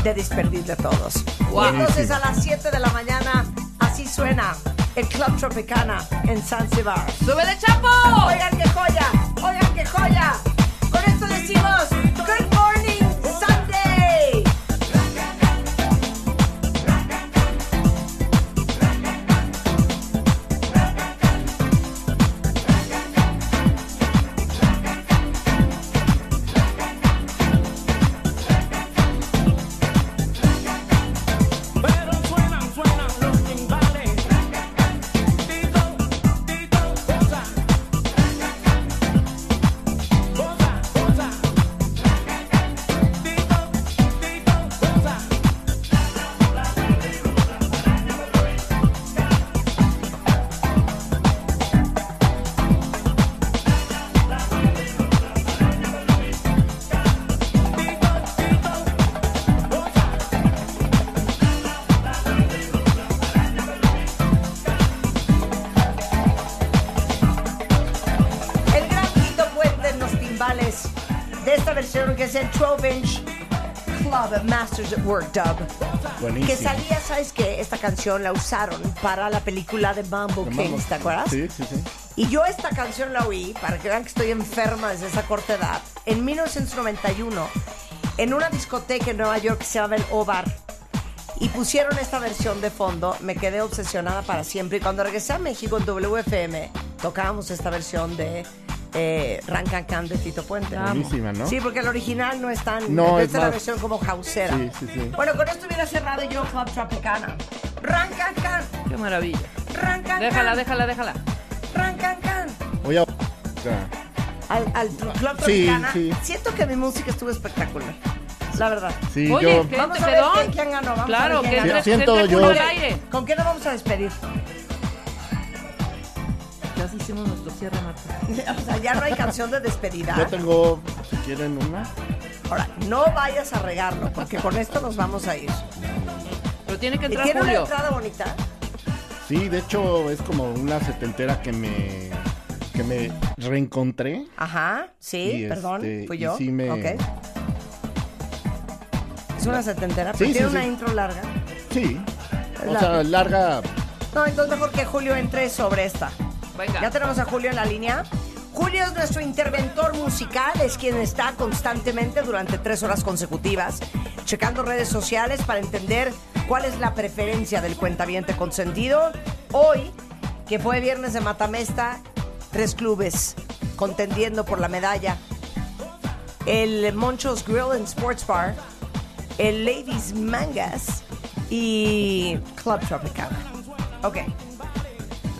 [SPEAKER 4] de despedirle a todos.
[SPEAKER 3] Guau.
[SPEAKER 4] Y entonces a las 7 de la mañana, así suena el Club Tropicana en Zanzibar.
[SPEAKER 3] ¡Súbele, Chapo!
[SPEAKER 4] Oigan qué joya, oigan qué joya. Con esto decimos, el 12 inch Club Masters at Work Dub.
[SPEAKER 5] Buenísimo.
[SPEAKER 4] Que salía, ¿sabes qué? Esta canción la usaron para la película de Mambo
[SPEAKER 5] De
[SPEAKER 4] Kings. ¿te acuerdas?
[SPEAKER 5] Sí, sí, sí.
[SPEAKER 4] Y yo esta canción la oí, para que vean que estoy enferma desde esa corta edad, en 1991, en una discoteca en Nueva York que se llama el O-Bar. Y pusieron esta versión de fondo, me quedé obsesionada para siempre. Y cuando regresé a México en WFM, tocábamos esta versión de eh, Rancan Can de Tito Puente.
[SPEAKER 5] Buenísima, ¿no?
[SPEAKER 4] Sí, porque el original no es tan...
[SPEAKER 5] No,
[SPEAKER 4] esta
[SPEAKER 5] es
[SPEAKER 4] es la versión como hausera.
[SPEAKER 5] Sí, sí, sí.
[SPEAKER 4] Bueno, con esto hubiera cerrado yo Club Tropicana. Rancan Can,
[SPEAKER 3] Qué maravilla.
[SPEAKER 4] Rancan
[SPEAKER 3] Déjala,
[SPEAKER 4] Can,
[SPEAKER 3] déjala, déjala.
[SPEAKER 4] Rancan Can.
[SPEAKER 5] Voy a.
[SPEAKER 4] al, al Club
[SPEAKER 5] Sí,
[SPEAKER 4] Tropicana,
[SPEAKER 5] sí.
[SPEAKER 4] siento que mi música estuvo espectacular. La verdad.
[SPEAKER 5] Sí, Oye, yo-
[SPEAKER 4] vamos a ver quién, quién ganó. Vamos
[SPEAKER 3] Claro,
[SPEAKER 4] a ver quién
[SPEAKER 3] que
[SPEAKER 4] ganó.
[SPEAKER 5] entre- siento yo- culo al
[SPEAKER 3] aire.
[SPEAKER 4] ¿Con quién nos vamos a despedir?
[SPEAKER 3] Hicimos nuestro cierre, Marta.
[SPEAKER 4] o sea, ya no hay canción de despedida.
[SPEAKER 5] Yo tengo, si quieren una.
[SPEAKER 4] Ahora, no vayas a regarlo, porque con esto nos vamos a ir.
[SPEAKER 3] Pero tiene que
[SPEAKER 4] ¿Y
[SPEAKER 3] entrar
[SPEAKER 4] tiene una
[SPEAKER 3] Julio.
[SPEAKER 4] entrada bonita?
[SPEAKER 5] Sí, de hecho es como una setentera que me que me reencontré.
[SPEAKER 4] Ajá, sí,
[SPEAKER 5] Y,
[SPEAKER 4] perdón,
[SPEAKER 5] este,
[SPEAKER 4] fui
[SPEAKER 5] y
[SPEAKER 4] yo.
[SPEAKER 5] sí me-
[SPEAKER 4] Ok. Es una setentera, pero
[SPEAKER 5] Sí,
[SPEAKER 4] tiene
[SPEAKER 5] sí,
[SPEAKER 4] una
[SPEAKER 5] sí.
[SPEAKER 4] intro larga.
[SPEAKER 5] Sí. O
[SPEAKER 4] La-
[SPEAKER 5] sea, larga.
[SPEAKER 4] No, entonces mejor que Julio entre sobre esta. Ya tenemos a Julio en la línea. Julio es nuestro interventor musical, es quien está constantemente durante tres horas consecutivas checando redes sociales para entender cuál es la preferencia del cuentaviente consentido. Hoy, que fue viernes de Matamesta, tres clubes contendiendo por la medalla. El Monchos Grill and Sports Bar, el Ladies Mangas y Club Tropicana. Ok.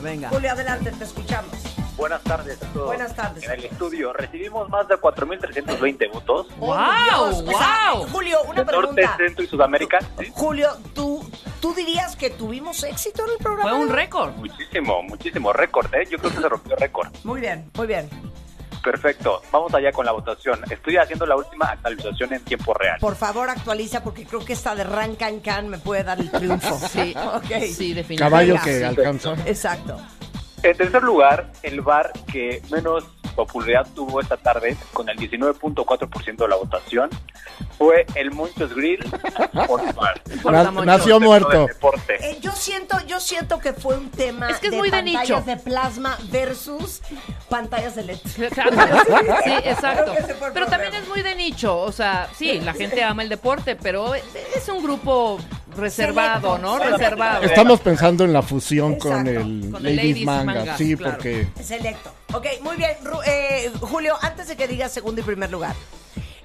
[SPEAKER 3] Venga.
[SPEAKER 4] Julio, adelante, te escuchamos.
[SPEAKER 17] Buenas tardes a todos.
[SPEAKER 4] Buenas tardes.
[SPEAKER 17] En el estudio recibimos más de 4.320 votos.
[SPEAKER 4] Dios. O sea, Julio, una
[SPEAKER 17] De Norte,
[SPEAKER 4] pregunta.
[SPEAKER 17] Centro y Sudamérica. Sí,
[SPEAKER 4] Julio, ¿tú, ¿tú dirías que tuvimos éxito en el programa?
[SPEAKER 3] Fue un récord.
[SPEAKER 17] muchísimo, muchísimo récord, ¿eh? Yo creo que se rompió récord.
[SPEAKER 4] Muy bien, muy bien.
[SPEAKER 17] Perfecto. Vamos allá con la votación. Estoy haciendo la última actualización en tiempo real.
[SPEAKER 4] Por favor, actualiza porque creo que esta de Rancan Can me puede dar el triunfo.
[SPEAKER 3] Sí,
[SPEAKER 4] Ok.
[SPEAKER 3] sí, definitivamente.
[SPEAKER 5] Caballo que alcanza.
[SPEAKER 4] Exacto.
[SPEAKER 17] En tercer lugar, el bar que menos popularidad tuvo esta tarde, con el 19.4% de la votación, fue el Monchos Grill Sports Bar.
[SPEAKER 5] Na- nació muerto.
[SPEAKER 17] Deporte.
[SPEAKER 4] Eh, yo siento, yo siento que fue un tema
[SPEAKER 3] Es que es
[SPEAKER 4] de
[SPEAKER 3] muy de
[SPEAKER 4] pantallas
[SPEAKER 3] nicho.
[SPEAKER 4] de plasma versus pantallas de LED.
[SPEAKER 3] Claro. Sí, exacto. Pero también es muy de nicho. O sea, sí, la gente ama el deporte, pero es un grupo reservado,
[SPEAKER 4] Selecto.
[SPEAKER 3] ¿no?
[SPEAKER 4] Selecto.
[SPEAKER 3] Reservado.
[SPEAKER 5] Estamos pensando en la fusión con el
[SPEAKER 3] Con el
[SPEAKER 5] Ladies,
[SPEAKER 3] Ladies
[SPEAKER 5] Manga. Sí,
[SPEAKER 3] claro.
[SPEAKER 5] porque
[SPEAKER 4] Selecto. Ok, muy bien. Ru- eh, Julio, antes de que digas segundo y primer lugar,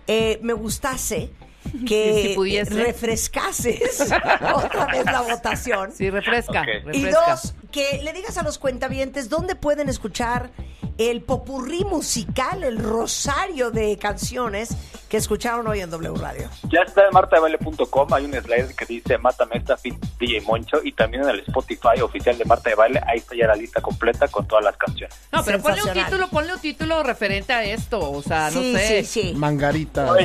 [SPEAKER 4] eh, me gustase que
[SPEAKER 3] Si pudiese.
[SPEAKER 4] refrescases otra vez la votación.
[SPEAKER 3] Sí, refresca.
[SPEAKER 17] Ok.
[SPEAKER 4] Y
[SPEAKER 3] refresca.
[SPEAKER 4] dos, que le digas a los cuentavientes dónde pueden escuchar el popurrí musical, el rosario de canciones que escucharon hoy en W Radio.
[SPEAKER 17] Ya está en martadebaile.com, hay un slide que dice Mátame esta fit DJ Moncho y también en el Spotify oficial de Marta de Baile, ahí está ya la lista completa con todas las canciones.
[SPEAKER 3] No, pero ponle un título, ponle un título referente a esto. O sea, no
[SPEAKER 4] sí,
[SPEAKER 3] sé.
[SPEAKER 4] sí, sí.
[SPEAKER 5] Mangarita.
[SPEAKER 17] No.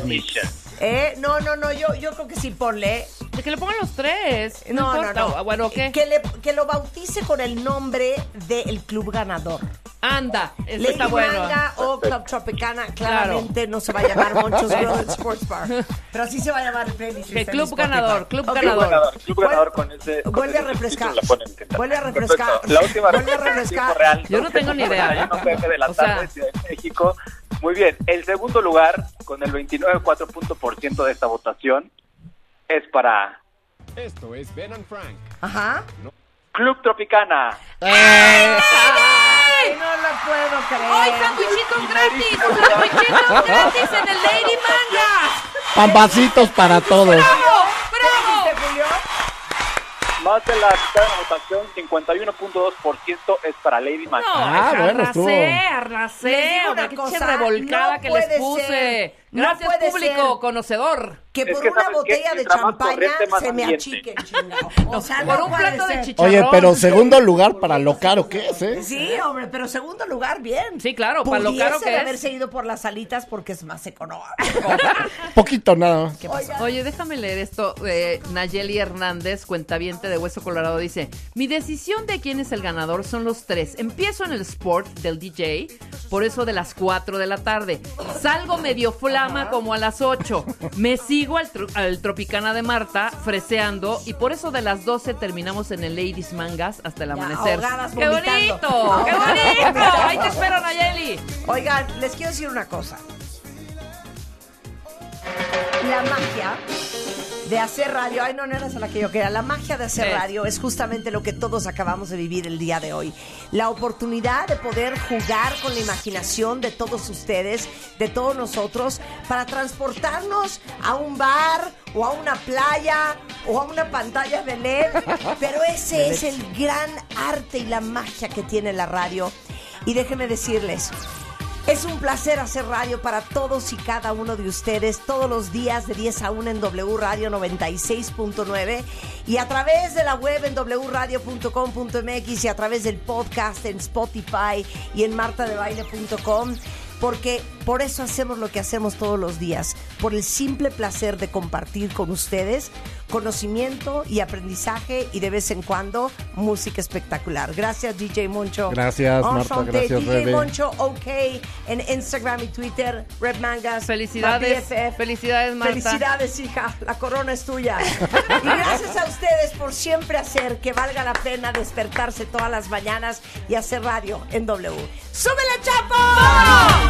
[SPEAKER 4] Eh, no, no, no, yo, yo creo que sí ponle.
[SPEAKER 3] Que le pongan los tres. No,
[SPEAKER 4] No, no,
[SPEAKER 3] importa.
[SPEAKER 4] no.
[SPEAKER 3] Bueno, ¿qué?
[SPEAKER 4] Que, le- que lo bautice con el nombre del club ganador.
[SPEAKER 3] Anda, eso
[SPEAKER 4] Lady
[SPEAKER 3] está bueno.
[SPEAKER 4] Manga o Club Tropicana, claramente no se va a llamar Monchos Grill Sports Bar. Pero así se va a llamar el playlist.
[SPEAKER 3] Que club ganador, club
[SPEAKER 4] Ok.
[SPEAKER 17] Club
[SPEAKER 3] ganador.
[SPEAKER 17] club ganador con ese. con
[SPEAKER 4] Vuelve a
[SPEAKER 17] ese
[SPEAKER 4] refrescar.
[SPEAKER 17] ¿qué tal?
[SPEAKER 4] Vuelve a refrescar.
[SPEAKER 17] Perfecto. La última
[SPEAKER 4] Vuelve a refrescar.
[SPEAKER 17] real.
[SPEAKER 3] Yo no tengo ni idea, ¿eh?
[SPEAKER 17] No de la
[SPEAKER 3] O sea-
[SPEAKER 17] tarde, Ciudad de México. Muy bien. El segundo lugar, con el 29.4% de esta votación, es para
[SPEAKER 18] Esto es Ben and Frank.
[SPEAKER 4] Ajá.
[SPEAKER 17] Club Tropicana.
[SPEAKER 4] Ay, no lo puedo creer.
[SPEAKER 3] ¡Ay, sandwichitos gratis! ¡Sandwichitos gratis en el Lady Manga!
[SPEAKER 5] Pambacitos para todos.
[SPEAKER 3] ¡Bravo!
[SPEAKER 4] ¿Qué dijiste, Julio?
[SPEAKER 17] Más de la mitad de la votación, 51.2% es para Lady Manga.
[SPEAKER 3] No,
[SPEAKER 5] Ah, bueno, estuvo.
[SPEAKER 3] arrasé, arrasé.
[SPEAKER 4] Les digo una
[SPEAKER 3] qué
[SPEAKER 4] cosa,
[SPEAKER 3] revolcada
[SPEAKER 4] no
[SPEAKER 3] que les puse.
[SPEAKER 4] ser,
[SPEAKER 3] Gracias,
[SPEAKER 4] puede
[SPEAKER 3] público
[SPEAKER 4] ser.
[SPEAKER 3] conocedor.
[SPEAKER 4] Que
[SPEAKER 17] Es
[SPEAKER 4] por
[SPEAKER 17] que,
[SPEAKER 4] una
[SPEAKER 17] ¿sabes
[SPEAKER 4] botella
[SPEAKER 17] qué?
[SPEAKER 4] de champaña se me achiquen, chingado. O sea,
[SPEAKER 3] Por
[SPEAKER 4] no
[SPEAKER 3] un plato de chicharrón.
[SPEAKER 5] Oye, pero segundo lugar para lo caro que es, ¿eh?
[SPEAKER 4] Sí, hombre, pero segundo lugar, bien.
[SPEAKER 3] Sí, claro, para lo caro que es.
[SPEAKER 4] haberse ido por las alitas porque es más económico.
[SPEAKER 5] Poquito nada más.
[SPEAKER 3] Oye, déjame leer esto. Eh, Nayeli Hernández, cuentaviente de Hueso Colorado, dice: Mi decisión de quién es el ganador son los tres. Empiezo en el sport del DJ, por eso de las 4 de la tarde. Salgo medio como a las 8. Me sigo al, al Tropicana de Marta, freseando, y por eso de las 12 terminamos en el Ladies Mangas hasta el amanecer. ¡Qué bonito! ¡Qué bonito! Ahí te espero, Nayeli.
[SPEAKER 4] Oigan, les quiero decir una cosa. La magia de hacer radio, ay no, no eras a la que yo quería, la magia de hacer radio es justamente lo que todos acabamos de vivir el día de hoy. La oportunidad de poder jugar con la imaginación de todos ustedes, de todos nosotros, para transportarnos a un bar o a una playa o a una pantalla de LED. Pero ese es el gran arte y la magia que tiene la radio. Y déjenme decirles, Es un placer hacer radio para todos y cada uno de ustedes todos los días de 10 a 1 en W Radio 96.9 y a través de la web en wradio.com.mx y a través del podcast en Spotify y en martadebaile.com porque por eso hacemos lo que hacemos todos los días, por el simple placer de compartir con ustedes conocimiento y aprendizaje y de vez en cuando música espectacular. Gracias DJ Moncho.
[SPEAKER 5] Gracias, Marta, gracias,
[SPEAKER 4] DJ
[SPEAKER 5] Rebe.
[SPEAKER 4] Moncho OK en Instagram y Twitter, Red Mangas.
[SPEAKER 3] Felicidades, felicidades, Marta.
[SPEAKER 4] Felicidades, hija. La corona es tuya. Y gracias a ustedes por siempre hacer que valga la pena despertarse todas las mañanas y hacer radio en W. ¡Súbele, Chapo!
[SPEAKER 6] Marta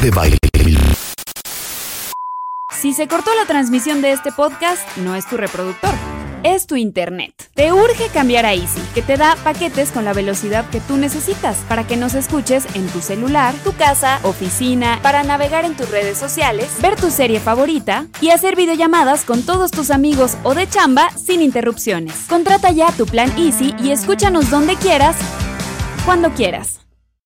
[SPEAKER 6] de Baile.
[SPEAKER 2] Si se cortó la transmisión de este podcast, no es tu reproductor, es tu internet. Te urge cambiar a Easy, que te da paquetes con la velocidad que tú necesitas para que nos escuches en tu celular, tu casa, oficina, para navegar en tus redes sociales, ver tu serie favorita y hacer videollamadas con todos tus amigos o de chamba sin interrupciones. Contrata ya tu plan Easy y escúchanos donde quieras, cuando quieras.